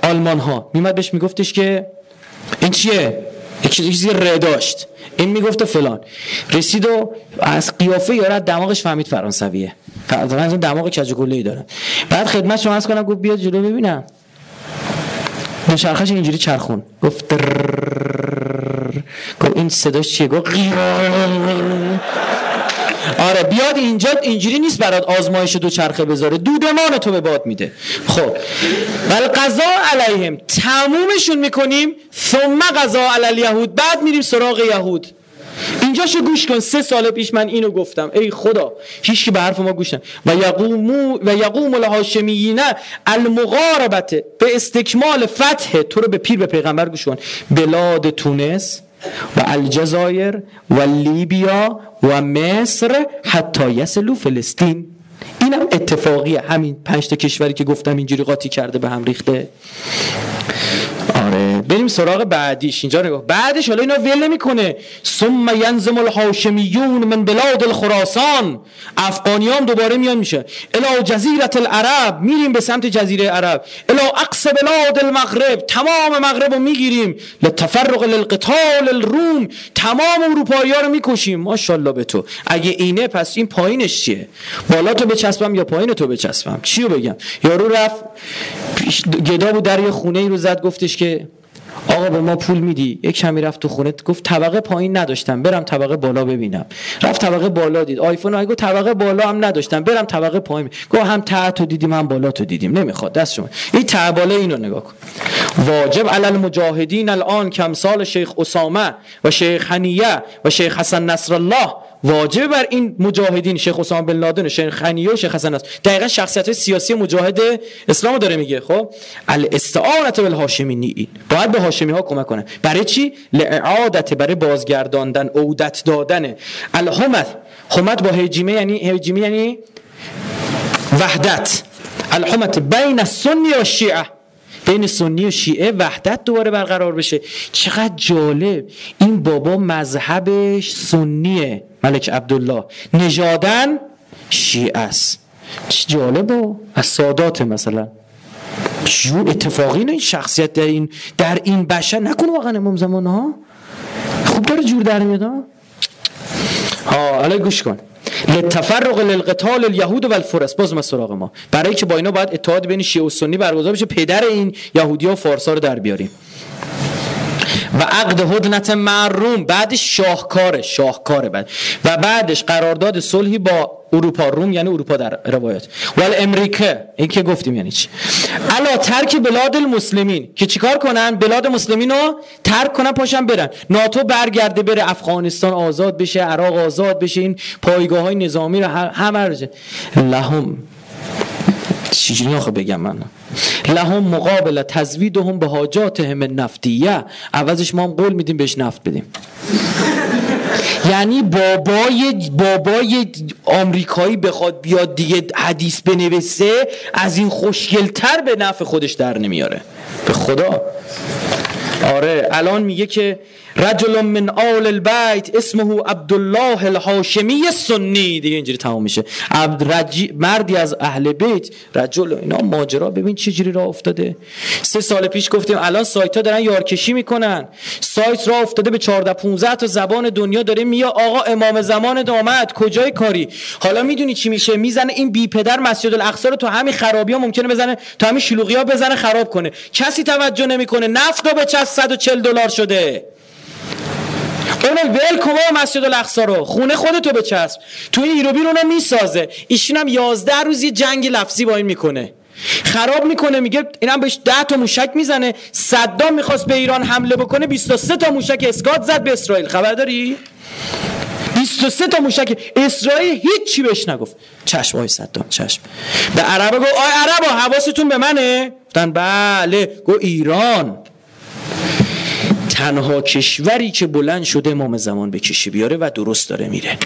آلمان ها میمد بهش میگفتش که این چیه؟ یک چیزی ر داشت. این می‌گفت فلان. رسید و از قیافه یارد دماغش فهمید فرانسویه. فرانسوی دماغ کج ای داره. بعد خدمت شما از کنم گفت بیاد جلو ببینم. دوچرخش اینجوری چرخون. گفت گفت این صداش چیه؟ گفت آره بیاد اینجا اینجوری نیست برات آزمایش دو چرخه بذاره. دودمان تو به باد میده. خب. ولی قضا علیهم. تمومشون می‌کنیم. ثم قضا علی یهود بعد میریم سراغ یهود. اینجاشو گوش کن. سه سال پیش من اینو گفتم. ای خدا. هیچ به حرف ما گوش و یقوم و یقوم الهاشمیین المغاربت. به استکمال فتح. تو رو به پیر به پیغمبر گوش کن. بلاد تونس. و الجزایر و لیبیا و مصر حتی یسلو فلسطین. اینم اتفاقیه. همین پنج تا کشوری که گفتم اینجوری قاطی کرده به هم ریخته. بریم سراغ بعدیش. اینجا نگاه بعدش حالا اینا ول نمی‌کنه. ثم ینزم الهاشمیون من بلاد الخراسان. افغانیان دوباره میان میشه. الی جزیره العرب. میریم به سمت جزیره عرب. الی اقص بلاد المغرب. تمام مغرب رو می‌گیریم. لتفرق للقتال الروم. تمام اروپایی ها رو می‌کشیم. ماشاءالله به تو. اگه اینه پس این پایینش چیه؟ بالا تو بچسبم یا پایین تو بچسبم؟ چیو بگم؟ یارو رفت گدا بود در یه خونه ای رو زد گفتش که آقا به ما پول میدی؟ یک کمی رفت تو خونه گفت طبقه پایین نداشتم برم طبقه بالا ببینم. رفت طبقه بالا دید. آیفون گفت طبقه بالا هم نداشتم برم طبقه پایین. گفت هم ته تو دیدیم هم بالا تو دیدیم. نمی‌خواد دست شما. این ته بالا اینو نگاه کن. واجب علی المجاهدین الان کمسال شیخ اسامه و شیخ حنیه و شیخ حسن نصر الله واجب بر این مجاهدین شیخ اسامه بن لادن شیخ خنیه و شیخ حسن است. دقیقا شخصیت های سیاسی مجاهد اسلام داره میگه خب؟ الاستعانت بالهاشمی باید به هاشمی ها کمک کنه. برای چی؟ لاعادت برای بازگرداندن عودت دادن. الهمت همت با هجیمه یعنی هجیمه یعنی وحدت. الهمت بین السنی و شیعه بین سنی و شیعه وحدت دوباره برقرار بشه. چقدر جالب. این بابا مذهبش سنیه ملک عبدالله. نژادن شیعه است. چه جالب از سادات مثلا. جو اتفاقی این شخصیت در این در این بشر. نکنه واقعا امام زمان ها خوب داره جور در میاد ها حالا گوش کن. لتفرق للقتال الیهود و الفرس. باز ما سراغ ما. برای که با اینا باید اتحاد بین شیعه و سنی برگزار بشه. پدر این یهودی ها و فارسا رو در بیاریم. و عقد هدنت معروم بعدش شاهکاره شاهکاره بعد. و بعدش قرارداد صلحی با اروپا روم یعنی اروپا در روایت ول امریکا این که گفتیم یعنی چی؟ الا ترک بلاد المسلمین. که چیکار کنن؟ بلاد مسلمین رو ترک کنن پاشن برن. ناتو برگرده بره افغانستان آزاد بشه عراق آزاد بشه. این پایگاه های نظامی رو همه لهم. چجوری آخه بگم من؟ لهم مقابل تزویدهم به حاجاتهم نفتیه. عوضش ما هم قول میدیم بهش نفت بدیم. یعنی بابای بابای آمریکایی بخواد بیاد دیگه حدیث بنویسه از این خوشگلتر به نفع خودش در نمیاره. به خدا. آره الان میگه که رجل من آل البیت اسمه عبدالله الهاشمی سنی. دیگه اینجوری تمام میشه. عبد مردی از اهل بیت. رجل اینا ماجرا. ببین چه جوری راه افتاده. سه سال پیش گفتیم الان سایت ها دارن یارکشی می‌کنن. سایت راه افتاده به 14 15 تا زبان دنیا داره میا آقا امام زمان دامد کجای کاری؟ حالا می‌دونی چی میشه؟ می‌زنه این بی پدر مسجد الاقصا رو تو همین خرابی ها ممکنه بزنه تو همین شلوغی ها بزنه خراب کنه. کسی توجه نمی‌کنه. نفت به چه 140 دلار شده. اون ول کما مسجد الاقصا رو. خونه خودتو بچسب. تو این ایروبین اونو می‌سازه. ایشون هم 11 روز یه جنگ لفظی با این می‌کنه. خراب می‌کنه میگه اینم بهش 10 تا موشک می‌زنه. صدام می‌خواست به ایران حمله بکنه 23 تا موشک اسکات زد به اسرائیل. خبر داری؟ 23 تا موشک اسرائیل هیچی بهش نگفت. چشم آی صدام چشم. به عربا گفت آی عربا حواستون به منه. گفتن بله. گو ایران. تنها کشوری که بلند شده امام زمان به کشی بیاره و درست داره میره.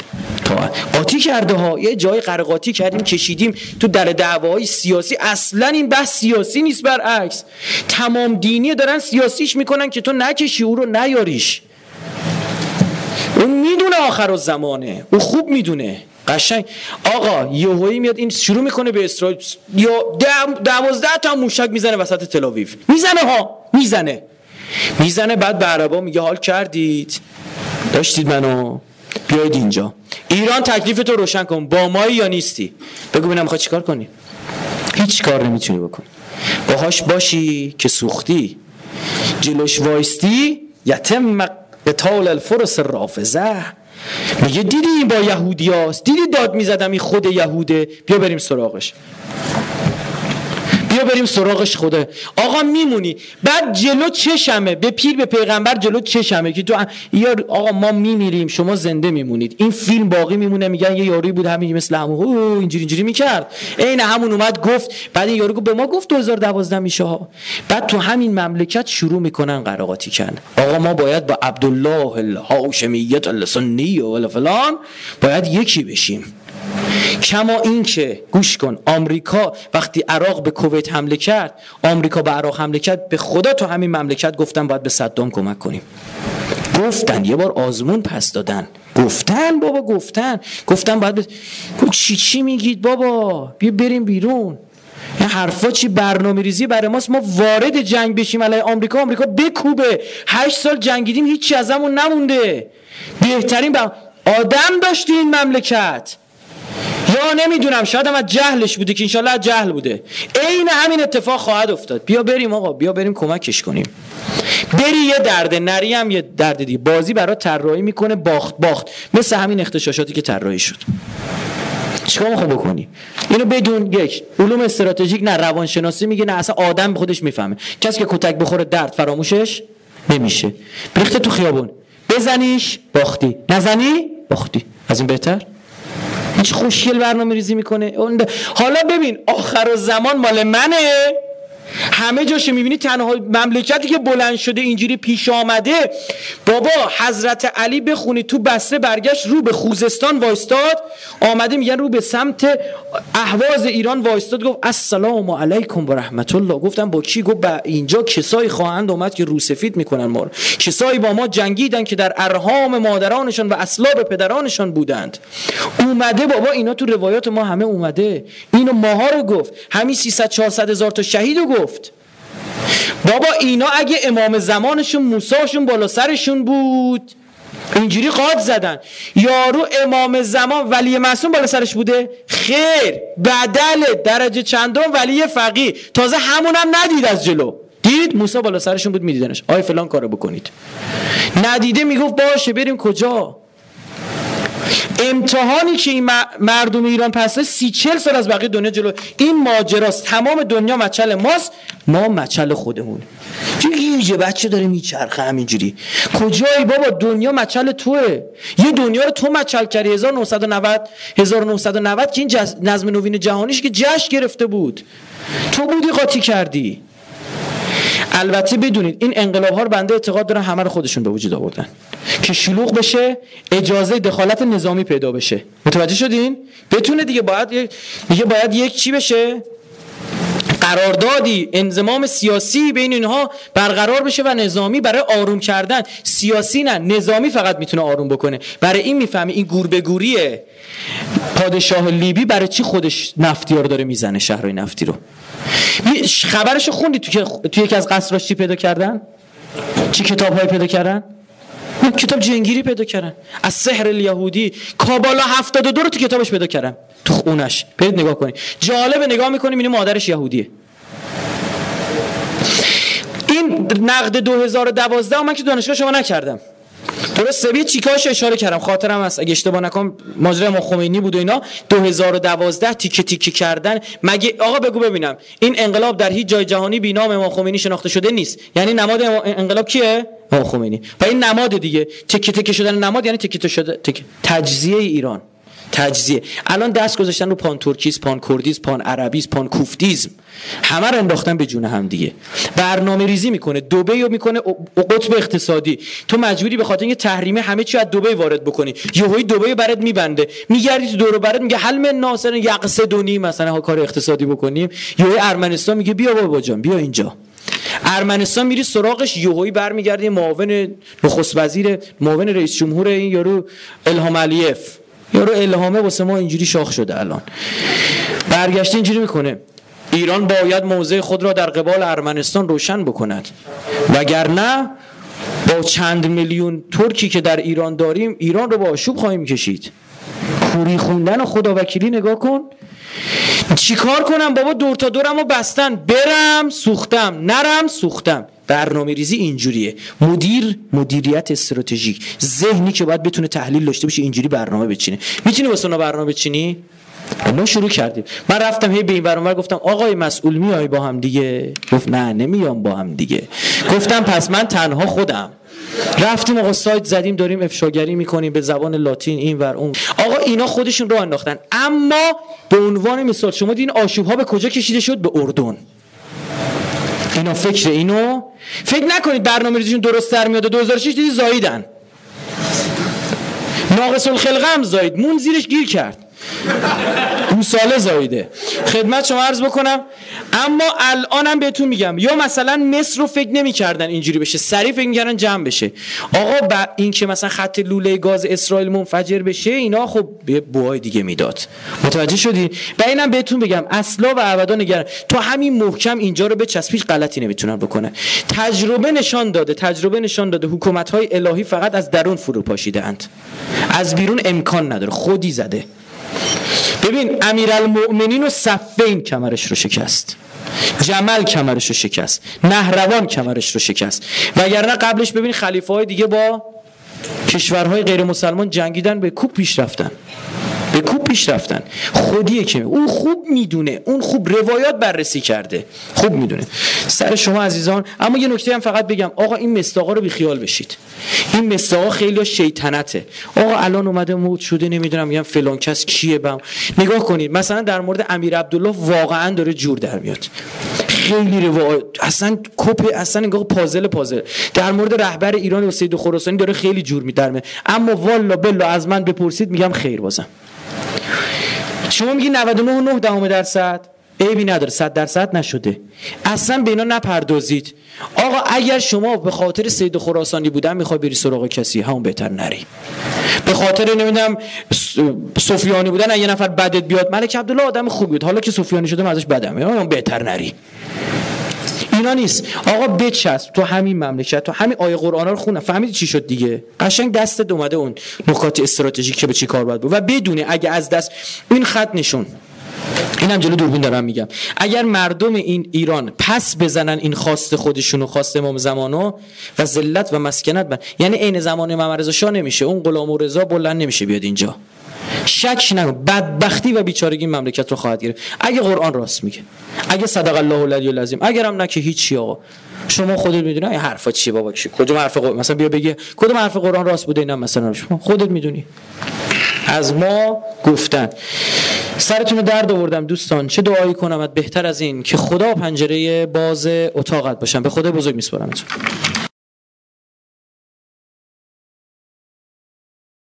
قاطی کرده ها یه جای قرقاطی کردیم کشیدیم تو در دعواهای سیاسی. اصلا این بحث سیاسی نیست برعکس. تمام دینی دارن سیاسیش می‌کنن که تو نکشی او رو نیاریش. اون می‌دونه آخر زمانه او خوب می‌دونه. قشنگ. آقا یهویی میاد این شروع می‌کنه به اسرائیل. یا دوازده تا موشک می‌زنه وسط تلاویو می‌زنه ها. می‌زنه. می‌زنه بعد به عربا میگه حال کردید؟ داشتید منو؟ بیاید اینجا. ایران تکلیف تو روشن کن. با مایی یا نیستی؟ بگو ببینم می‌خوای چیکار کنی؟ هیچ کار نمی‌تونی بکن باهاش باشی که سوختی. جلوش وایستی یتم قتال الفرس رافزه میگه دیدی این با یهودی هاست دیدی داد می‌زدم این خود یهوده؟ بیا بریم سراغش. بیا بریم سراغش خوده آقا میمونی. بعد جلو چشمه. به پیر به پیغمبر جلو چشمه که تو یا آقا ما میمیریم. شما زنده میمونید. این فیلم باقی میمونه. میگن یه یاری بود همین مثل همون. اینجوری اینجوری می‌کرد. عین همون اومد گفت. بعد این یارو به ما گفت 2012 میشه ها. بعد تو همین مملکت شروع می‌کنن قراقاتی کردن. آقا ما باید با عبدالله الهاشمیت السنی و فلان باید یکی بشیم. کما این که گوش کن آمریکا وقتی عراق به کویت حمله کرد آمریکا به عراق حمله کرد به خدا تو همین مملکت گفتن باید به صدام کمک کنیم. گفتن یه بار آزمون پس دادن. گفتن بابا گفتن. گفتن باید ب... چی چی میگید بابا؟ بیا بریم بیرون. این حرفا چی برنامه ریزی برای ماست؟ ما وارد جنگ بشیم. علیه آمریکا آمریکا بکوبه. هشت سال جنگیدیم هیچی ازمون نمونده. بهترین با... آدم داشتی این مملکت. یا نمی‌دونم شاید هم از جهلش بوده که انشالله جهل بوده. عین همین اتفاق خواهد افتاد. بیا بریم آقا بیا بریم کمکش کنیم. بری یه درد نری هم یه درد دیگه. بازی برای طراحی می‌کنه باخت باخت. مثل همین اختشاشاتی که طراحی شد. چیکار می‌خوام بکنی؟ اینو بدون یک علوم استراتژیک نه روانشناسی میگه نه اصلا آدم خودش می‌فهمه. کسی که کتک بخوره درد فراموشش نمیشه. بریخته تو خیابون. بزنیش باختی. نزنی باختی. از این بهتر؟ هیچ خوشگل برنامه ریزی می‌کنه حالا ببین آخر زمان مال منه. همه جاش می‌بینی تنها مملکتی که بلند شده اینجوری پیش آمده بابا حضرت علی بخونی تو بسته برگشت رو به خوزستان وایستاد آمده میگن رو به سمت اهواز ایران وایستاد گفت السلام علیکم و رحمت الله گفتم با کی گفت با اینجا کسایی خواهند اومد که روسفید می‌کنن ما کسایی با ما جنگیدن که در ارهام مادرانشان و اسلاب پدرانشان بودند. اومده بابا اینا تو روایات ما همه اومده. اینو ماها رو گفت. همین 300 400 هزار تا شهید رو گفت. بابا اینا اگه امام زمانشون موساشون بالا سرشون بود. اینجوری قاد زدن. یارو امام زمان ولی معصوم بالا سرش بوده؟ خیر. بدل درجه چندم ولی فقی تازه همون هم ندید از جلو. دید؟ موسی بالا سرشون بود میدیدنش. آی فلان کارو بکنید. ندیده می‌گفت باشه بریم کجا؟ امتحانی که این مردم ایران پسه سی چل سال از بقیه دنیا جلو. این ماجراست. تمام دنیا مچل ماست. ما مچل خودمون. یه بچه داره میچرخه همینجوری؟ کجایی بابا؟ دنیا مچل توه. یه دنیا رو تو مچل کردی. 1990 1990 که این نظم نوین جهانیش که جشن گرفته بود. تو بودی قاطی کردی. البته بدونید این انقلاب ها رو بنده اعتقاد دارن همه رو خودشون به وجود آوردن. که شلوغ بشه اجازه دخالت نظامی پیدا بشه. متوجه شدین؟ بتونه دیگه باید دیگه باید یک چی بشه؟ قراردادی انضمام سیاسی بین اینها برقرار بشه و نظامی برای آروم کردن. سیاسی نه نظامی فقط می‌تونه آروم بکنه. برای این می‌فهمی این گور به گوریه. پادشاه لیبی برای چی خودش نفتی رو داره می‌زنه شهرهای نفتی رو؟ خبرش خوندی تو تو یکی از قصراش چی پیدا کردن؟ چی کتاب های پیدا کردن؟ کتاب جنگیری پیدا کردن. از سحر الیهودی. کابالا 72 رو تو کتابش پیدا کردن. تو خونش. برید نگاه کنید جالب نگاه می‌کنیم این مادرش یهودیه. این نقد 2012 من که دانشگاه شما نکردم. درسته یه چیکاش اشاره کردم؟ خاطرم هست. اگه اشتباه نکنم ماجرای ما خمینی بود و اینا. 2012 تیکه تیکه کردن. مگه آقا بگو ببینم. این انقلاب در هیچ جای جهانی بی نام امام خمینی شناخته شده نیست. یعنی نماد انقلاب کیه؟ امام خمینی. و این نماد دیگه. تیکه تیکه شدن نماد یعنی تیکه تیکه تجزیه ایران. تجزیه. الان دست گذاشتن رو پان ترکیز پان کردیز پان عربیز پان کوفتیزم. همه رو انداختن به جون هم دیگه. برنامه ریزی می‌کنه دوبه رو می‌کنه قطب اقتصادی. تو مجبوری به خاطر اینکه تحریمه همه چی از دوبه وارد بکنی. یهویی دوبه برات میبنده. میگردی تو دور برات میگه حل من ناصر یقصدونی مثلا کار اقتصادی بکنیم. یهویی ارمنستان میگه بیا بابا جان بیا اینجا. ارمنستان میری سراغش یوهایی برمیگرده معاون نخست وزیر معاون رئیس جمهور این یارو الهام علیف. یارو الهامه واسه ما اینجوری شاخ شده الان. برگشته اینجوری می‌کنه ایران باید موضع خود را در قبال ارمنستان روشن بکند. وگرنه با چند میلیون ترکی که در ایران داریم ایران رو با آشوب خواهیم کشید. کوری خوندن و خدا وکیلی نگاه کن. چیکار کنم؟ بابا دور تا دورم رو بستن. برم سوختم. نرم سوختم. برنامه ریزی اینجوریه. مدیر مدیریت استراتژیک. ذهنی که باید بتونه تحلیل داشته باشه اینجوری برنامه بچینه. می‌تونی واسه برنامه بچینی؟ ما شروع کردیم. من رفتم هی به این برنامه گفتم آقای مسئول میای با هم دیگه؟ گفت نه نمیام با هم دیگه. گفتم پس من تنها خودم. رفتیم آقا سایت زدیم داریم افشاگری می‌کنیم به زبان لاتین این ور اون. آقا اینا خودشون رو انداختن. اما به عنوان مثال شما دین آشوب ها به کجا کشیده شد؟ به اردن. اینا فکر اینو فکر نکنید برنامه ریزیشون درست در میاد 2006 دیدی زاییدن. ناقص الخلقه هم زایید. مون زیرش گیر کرد. گوساله زایده خدمت شما عرض بکنم اما الانم بهتون میگم یا مثلا مصر رو فکر نمی‌کردن اینجوری بشه سریع فکر می‌کردن جمع بشه. آقا با این که مثلا خط لوله گاز اسرائیل منفجر بشه اینا خب به بوهای دیگه می‌داد. متوجه شدی و اینم بهتون بگم اصلا و ابدا نگران تو همین محکم اینجا رو به چسبیش غلطی نمی‌تونن بکنه تجربه نشان داده تجربه نشان داده حکومت های الهی فقط از درون فرو پاشیده اند از بیرون امکان نداره خودی زده. ببین امیرالمؤمنین و صفین کمرش رو شکست. جمل کمرش رو شکست. نهروان کمرش رو شکست. وگرنه قبلش ببین خلیفه های دیگه با کشورهای غیر مسلمان جنگیدن به کوب پیش رفتن. به کوب پیش رفتن؟ خودیه که اون خوب می‌دونه اون خوب روایات بررسی کرده. خوب می‌دونه. سر شما عزیزان اما یه نکته هم فقط بگم. آقا این مستاقا رو بیخیال بشید. این مستاقا خیلی شیطنته. آقا الان اومده موت شده نمی‌دونم میگم فلان کس کیه بم. نگاه کنید مثلا در مورد امیر عبدالله واقعا داره جور در میاد. خیلی روایات اصلا کپ اصلا نگاه پازل پازل. در مورد رهبر ایران و سید خراسانی داره خیلی جور میدرمه اما والا بلا از من بپرسید میگم خیر بازم. شما میگی 99 دهم درصد؟ عیبی نداره 100 درصد نشده. اصلا به اینا نپردازید. آقا اگر شما به خاطر سید خراسانی بودن می‌خوای بری سراغ کسی همون بهتر نری. به خاطر نمی‌دونم سفیانی بودن یه نفر بدت بیاد ملک عبدالله آدم خوبی بود. حالا که سفیانی شده ازش بدم. اون بهتر نری. اینا نیست. آقا بچسب تو همین مملکت تو همین آیه قرآن رو خونه فهمیدی چی شد دیگه؟ قشنگ دست اومده اون نکات استراتژیک که به چی کار باید بود. و بدونه اگه از دست این خط نشون. اینم جلو دوربین دارم میگم. اگر مردم این ایران پس بزنن این خواست خودشونو خواست امام زمانو و ذلت و مسکنت بن یعنی عین زمان امام رضا شاه نمیشه. اون غلام و رضا بلند نمیشه بیاد اینجا. شک نکن. بدبختی و بیچارگی مملکت رو خواهد گرفت. اگه قرآن راست میگه اگه صدق الله العلی العظیم اگرم نه که هیچی آقا. شما خودت می‌دونی این حرفا چیه بابا؟ چی؟ کدوم حرف قرآن مثلا بیا بگی کدوم حرف قرآن راست بوده اینا مثلا؟ شما خودت می‌دونی. از ما گفتن. سرتون رو درد آوردم دوستان. چه دعایی کنم بهتر از این که خدا پنجره باز اتاقت باشم. به خدا بزرگ میسپارمتون.